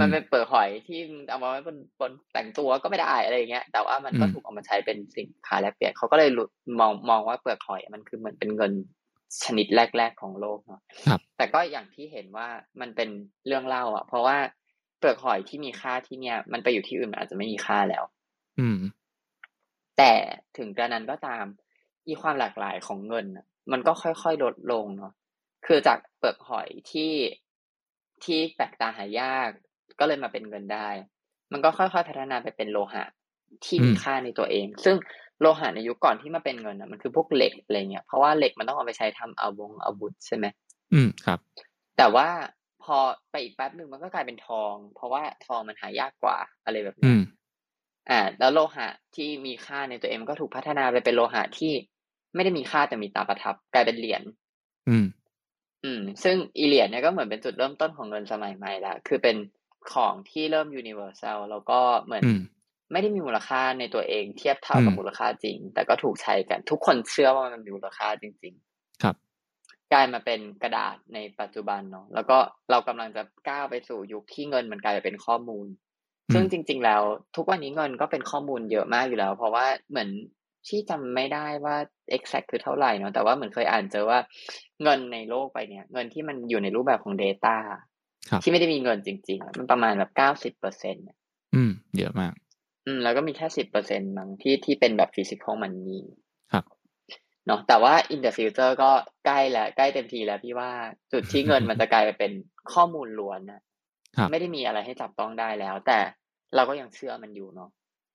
มันเป็นเปลือกหอยที่เอามาไว้บนบนแต่งตัวก็ไม่ได้อะไรเงี้ย แต่ว่ามันก็ถูกเอามาใช้เป็นสิ่งค่าแลกเปลี่ยนเขาก็เลยมองมองว่าเปลือกหอยมันคือเหมือนเป็นเงินชนิดแรก ๆของโลกเนาะแต่ก็อย่างที่เห็นว่ามันเป็นเรื่องเล่า อะ เพราะว่าเปลือกหอยที่มีค่าที่เนี่ย มันไปอยู่ที่อื่นมันอาจจะไม่มีค่าแล้ว อืม แต่ถึงกระนั้นก็ตาม อีความหลากหลายของเงินมันก็ค่อยๆลดลงเนาะคือจากเปลือกหอยที่ที่แปลกตาหายาก ก็เลยมาเป็นเงินได้ มันก็ค่อยๆพัฒนาไปเป็นโลหะที่มีค่าในตัวเอง ซึ่งโลหะในยุคก่อนที่มาเป็นเงินอะมันคือพวกเหล็กอะไรเงี้ยเพราะว่าเหล็กมันต้องเอาไปใช้ทำอาวงอาวุธใช่ไหมอืมครับ แต่ว่าพอไปอีกแป๊บหนึ่งมันก็กลายเป็นทอง เพราะว่าทองมันหายากกว่าอะไรแบบนี้อ่า แล้วโลหะที่มีค่าในตัวเองมันก็ถูกพัฒนาไปเป็นโลหะที่ไม่ได้มีค่าแต่มีตราประทับ กลายเป็นเหรียญอืม อืม ซึ่งอีเหรียญเนี่ยก็เหมือนเป็นจุดเริ่มต้นของเงินสมัยใหม่ละคือเป็น ของที่เริ่ม universal แล้วก็เหมือนไม่ได้มีมูลค่าในตัวเองเทียบเท่ากับมูลค่าจริง แต่ก็ถูกใช้กัน ทุกคนเชื่อว่ามันมีมูลค่าจริง ๆ ครับ กลายมาเป็นกระดาษในปัจจุบันเนาะแล้วก็เรากำลังจะก้าวไปสู่ยุคที่เงินมันกลายเป็นข้อมูล ซึ่งจริง ๆ แล้ว ทุกวันนี้เงินก็เป็นข้อมูลเยอะมากอยู่แล้ว เพราะว่าเหมือนที่จำไม่ได้ว่า exact คือเท่าไหร่เนาะแต่ว่าเหมือนเคยอ่านเจอว่าเงินในโลกไปเนี่ย เงินที่มันอยู่ในรูปแบบของ Data ที่ไม่ได้มีเงินจริง ๆ มันประมาณแบบเก้าสิบเปอร์เซ็นต์อืม เยอะมาก อืม แล้วก็มีแค่สิบเปอร์เซ็นต์มั้งที่ที่เป็นแบบฟิสิกอลมันนีครับเนาะแต่ว่า in the future ก็ใกล้แล้วใกล้เต็มทีแล้วพี่ว่าจุดที่เงินมันจะกลายไปเป็นข้อมูลล้วนนะไม่ได้มีอะไรให้จับต้องได้แล้ว แต่เราก็ยังเชื่อมันอยู่เนาะ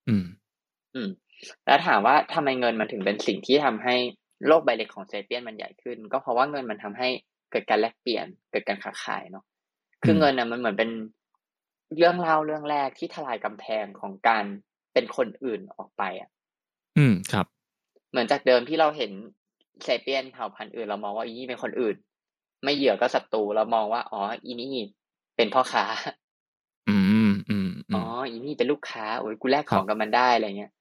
อืม อืม แล้วถามว่าทำไมเงินมันถึงเป็นสิ่งที่ทำให้โลกใบเล็กของเซเปียนมันใหญ่ขึ้น ก็เพราะว่าเงินมันทำให้เกิดการแลกเปลี่ยนเกิดการค้าขายเนาะ คือเงินน่ะมันเหมือนเป็นเรื่องเล่าเรื่องแรกที่ทลายกำแพงของการเป็นคนอื่นออกไปอะ อืมครับ เหมือนจากเดิมที่เราเห็นเซเปียนเผ่าพันธุ์อื่น เรามองว่าอีนี่เป็นคนอื่น ไม่เหยื่อก็ศัตรูเรามองว่า อ๋อ อีนี่เป็นพ่อค้า อืมอืมอ๋อ อีนี่เป็นลูกค้าโอ้ยกูแลกของกับมันได้อะไรเงี้ย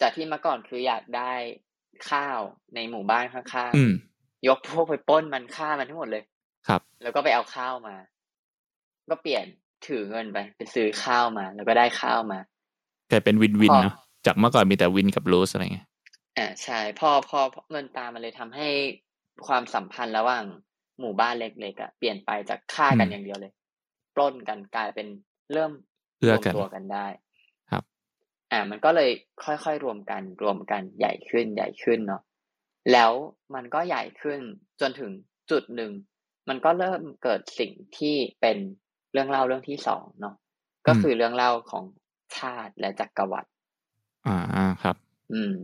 จากที่เมื่อก่อนคืออยากได้ข้าวในหมู่บ้านข้างๆยกพวกไปป้นมันฆ่ามันทั้งหมดเลย ครับ แล้วก็ไปเอาข้าวมา ก็เปลี่ยนถือเงินไปไปซื้อข้าวมา แล้วก็ได้ข้าวมากลายเป็นวินวินเนาะจากเมื่อก่อนมีแต่วินกับลูสอะไรเงี้ยอ่าใช่พอพอเงินตามมันเลยทำให้ความสัมพันธ์ระหว่างหมู่บ้านเล็กๆอะเปลี่ยนไปจากฆ่ากันอย่างเดียวเลยปล้นกันกลายเป็นเริ่มรวมตัวกันได้ ครับ อ่า มันก็เลยค่อยๆรวมกันรวมกันใหญ่ขึ้นใหญ่ขึ้นเนาะแล้วมันก็ใหญ่ขึ้นจนถึงจุดหนึ่ง มันก็เริ่มเกิดสิ่งที่เป็นเรื่องเล่าเรื่องที่สองเนาะก็คือเรื่องเล่าของชาติและจักรวรรดิอ่าครับ อืม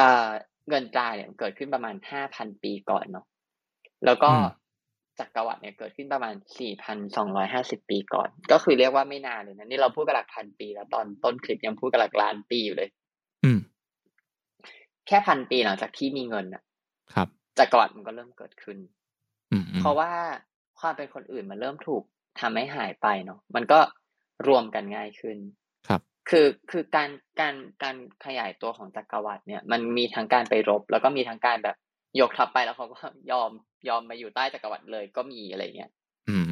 อ่าเงินตราเนี่ยเกิดขึ้นประมาณห้าพันปีก่อนเนาะแล้วก็จักรวรรดิเนี่ยเกิดขึ้นประมาณสี่พันสองร้อยห้าสิบปีก่อน ก็คือเรียกว่าไม่นานเลยนะนี่เราพูดกันหลักพันปี แล้วตอนต้นคลิปยังพูดกันหลักล้านปีอยู่เลย อืม แค่พันปีหลังจากที่มีเงินอะครับจักรวรรดิมันก็เริ่มเกิดขึ้นอืมเพราะว่าความเป็นคนอื่นมันเริ่มถูก ทำให้หายไปเนาะมันก็รวมกันง่ายขึ้นครับคือคือการการการขยายตัวของจักรวรรดิเนี่ย มันมีทั้งการไปรบ แล้วก็มีทั้งการแบบยกทัพไปแล้วเขาก็ยอมยอมมาอยู่ใต้จักรวรรดิเลยก็มีอะไรเงี้ยอืม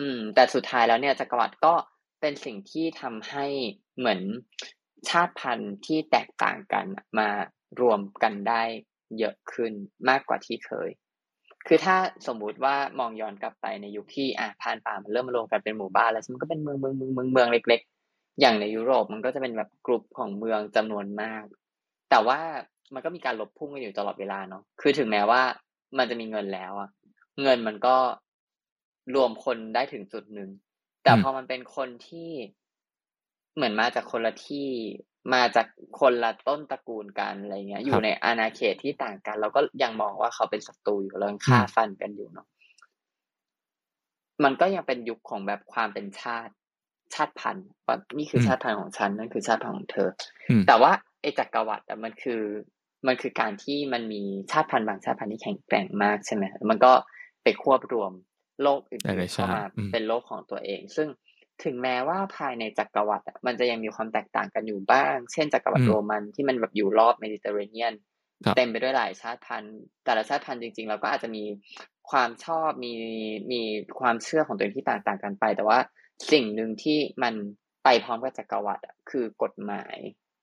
อืม แต่สุดท้ายแล้วเนี่ยจักรวรรดิก็เป็นสิ่งที่ทำให้เหมือนชาติพันธุ์ที่แตกต่างกันมารวมกันได้เยอะขึ้นมากกว่าที่เคย คือถ้าสมมุติว่ามองย้อนกลับไปในยุคที่อะผ่านป่ามันเริ่มมารวมกันเป็นหมู่บ้านแล้วมันก็เป็นเมืองเมืองเมืองเมืองเมืองเล็ก ๆ อย่างในยุโรปมันก็จะเป็นแบบกลุ่มของเมืองจำนวนมาก แต่ว่ามันก็มีการลบพุ่งกันอยู่ตลอดเวลาเนาะคือถึงแม้ว่ามันจะมีเงินแล้วอะเงินมันก็รวมคนได้ถึงจุดหนึ่งแต่พอมันเป็นคนที่เหมือนมาจากคนละที่ มาจากคนละต้นตระกูลกันอะไรเงี้ย อยู่ในอาณาเขตที่ต่างกัน เราก็ยังมองว่าเขาเป็นศัตรูอยู่เราฆ่าฟันกันอยู่เนาะมันก็ยังเป็นยุคของแบบความเป็นชาติชาติพันธุ์ว่านี่คือชาติพันธุ์ของฉันนั่นคือชาติพันธุ์ของเธอ แต่ว่าไอ้จักรวรรดิมันคือ มันคือการที่มันมีชาติพันธุ์บางชาติพันธุ์ที่แข็งแกร่งมากใช่ไหมมันก็ไปควบรวมโลกอื่นๆเข้ามาเป็นโลกของตัวเอง ซึ่ง ถึงแม้ว่าภายในจักรวรรดิมันจะยังมีความแตกต่างกันอยู่บ้าง เช่นจักรวรรดิโรมันที่มันแบบอยู่รอบเมดิเตอร์เรเนียนเต็มไปด้วยหลายชาติพันธุ์ แต่ละชาติพันธุ์จริงๆเราก็อาจจะมีความชอบมีมีความเชื่อของตัวเองที่ต่างๆกันไป แต่ว่าสิ่งหนึ่งที่มันไปพร้อมกับจักรวรรดิคือกฎหมาย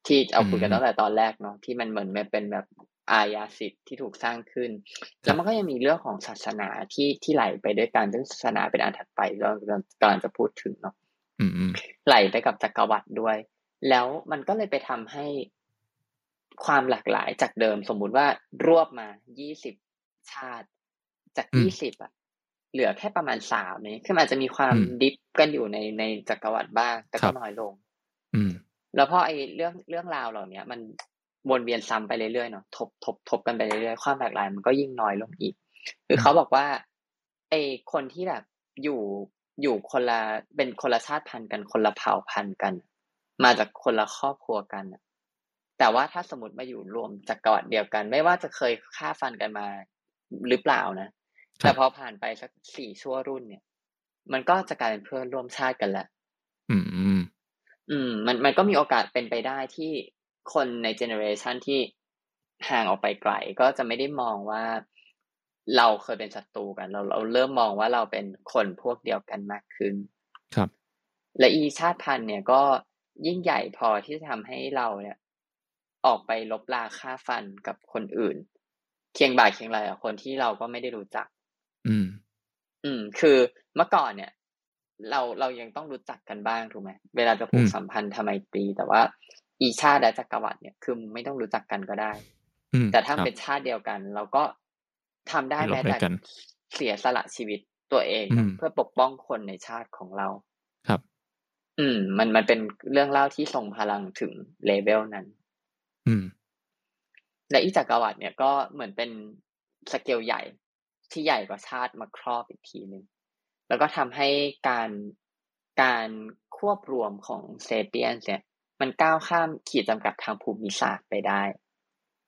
ที่เอาคุยกันตั้งแต่ตอนแรกเนาะที่มันเหมือนเป็นแบบ อาญาสิทธิ์ที่ถูกสร้างขึ้น แล้วมันก็ยังมีเรื่องของศาสนาที่ที่ไหลไปด้วยกันซึ่งศาสนาเป็นอันถัดไปเรากำลังจะพูดถึงเนาะไหลไปกับจักรวรรดิด้วย แล้วมันก็เลยไปทำให้ความหลากหลายจากเดิมสมมุติว่ารวบมายี่สิบชาติ จากยี่สิบอะเหลือแค่ประมาณสามนี้คืออาจจะมีความดิฟกันอยู่ในในจักรวรรดิบ้าง แต่ก็น้อยลง อืมแล้วพอไอ้เรื่องเรื่องราวเหล่านี้มัน วนเวียนซ้ำไปเรื่อยๆเนาะทบทบทบกันไปเรื่อยๆความหลากหลายมันก็ยิ่งน้อยลงอีก คือเขาบอกว่าไอ้คนที่แบบอยู่อยู่คนละเป็นคนละชาติพันธุ์กันคนละเผ่าพันธุ์กัน มาจากคนละครอบครัวกันแต่ว่าถ้าสมมติมาอยู่รวมจากกอดเดียวกัน ไม่ว่าจะเคยฆ่าฟันกันมาหรือเปล่านะแต่พอผ่านไปสักสี่ชั่วรุ่นเนี่ย มันก็จะกลายเป็นเพื่อนร่วมชาติกันแหละอืม อืม มันมันก็มีโอกาสเป็นไปได้ที่ คนในเจเนอเรชันที่ห่างออกไปไกลก็จะไม่ได้มองว่าเราเคยเป็นศัตรูกัน เราเราเริ่มมองว่าเราเป็นคนพวกเดียวกันมากขึ้น ครับ และอีชาติพันธุ์เนี่ยก็ยิ่งใหญ่พอที่จะทำให้เราเนี่ย ออกไปลบลาค่าฟันกับคนอื่น เคียงบ่าเคียงไหลกับคนที่เราก็ไม่ได้รู้จัก อืม อืม คือเมื่อก่อนเนี่ย เราเรายังต้องรู้จักกันบ้างถูกไหมเวลาจะผูกสัมพันธ์ทำไมตรีแต่ว่า อีชาติและจักรวรรดิเนี่ยคือไม่ต้องรู้จักกันก็ได้อืมแต่ถ้าครับเป็นชาติเดียวกัน เราก็ทำได้ให้ลบแม้ให้แต่กันเสียสละชีวิตตัวเองอืมเพื่อปกป้องคนในชาติของเรา ครับ อืม มันมันเป็นเรื่องเล่าที่ทรงพลังถึงเลเวลนั้น อืม และอีจักรวรรดิเนี่ยก็เหมือนเป็นสเกลใหญ่ที่ใหญ่กว่าชาติมาครอบอีกทีหนึ่งแล้วก็ทำให้การการควบรวมของเซเปียนเนี่ย มันก้าวข้ามขีดจำกัดทางภูมิศาสตร์ไปได้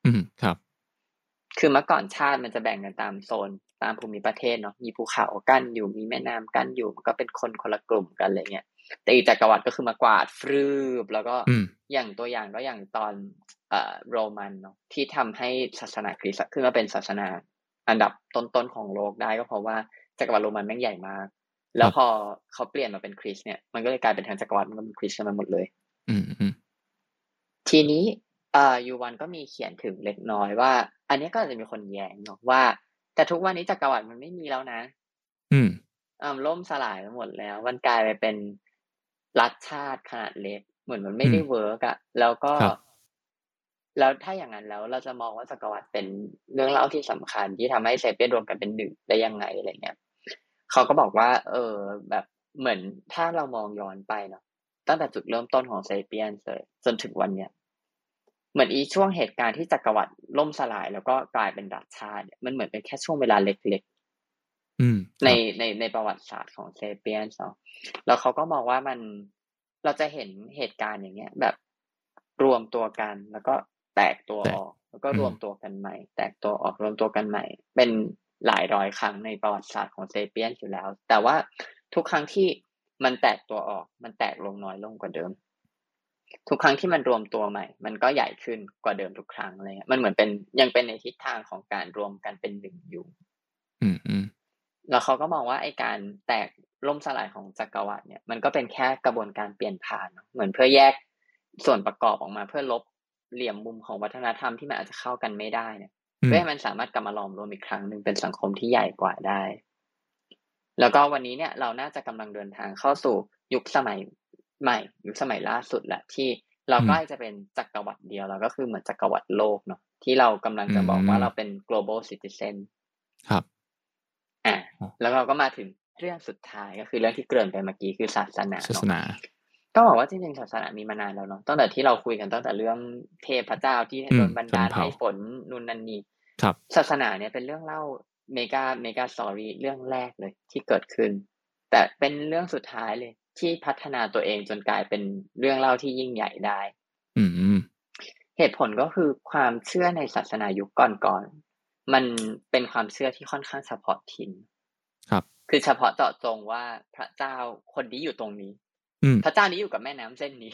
อืมครับ คือเมื่อก่อนชาติมันจะแบ่งกันตามโซนตามภูมิประเทศเนาะมีภูเขากั้นอยู่มีแม่น้ำกั้นอยู่มันก็เป็นคนคนละกลุ่มกันอะไรเงี้ยแต่อีจักรวรรดิก็คือมากวาดฟรืบแล้วก็อืมอย่างตัวอย่างก็อย่างตอนเอ่อโรมันเนาะที่ทำให้ศาสนาคริสต์ขึ้นมาเป็นศาสนาอันดับต้นๆของโลกได้ก็เพราะว่าจักรวรรดิโรมันแม่งใหญ่มาก แล้วพอเขาเปลี่ยนมาเป็นคริสต์เนี่ยมันก็เลยกลายเป็นทางจักรวรรดิมันก็เป็นคริสต์กันมาหมดเลยอืมอืม ทีนี้เอ่อยูวันก็มีเขียนถึงเล็กน้อยว่า อันนี้ก็อาจจะมีคนแย้งเนาะว่า แต่ทุกวันนี้จักรวรรดิมันไม่มีแล้วนะ อืมอ่าล่มสลายไปหมดแล้ว มันกลายไปเป็นรัฐชาติขนาดเล็ก เหมือนมันไม่ได้อืม work อะแล้วก็ครับแล้วถ้าอย่างนั้นแล้วเราจะมองว่าจักรวรรดิเป็นเรื่องเล่าที่สำคัญที่ทำให้เซเปียนรวมกันเป็นหนึ่งได้ยังไงอะไรเงี้ยเขาก็บอกว่า เออ แบบเหมือนถ้าเรามองย้อนไปเนาะ ตั้งแต่จุดเริ่มต้นของเซเปียนเลยจนถึงวันเนี้ยเหมือนอีช่วงเหตุการณ์ที่จักรวรรดิล่มสลาย แล้วก็กลายเป็นรัฐชาติเนี่ยมันเหมือนเป็นแค่ช่วงเวลาเล็กๆอืมในในในประวัติศาสตร์ของเซเปียนเนาะแล้วเขาก็มองว่ามันเราจะเห็นเหตุการณ์อย่างเงี้ย แบบรวมตัวกันแล้วก็แตกตัวแตกออก แล้วก็อืมรวมตัวกันใหม่ แตกตัวออกรวมตัวกันใหม่ เป็นหลายร้อยครั้งในประวัติศาสตร์ของเซเปียนอยู่แล้ว แต่ว่าทุกครั้งที่ มันแตกตัวออก มันแตกลงน้อยลงกว่าเดิม ทุกครั้งที่มันรวมตัวใหม่ มันก็ใหญ่ขึ้นกว่าเดิมทุกครั้งอะไรเงี้ยมันเหมือนเป็นยังเป็นในทิศทางของการรวมกันเป็นหนึ่งอยู่ อืมอืมแล้วเขาก็มองว่าไอ้การแตกล่มสลายของจักรวรรดิเนี่ย มันก็เป็นแค่กระบวนการเปลี่ยนผ่านเนอะเหมือนเพื่อแยกส่วนประกอบออกมาเพื่อลบเหลี่ยมมุมของวัฒนธรรมที่มันอาจจะเข้ากันไม่ได้เนี่ยอืมเพื่อให้มันสามารถกลับมาหลอมรวมอีกครั้งหนึ่งเป็นสังคมที่ใหญ่กว่าได้ แล้วก็วันนี้เนี่ยเราน่าจะกำลังเดินทางเข้าสู่ยุคสมัยใหม่ยุคสมัยล่าสุดแหละที่เราใกล้จะเป็นจักรวรรดิเดียวแล้วก็คือเหมือนจักรวรรดิโลกเนาะที่เรากำลังจะบอกว่าเราเป็น global citizen ครับอะครับแล้วเราก็มาถึงเรื่องสุดท้ายก็คือเรื่องที่เกริ่นไปเมื่อกี้คือศาสนาศาสเนาะนาต้องบอกว่าจริงๆศาสนามีมานานแล้วเนาะตั้งแต่ที่เราคุยกันตั้งแต่เรื่องเทพเจ้าที่อืมดลบันดาลชนเผ่าให้ฝนนู่นนั่นนี่ครับศาสนาเนี่ยเป็นเรื่องเล่า mega mega story เรื่องแรกเลยที่เกิดขึ้น แต่เป็นเรื่องสุดท้ายเลย ที่พัฒนาตัวเองจนกลายเป็นเรื่องเล่าที่ยิ่งใหญ่ได้ อืมอืมเหตุผลก็คือความเชื่อในศาสนายุคก่อนๆมันเป็นความเชื่อที่ค่อนข้างเฉพาะถิ่นครับ คือเฉพาะเจาะจงว่าพระเจ้าคนนี้อยู่ตรงนี้อืมพระเจ้านี้อยู่กับแม่น้ำเส้นนี้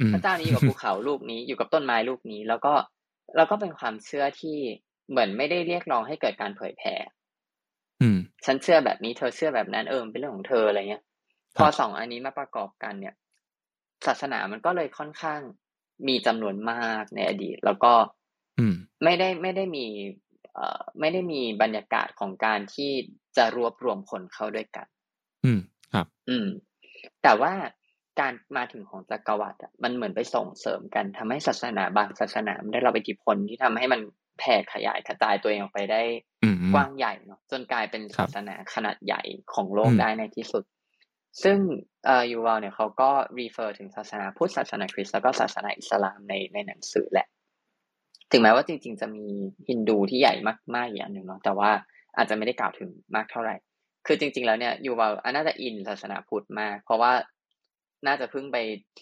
อืมพระเจ้านี้อยู่กับภูเขาลูกนี้อยู่กับต้นไม้ลูกนี้ แล้วก็แล้วก็เป็นความเชื่อที่เหมือนไม่ได้เรียกร้องให้เกิดการเผยแผ่อืม ฉันเชื่อแบบนี้เธอเชื่อแบบนั้นเออมันเป็นเรื่องของเธออะไรเงี้ยครับพอสองอันนี้มาประกอบกันเนี่ย ศาสนามันก็เลยค่อนข้างมีจำนวนมากในอดีต แล้วก็ อืมไม่ได้ไม่ได้มี เอ่อไม่ได้มีบรรยากาศของการที่จะรวบรวมคนเข้าด้วยกัน อืมครับ อืม แต่ว่าการมาถึงของจักรวรรดิอะมันเหมือนไปส่งเสริมกันทำให้ศาสนาบางศาสนามันได้รับอิทธิพลที่ทำให้มัน แผ่ขยายกระจายตัวเองออกไปได้อืมกว้างใหญ่เนาะจนกลายเป็นครับศาสนาขนาดใหญ่ของโลกอืมได้ในที่สุด ซึ่งเอ่อยูวัลเนี่ยเขาก็ refer ถึงศาสนาพุทธศาสนาคริสต์แล้วก็ศาสนาอิสลามในในหนังสือแหละ ถึงแม้ว่าจริง ๆ จะมีฮินดูที่ใหญ่มากๆอย่างหนึ่งเนาะแต่ว่าอาจจะไม่ได้กล่าวถึงมากเท่าไหร่ คือจริง ๆ แล้วเนี่ยยูวัลน่าจะอินศาสนาพุทธมากเพราะว่าน่าจะเพิ่งไป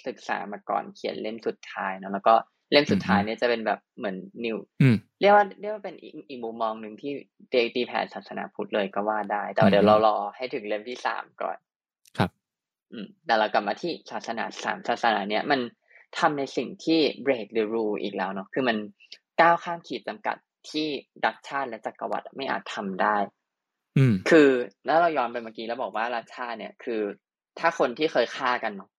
ศึกษามาก่อนเขียนเล่มสุดท้ายเนาะแล้วก็ เล่มสุดท้ายเนี่ยจะเป็นแบบเหมือนนิวอืมเรียกว่าเรียกว่าเป็นอีกอีกมุมมองหนึ่งที่ตีตีแผ่ศาสนาพุทธเลยก็ว่าได้ แต่ว่าเดี๋ยวเรารอให้ถึงเล่มที่สามก่อน ครับ อืมแต่เรากลับมาที่ศาสนาสามศาสนาเนี้ยมันทำในสิ่งที่ break the rule อีกแล้วเนาะคือมันก้าวข้ามขีดจำกัดที่รัฐชาติและจักรวรรดิไม่อาจทำได้อืมคือแล้วเราย้อนไปเมื่อกี้แล้วบอกว่ารัฐชาติเนี่ยคือ ถ้าคนที่เคยฆ่ากันเนาะ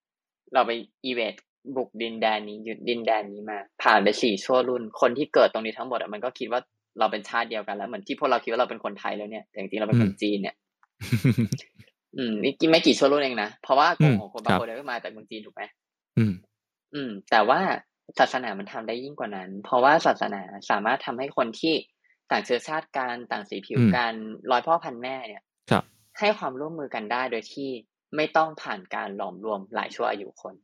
เราไปอีเวท บุกดินแดนนี้ยึดดินแดนนี้มา ผ่านไปสี่ชั่วรุ่น คนที่เกิดตรงนี้ทั้งหมดอะมันก็คิดว่าเราเป็นชาติเดียวกันแล้วเหมือนที่พวกเราคิดว่าเราเป็นคนไทยแล้วเนี่ยแต่จริงๆเราเป็นคนจีนเนี่ย อืมนี่ไม่กี่ชั่วรุ่นเองนะเพราะว่ากลุ่มของคนบางคนเนี่ยก็มาจากเมืองจีนถูกไหมอืม อืม แต่ว่าศาสนามันทำได้ยิ่งกว่านั้น เพราะว่าศาสนาสามารถทำให้คนที่ต่างเชื้อชาติกันต่างสีผิวอืมกันร้อยพ่อพันแม่เนี่ยครับให้ความร่วมมือกันได้โดยที่ไม่ต้องผ่านการหลอมรวมหลายชั่วอายุคน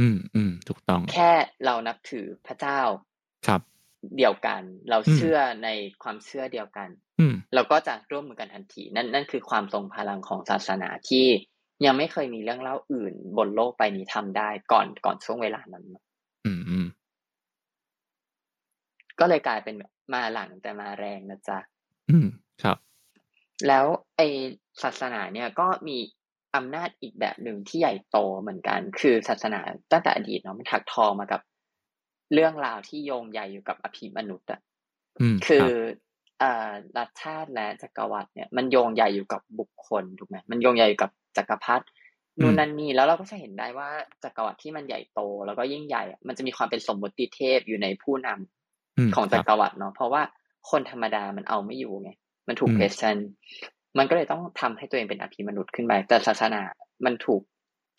อืมอืมถูกต้อง แค่เรานับถือพระเจ้าครับ เดียวกัน เราอืมเชื่อในความเชื่อเดียวกัน อืมเราก็จะร่วมมือกันทันที นั่นนั่นคือความทรงพลังของศาสนาที่ยังไม่เคยมีเรื่องเล่าอื่น บนโลกใบนี้ทำได้ก่อนก่อนช่วงเวลานั้น อืมอืมก็เลยกลายเป็นมาหลังแต่มาแรงนะจ๊ะ อืมครับ แล้วไอศาสนาเนี่ยก็มี อำนาจอีกแบบหนึ่งที่ใหญ่โตเหมือนกัน คือศาสนาตั้งแต่อดีตเนาะมันถักทอมากับเรื่องราวที่โยงใยอยู่กับอภิมนุษย์อะอืมคือรับเอ่อรัฐชาติและจักรวรรดิเนี่ยมันโยงใยอยู่กับบุคคลถูกไหมมันโยงใยอยู่กับจักรพรรดินู่นนั่นนี่แล้วเราก็จะเห็นได้ว่าจักรวรรดิที่มันใหญ่โต แล้วก็ยิ่งใหญ่อะมันจะมีความเป็นสมมติเทพอยู่ในผู้นำมของคจัรับกรวรรดิเนาะเพราะว่าคนธรรมดามันเอาไม่อยู่ไงมันถูกอืมเพชชัน มันก็เลยต้องทำให้ตัวเองเป็นอภิมนุษย์ขึ้นไป แต่ศาสนา มันถูก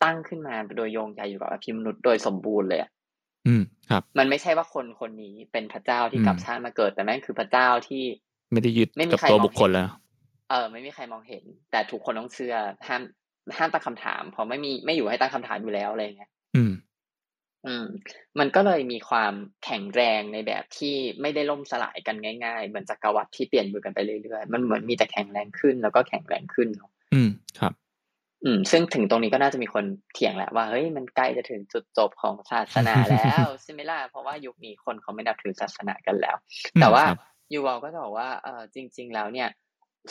ตั้งขึ้นมาโดยโยงใยอยู่กับอภิมนุษย์โดยสมบูรณ์เลยอะอืมครับ มันไม่ใช่ว่าคนคนนี้เป็นพระเจ้าที่อืมกลับชาติมาเกิด แต่แม่งคือพระเจ้าที่ ไม่ได้ยึดไม่มีกับใครตัวมองบุคคลเห็นแล้ว เออ ไม่มีใครมองเห็น แต่ทุกคนต้องเชื่อห้ามห้ามตั้งคำถามเพราะไม่มีไม่อยู่ให้ตั้งคำถามอยู่แล้วอะไรเงี้ย อืม อืมมันก็เลยมีความแข็งแรงในแบบที่ไม่ได้ล่มสลายกันง่ายๆ เหมือนจักรวรรดิที่เปลี่ยนมือกันไปเรื่อยๆ มันเหมือนมีแต่แข็งแรงขึ้นแล้วก็แข็งแรงขึ้นเนาะอืมครับ อืม ซึ่งถึงตรงนี้ก็น่าจะมีคนเถียงแหละว่าเฮ้ยมันใกล้จะถึงจุดจบของศาสนาแล้วใช่ไหมล่ะเพราะว่ายุคนี้คนเขาไม่นับถือศาสนากันแล้วอืมแต่ว่าครับยูวอลก็จะบอกว่าเออจริง ๆ แล้วเนี่ย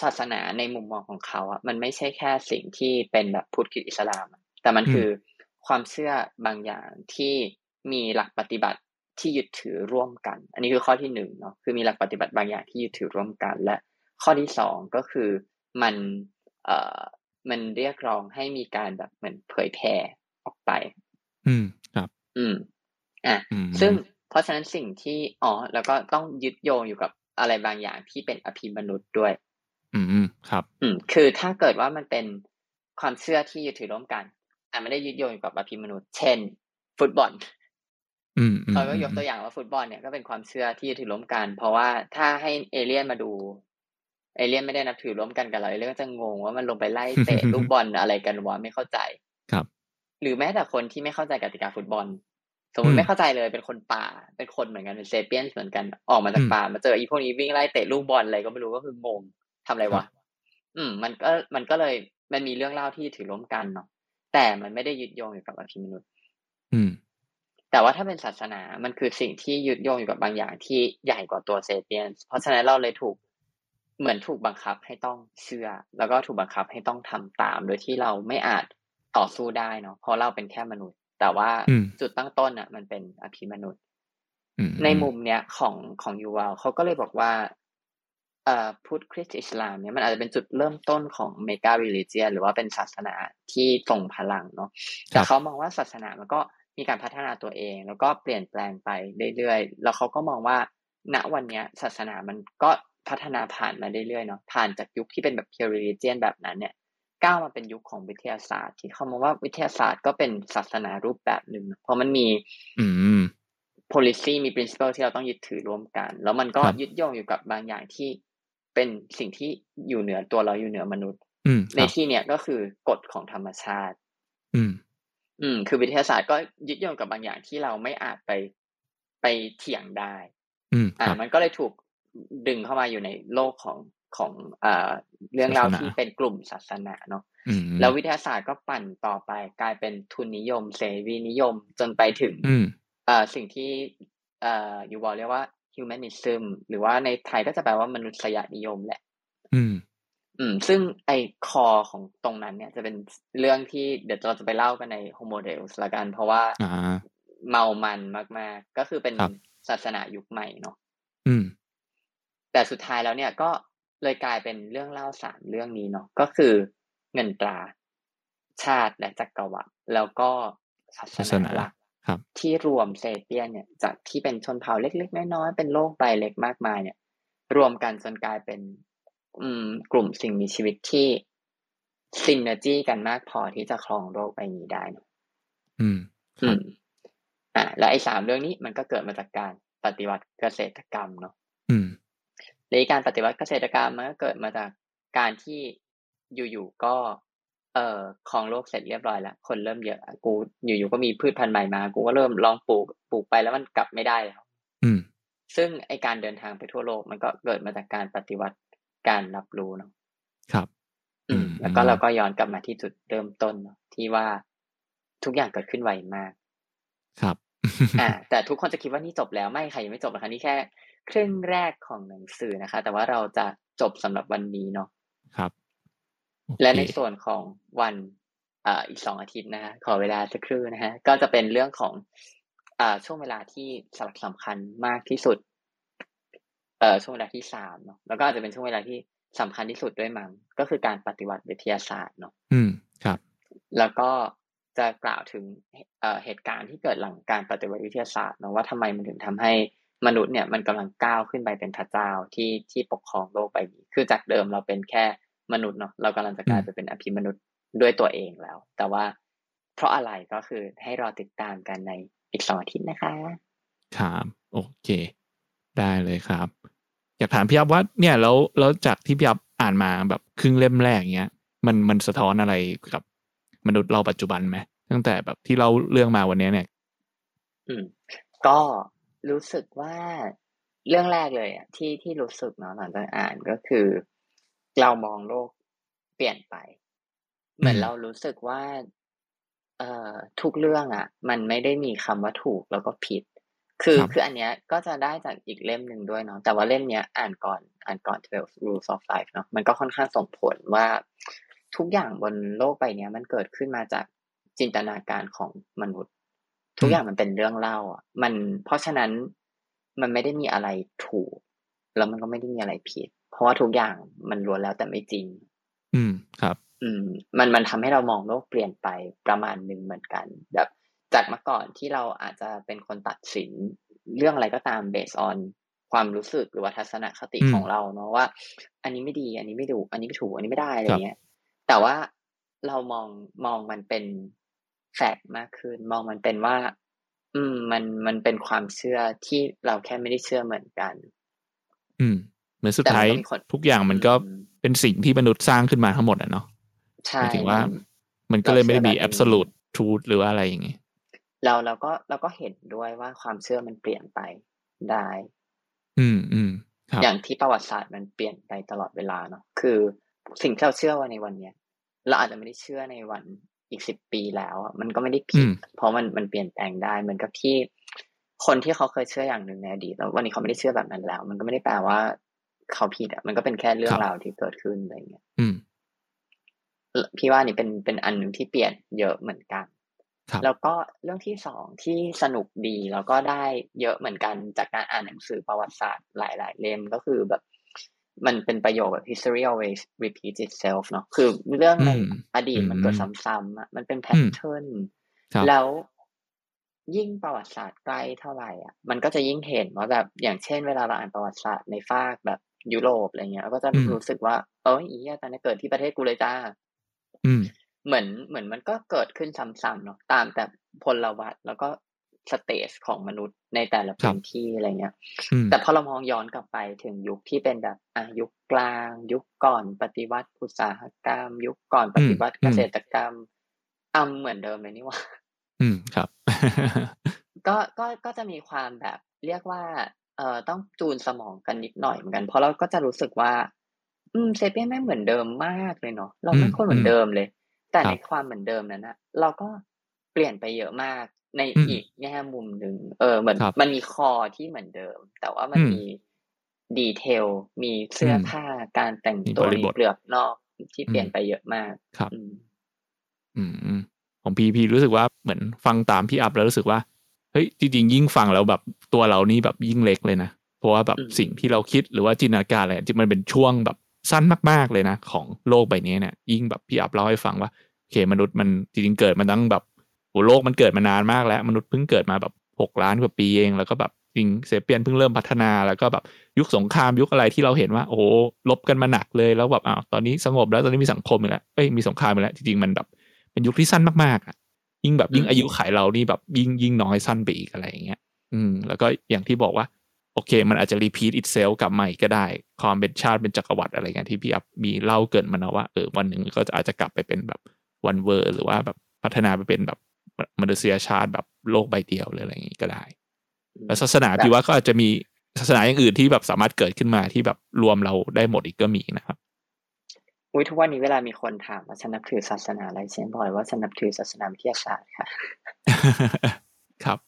ศาสนาในมุมมองของเขาอะมันไม่ใช่แค่สิ่งที่เป็นแบบพุทธคริสต์อิสลามอะแต่มันอืมคือ ความเชื่อบางอย่างที่มีหลักปฏิบัติที่ยึดถือร่วมกัน อันนี้คือข้อที่หนึ่งเนาะคือมีหลักปฏิบัติบางอย่างที่ยึดถือร่วมกัน และข้อที่สองก็คือมันเอ่อมันเรียกร้องให้มีการแบบเหมือนเผยแผ่ออกไป อืมครับ อืมอะอืมซึ่งเพราะฉะนั้นสิ่งที่อ๋อแล้วก็ต้องยึดโยงอยู่กับอะไรบางอย่างที่เป็นอภิมนุษย์ด้วย อืมอืมครับ อืมคือถ้าเกิดว่ามันเป็นความเชื่อที่ยึดถือร่วมกัน แต่ไม่ได้ยึดโยงอยู่กับอภิมนุษย์ เช่น ฟุตบอลอืมอืมเราก็ยกตัวอย่างว่าฟุตบอลเนี่ยก็เป็นความเชื่อที่ยึดถือร่วมกัน เพราะว่าถ้าให้เอเลี่ยนมาดู เอเลี่ยนไม่ได้นับถือร่วมกันกับเราเอเลี่ยนก็จะงงว่ามันลงไปไล่เตะลูกบอลอะไรกันวะไม่เข้าใจครับ หรือแม้แต่คนที่ไม่เข้าใจกติกาฟุตบอล สมมติอืมไม่เข้าใจเลยเป็นคนป่า เป็นคนเหมือนกันเป็นเซเปียนเหมือนกันออกมาจากอืมป่ามาเจออีพวกนี้วิ่งไล่เตะลูกบอลอะไรก็ไม่รู้ก็คืองงทำอะไรครัวะบอืม มันก็มันก็เลยมันมีเรื่องเล่าที่ถือร่วมกันเนาะ แต่มันไม่ได้ยึดโยงอยู่กับอภิมนุษย์ อืม แต่ว่าถ้าเป็นศาสนา มันคือสิ่งที่ยึดโยงอยู่กับบางอย่างที่ใหญ่กว่าตัวเซเปียน เพราะฉะนั้นเราเลยถูกเหมือนถูกบังคับให้ต้องเชื่อ แล้วก็ถูกบังคับให้ต้องทำตาม โดยที่เราไม่อาจต่อสู้ได้เนาะ เพราะเราเป็นแค่มนุษย์ แต่ว่าอืมจุดตั้งต้นอะ มันเป็นอภิมนุษย์อืมในมุมเนี้ยของของยูวาลเขาก็เลยบอกว่าเอ่อ พุทธคริสต์อิสลามเนี่ยมันอาจจะเป็นจุดเริ่มต้นของเมกา r ิลิเจียหรือว่าเป็นศาสนาที่ทรงพลังเนาะแต่เขามองว่าศาสนามันก็มีการพัฒนาตัวเอง แล้วก็เปลี่ยนแปลงไปเรื่อยๆแล้วเขาก็มองว่าณวันเนี้ยศาสนามันก็พัฒนาผ่านมาเรื่อยๆเนาะผ่านจากยุคที่เป็นแบบ pure religion แบบนั้นเนี่ยก้าวมาเป็นยุคของวิทยาศาสตร์ ที่เขามองว่าวิทยาศาสตร์ก็เป็นศาสนารูปแบบหนึ่งเพราะมันมีอืม policy มี principle ที่เราต้องยึดถือร่วมกัน แล้วมันก็ครับยึดโยงอยู่กับบางอย่างที่ เป็นสิ่งที่อยู่เหนือตัวเราอยู่เหนือมนุษย์อืมในครับที่เนี้ยก็คือกฎของธรรมชาติ อืม อืม คือวิทยาศาสตร์ก็ยึดโยงกับบางอย่างที่เราไม่อาจไปไปเถียงได้ อืม อ่าครับมันก็เลยถูกดึงเข้ามาอยู่ในโลกของของอ่าเรื่องราวศาสนาที่เป็นกลุ่มศาสนาเนาะอืมแล้ววิทยาศาสตร์ก็ปั่นต่อไปกลายเป็นทุนนิยม เสรีนิยมจนไปถึงอืมเอ่อสิ่งที่เอ่อ Yuval เรียกว่า humanism หรือว่าในไทยก็จะแปลว่ามนุษยนิยมแหละ อืม อืม ซึ่งไอ้ core ของตรงนั้นเนี่ยจะเป็นเรื่องที่เดี๋ยวเราจะไปเล่ากันใน Homo Deus ละกัน เพราะว่าอ่าเมามันมาก ๆ ก็คือเป็นครับศาสนายุคใหม่เนาะอืม แต่สุดท้ายแล้วเนี่ยก็เลยกลายเป็นเรื่องเล่าสามเรื่องนี้เนาะก็คือเงินตราชาติและจักรวรรดิแล้วก็ศาศาสสนานาหลักครับ ที่รวมเซเปียนเนี่ยจากที่เป็นชนเผ่าเล็ก ๆ น้อยๆเป็นโลกใบเล็กมากมายเนี่ย รวมกันจนกลายเป็น อืม กลุ่มสิ่งมีชีวิตที่ซินเนอร์จีกันมากพอที่จะครองโลกใบนี้ได้เนอะอืมคอืรับมอ่าแล้วไอ้สามเรื่องนี้มันก็เกิดมาจากการปฏิวัติเกษตรกรรมเนาะอืมและการปฏิวัติเกษตรกรรมมันก็เกิดมาจากการที่อยู่ๆก็ เอ่อครองโลกเสร็จเรียบร้อยแล้วคนเริ่มเยอะกูอยู่ๆก็มีพืชพันธุ์ใหม่มา กูก็เริ่มลองปลูกปลูกไปแล้วมันกลับไม่ได้แล้วอืมซึ่งไอการเดินทางไปทั่วโลกมันก็เกิดมาจากการปฏิวัติการรับรู้เนาะครับอืมอืม แล้วก็เราก็ย้อนกลับมาที่จุดเริ่มต้นเนาะที่ว่าทุกอย่างเกิดขึ้นไวมาก ครับ อ่า แต่ทุกคนจะคิดว่านี่จบแล้วไม่ค่ะยังไม่จบนะคะนี่แค่ ครึ่งแรกของหนังสือนะคะ แต่ว่าเราจะจบสำหรับวันนี้เนาะครับโอเค และในส่วนของวันอ่าอีกสองอาทิตย์นะฮะขอเวลาสักครู่นะฮะก็จะเป็นเรื่องของอ่าช่วงเวลาที่สลักสำคัญมากที่สุด เอ่อช่วงเวลาที่สามเนาะแล้วก็อาจจะเป็นช่วงเวลาที่สำคัญที่สุดด้วยมั้งก็คือการปฏิวัติวิทยาศาสตร์เนาะอืมครับ แล้วก็จะกล่าวถึงเอ่อเหตุการณ์ที่เกิดหลังการปฏิวัติวิทยาศาสตร์เนาะว่าทำไมมันถึงทำให้มนุษย์เนี่ยมันกำลังก้าวขึ้นไปเป็นพระเจ้าที่ที่ปกครองโลกใบนี้คือจากเดิมเราเป็นแค่ มนุษย์เนาะเรากำลังจะกลายไปเป็นอภิมนุษย์ด้วยตัวเองแล้ว แต่ว่าเพราะอะไรก็คือให้รอติดตามกันในอีกสองอาทิตย์นะคะครับโอเค ได้เลยครับ อยากถามพี่อัพว่าเนี่ยแล้วแล้วจากที่พี่อัพอ่านมาแบบครึ่งเล่มแรกเงี้ย มันมันสะท้อนอะไรกับมนุษย์เราปัจจุบันไหมตั้งแต่แบบที่เราเรื่องมาวันนี้เนี่ย อืม ก็รู้สึกว่าเรื่องแรกเลยอะที่ที่รู้สึกเนาะหลังจากอ่านก็คือ เรามองโลกเปลี่ยนไป เหมือนอืมเรารู้สึกว่า เอ่อทุกเรื่องอะ มันไม่ได้มีคำว่าถูกแล้วก็ผิด คือครับคืออันเนี้ยก็จะได้จากอีกเล่มหนึ่งด้วยเนาะแต่ว่าเล่มเนี้ย อ่านก่อนอ่านก่อน12 rules of life เนาะมันก็ค่อนข้างส่งผลว่า ทุกอย่างบนโลกใบเนี้ย มันเกิดขึ้นมาจากจินตนาการของมนุษย์ ทุกอย่างมันเป็นเรื่องเล่า อะ มันเพราะฉะนั้นมันไม่ได้มีอะไรถูก แล้วมันก็ไม่ได้มีอะไรผิด เพราะว่าทุกอย่างมันล้วนแล้วแต่ไม่จริง อืมครับ อืม มันมันทำให้เรามองโลกเปลี่ยนไปประมาณหนึ่งเหมือนกัน แบบจากเมื่อก่อนที่เราอาจจะเป็นคนตัดสินเรื่องอะไรก็ตาม based on ความรู้สึกหรือว่าทัศนคติอืมของเราเนาะว่า อันนี้ไม่ดี อันนี้ไม่ถูกอันนี้ไม่ถูกอันนี้ไม่ได้อะไรครับเงี้ย แต่ว่าเรามองมองมันเป็นแฟกต์มากขึ้น มองมันเป็นว่า อืม มันมันเป็นความเชื่อที่เราแค่ไม่ได้เชื่อเหมือนกัน อืมเห มือนสุดแต่มันท้ายก็มีคนทุกอย่างมันก็อืมเป็นสิ่งที่มนุษย์สร้างขึ้นมาทั้งหมดอะเนาะหใช่มายถึงว่ามันมันก็เลยไม่ได้มีเราเชื่อแบบนี้ absolute truth หรือว่าอะไรอย่างงี้เราเราก็เราก็เห็นด้วยว่าความเชื่อมันเปลี่ยนไปได้ อืมอืมครับอย่างที่ประวัติศาสตร์มันเปลี่ยนไปตลอดเวลาเนาะคือสิ่งที่เราเชื่อว่าในวันเนี้ยเราอาจจะไม่ได้เชื่อในวันอีกสิบปีแล้วอะมันก็ไม่ได้ผิดอืมเพราะมันมันเปลี่ยนแปลงได้เหมือนกับที่คนที่เขาเคยเชื่ออย่างหนึ่งในอดีตแล้ววันนี้เขาไม่ได้เชื่อแบบนั้นแล้ว มันก็ไม่ได้แปลว่า เขาผิดอะมันก็เป็นแค่เรื่องราวที่เกิดขึ้นอะไรเงี้ยอืมพี่ว่านี่เป็นเป็นอันหนึ่งที่เปลี่ยนเยอะเหมือนกันครับแล้วก็เรื่องที่สองที่สนุกดีแล้วก็ได้เยอะเหมือนกันจากการอ่านหนังสือประวัติศาสตร์หลาย ๆ เล่มก็คือแบบ มันเป็นประโยคแบบ history always repeats itself เนาะคือเรื่องในอืมอดีตมันเกิดอืมซ้ำๆอะมันเป็นแพทเทิร์นครับแล้วยิ่งประวัติศาสตร์ใกล้เท่าไหร่อะ มันก็จะยิ่งเห็นว่าแบบอย่างเช่น เวลาเราอ่านประวัติศาสตร์ในฝั่งแบบ ยุโรปอะไรเงี้ยเราก็จะอืมรู้สึกว่า เอ้ยอีอาตอนนี้เกิดที่ประเทศกูเลยจ้าอืมเหมือนเหมือนมันก็เกิดขึ้นซ้ำๆเนาะตามแต่พลวัตแล้วก็ stage ของมนุษย์ในแต่ละครับพื้นที่อะไรเงี้ยอืมแต่พอเรามองย้อนกลับไปถึงยุคที่เป็นแบบอะยุคกลาง ยุคก่อนปฏิวัติอุตสาหกรรม ยุคก่อนปฏิวัติเกษตรกรรมอำเหมือนเดิมเลยนี่หว่า อืมครับ ก็ก็ก็จะมีความแบบเรียกว่า เอ่อต้องจูนสมองกันนิดหน่อยเหมือนกัน เพราะเราก็จะรู้สึกว่า อืมเซเปียนไม่เหมือนเดิมมากเลยเนาะเราไม่อืมค่อยเหมือนเดิมเลย แต่ครับในความเหมือนเดิมนั้นนะเราก็เปลี่ยนไปเยอะมากในอืมอีกแง่มุมหนึ่งเออเหมือนครับมันมีคอที่เหมือนเดิม แต่ว่ามันอืมมีดีเทล มีเสื้อผ้าการแต่งตัวมีเปลือกนอกที่เปลี่ยนไปเยอะมากครับ อืมของพีพีรู้สึกว่าเหมือนฟังตามพี่อัพแล้วรู้สึกว่า เฮ้ยจริงๆยิ่งฟังแล้วแบบตัวเรานี่แบบยิ่งเล็กเลยนะ เพราะว่าแบบสิ่งที่เราคิดหรือว่าจินตนาการอะไรที่มันเป็นช่วงแบบสั้นมากๆเลยนะ ของโลกใบนี้เนี่ยยิ่งแบบพี่อัพเล่าให้ฟังว่าโอเคมนุษย์มันจริงๆเกิดมาตั้งแบบโอ้โลกมันเกิดมานานมากแล้ว มนุษย์เพิ่งเกิดมาแบบหกล้านกว่าปีเองแล้วก็แบบจริง Sapiens เพิ่งเริ่มพัฒนาแล้วก็แบบยุคสงครามยุคอะไรที่เราเห็นว่า โอ้รบกันมาหนักเลยแล้วแบบอ้าวตอนนี้สงบแล้วตอนนี้มีสังคมแล้วเอ้ยมีสงครามแล้วจริงๆมันแบบเป็นยุคที่สั้นมากๆอะ ยิ่งแบบยิ่งอายุขัยเรานี่แบบยิ่งยิ่งน้อยสั้นไปอีกอะไรอย่างเงี้ย อืม แล้วก็อย่างที่บอกว่า โอเค มันอาจจะ repeat itself กลับมาอีกก็ได้ ความเป็นชาติเป็นจักรวรรดิอะไรเงี้ยที่พี่อัพมีเล่าเกริ่นมานะว่าเออวันหนึ่งก็อาจจะกลับไปเป็นแบบ one world หรือว่าแบบพัฒนาไปเป็นแบบมนุษยชาติแบบโลกใบเดียวหรืออะไรอย่างงี้ก็ได้ แล้วศาสนาพี่ว่าก็อาจจะมีศาสนาอย่างอื่นที่แบบสามารถเกิดขึ้นมาที่แบบรวมเราได้หมดอีกก็มีนะครับ อุ้ยทุกวันนี้เวลามีคนถามว่าฉันนับถือศาสนาอะไรฉันบอกว่าฉันนับถือศาสนาวิทยาศาสตร์ค่ะ ครับ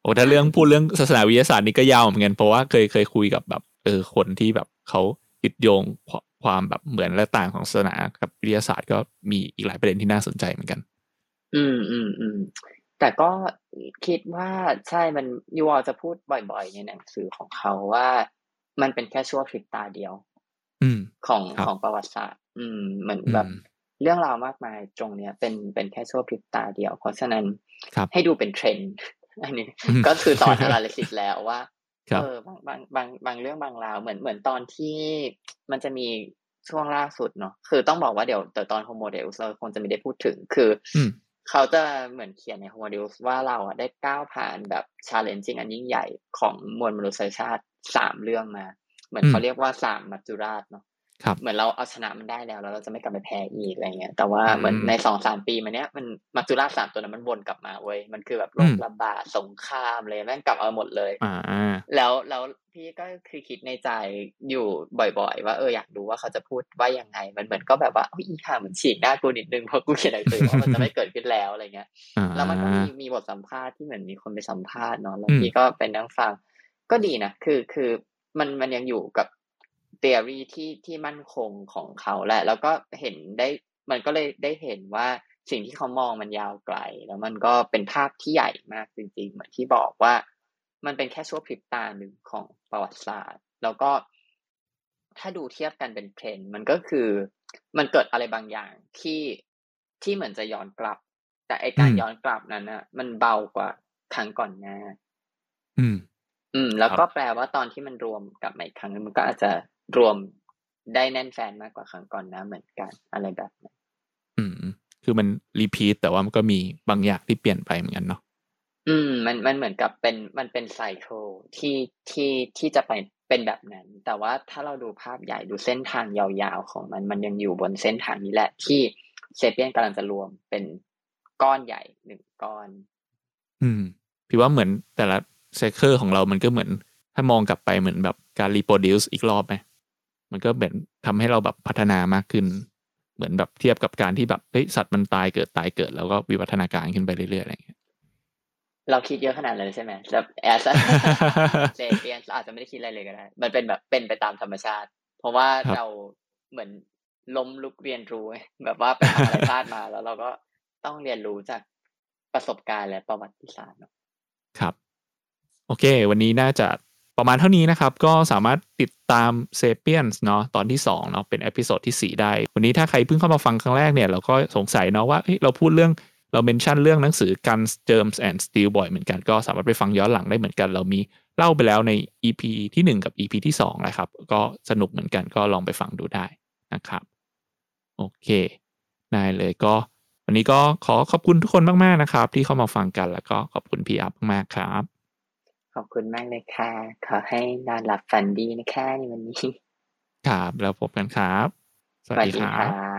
โอ้ถ้าเรื่องพูดเรื่องศาสนาวิทยาศาสตร์นี่ก็ยาวเหมือนกันเพราะว่าเคยเคยคุยกับแบบ เออคนที่แบบเขายึดโยงความแบบเหมือนและต่างของศาสนากับวิทยาศาสตร์ก็มีอีกหลายประเด็นที่น่าสนใจเหมือนกัน อืมอืมอืมแต่ก็คิดว่าใช่มันยูอจะพูดบ่อย ๆ ในหนังสือของเขาว่า มันเป็นแค่ชั่วพริบตาเดียว ของของประวัติศาสตร์ อืมเหมือนแบบเรื่องราวมากมายตรงเนี้ย เป็นเป็นแค่ชั่วพริบตาเดียว เพราะฉะนั้นให้ดูเป็นเทรนด์อันนี้ก็คือตอน analysis แล้วว่าเออบางบางบางบางเรื่องบางราวเหมือนเหมือนตอนที่มันจะมีช่วงล่าสุดเนาะคือต้องบอกว่าเดี๋ยวแต่ตอน Homo Deus เราคงจะไม่ได้พูดถึงคือเขาจะเหมือนเขียนใน Homo Deus ว่าเราอะได้ก้าวผ่านแบบ challenging อันยิ่งใหญ่ของมวลมนุษยชาติสามเรื่องมา เหมือนเขาเรียกว่าสามมัจจุราชเนาะเหมือนเราเอาชนะมันได้แล้วแล้วเราจะไม่กลับไปแพ้อีกอะไรเงี้ย แต่ว่าเหมือนในสองสามปีมาเนี้ยมันมัจจุราชสามตัวนั้นมันวนกลับมาเว้ยมันคือแบบโรคระบาดสงครามเลยแม่งกลับมาหมดเลยแล้วแล้วพี่ก็คือคิดในใจอยู่บ่อยๆ ว่าเอออยากดูว่าเขาจะพูดว่ายังไง มันเหมือนก็แบบว่าอีห่าเหมือนฉีกหน้ากูนิดนึงเพราะกูเขียนหนังสือว่ามันจะไม่เกิดขึ้นแล้วอะไรเงี้ยแล้วมันก็มีมีบทสัมภาษณ์ที่เหมือนมีคนไปสัมภาษณ์เนาะแล้วพี่ก็เป็นนั่งฟังก็ดีนะคือคือ มันมันยังอยู่กับเทอรี่ที่ที่มั่นคงของเขาแหละ แล้วก็เห็นได้มันก็เลยได้เห็นว่าสิ่งที่เขามองมันยาวไกล แล้วมันก็เป็นภาพที่ใหญ่มากจริงๆ เหมือนที่บอกว่า มันเป็นแค่ชั่วพริบตาหนึ่งของประวัติศาสตร์ แล้วก็ถ้าดูเทียบกันเป็นเทรนด์มันก็คือ มันเกิดอะไรบางอย่างที่ที่เหมือนจะย้อนกลับ แต่ไอการย้อนกลับนั้นนะมันเบากว่าครั้งก่อนหน้า อืม อืม แล้วก็แปลว่าตอนที่มันรวมกับใหม่ครั้งนึงมันก็อาจจะรวมได้แน่นแฟนมากกว่าครั้งก่อนนะเหมือนกัน อะไรแบบนั้นอืม คือมัน repeat แต่ว่ามันก็มีบางอย่างที่เปลี่ยนไปเหมือนกันเนาะอืม มันมันเหมือนกับเป็นมันเป็น cycle ที่ที่ที่จะไปเป็นแบบนั้น แต่ว่าถ้าเราดูภาพใหญ่ดูเส้นทางยาวๆของมัน มันยังอยู่บนเส้นทางนี้แหละ ที่ Sapiens กำลังจะรวมเป็นก้อนใหญ่หนึ่งก้อน อืม พี่ว่าเหมือนแต่ละ cycle ของเรามันก็เหมือน ถ้ามองกลับไปเหมือนแบบการ reproduce อีกรอบไหมมันก็แบบทำให้เราแบบพัฒนามากขึ้น เหมือนแบบเทียบกับการที่แบบเฮ้ยสัตว์มันตายเกิดตายเกิด แล้วก็วิวัฒนาการขึ้นไปเรื่อยๆอะไรอย่างเงี้ยเราคิดเยอะขนาดนั้นใช่ไหมแบบแอสเซเปียนอาจจะไม่ได้คิดอะไรเลยก็ได้ มันเป็นแบบเป็นไปตามธรรมชาติ เพราะว่าเราเหมือนล้มลุกเรียนรู้แบบว่าเป็นธรรมชาติมาแล้วเราก็ต้องเรียนรู้จากประสบการณ์และประวัติศาสตร์ครับ โอเค วันนี้น่าจะประมาณเท่านี้นะครับ ก็สามารถติดตาม Sapiens เนาะตอนที่2เนาะเป็น episode ที่ 4 ได้ วันนี้ถ้าใครเพิ่งเข้ามาฟังครั้งแรกเนี่ย เราก็สงสัยเนาะว่าเฮ้ยเราพูดเรื่องเรา mention เรื่องหนังสือ Guns Germs and Steel บ่อยเหมือนกัน ก็สามารถไปฟังย้อนหลังได้เหมือนกัน เรามีเล่าไปแล้วใน EP ที่ 1 กับ EP ที่2นะครับ ก็สนุกเหมือนกันก็ลองไปฟังดูได้นะครับ โอเค ได้เลยก็ วันนี้ก็ขอขอบคุณทุกคนมาก ๆ นะครับ ที่เข้ามาฟังกันแล้วก็ขอบคุณพี่อัพมากครับ ขอบคุณมากเลยค่ะ ขอให้นอนหลับฝันดีนะคะในวันนี้ ครับ แล้วพบกันครับ สวัสดีครับ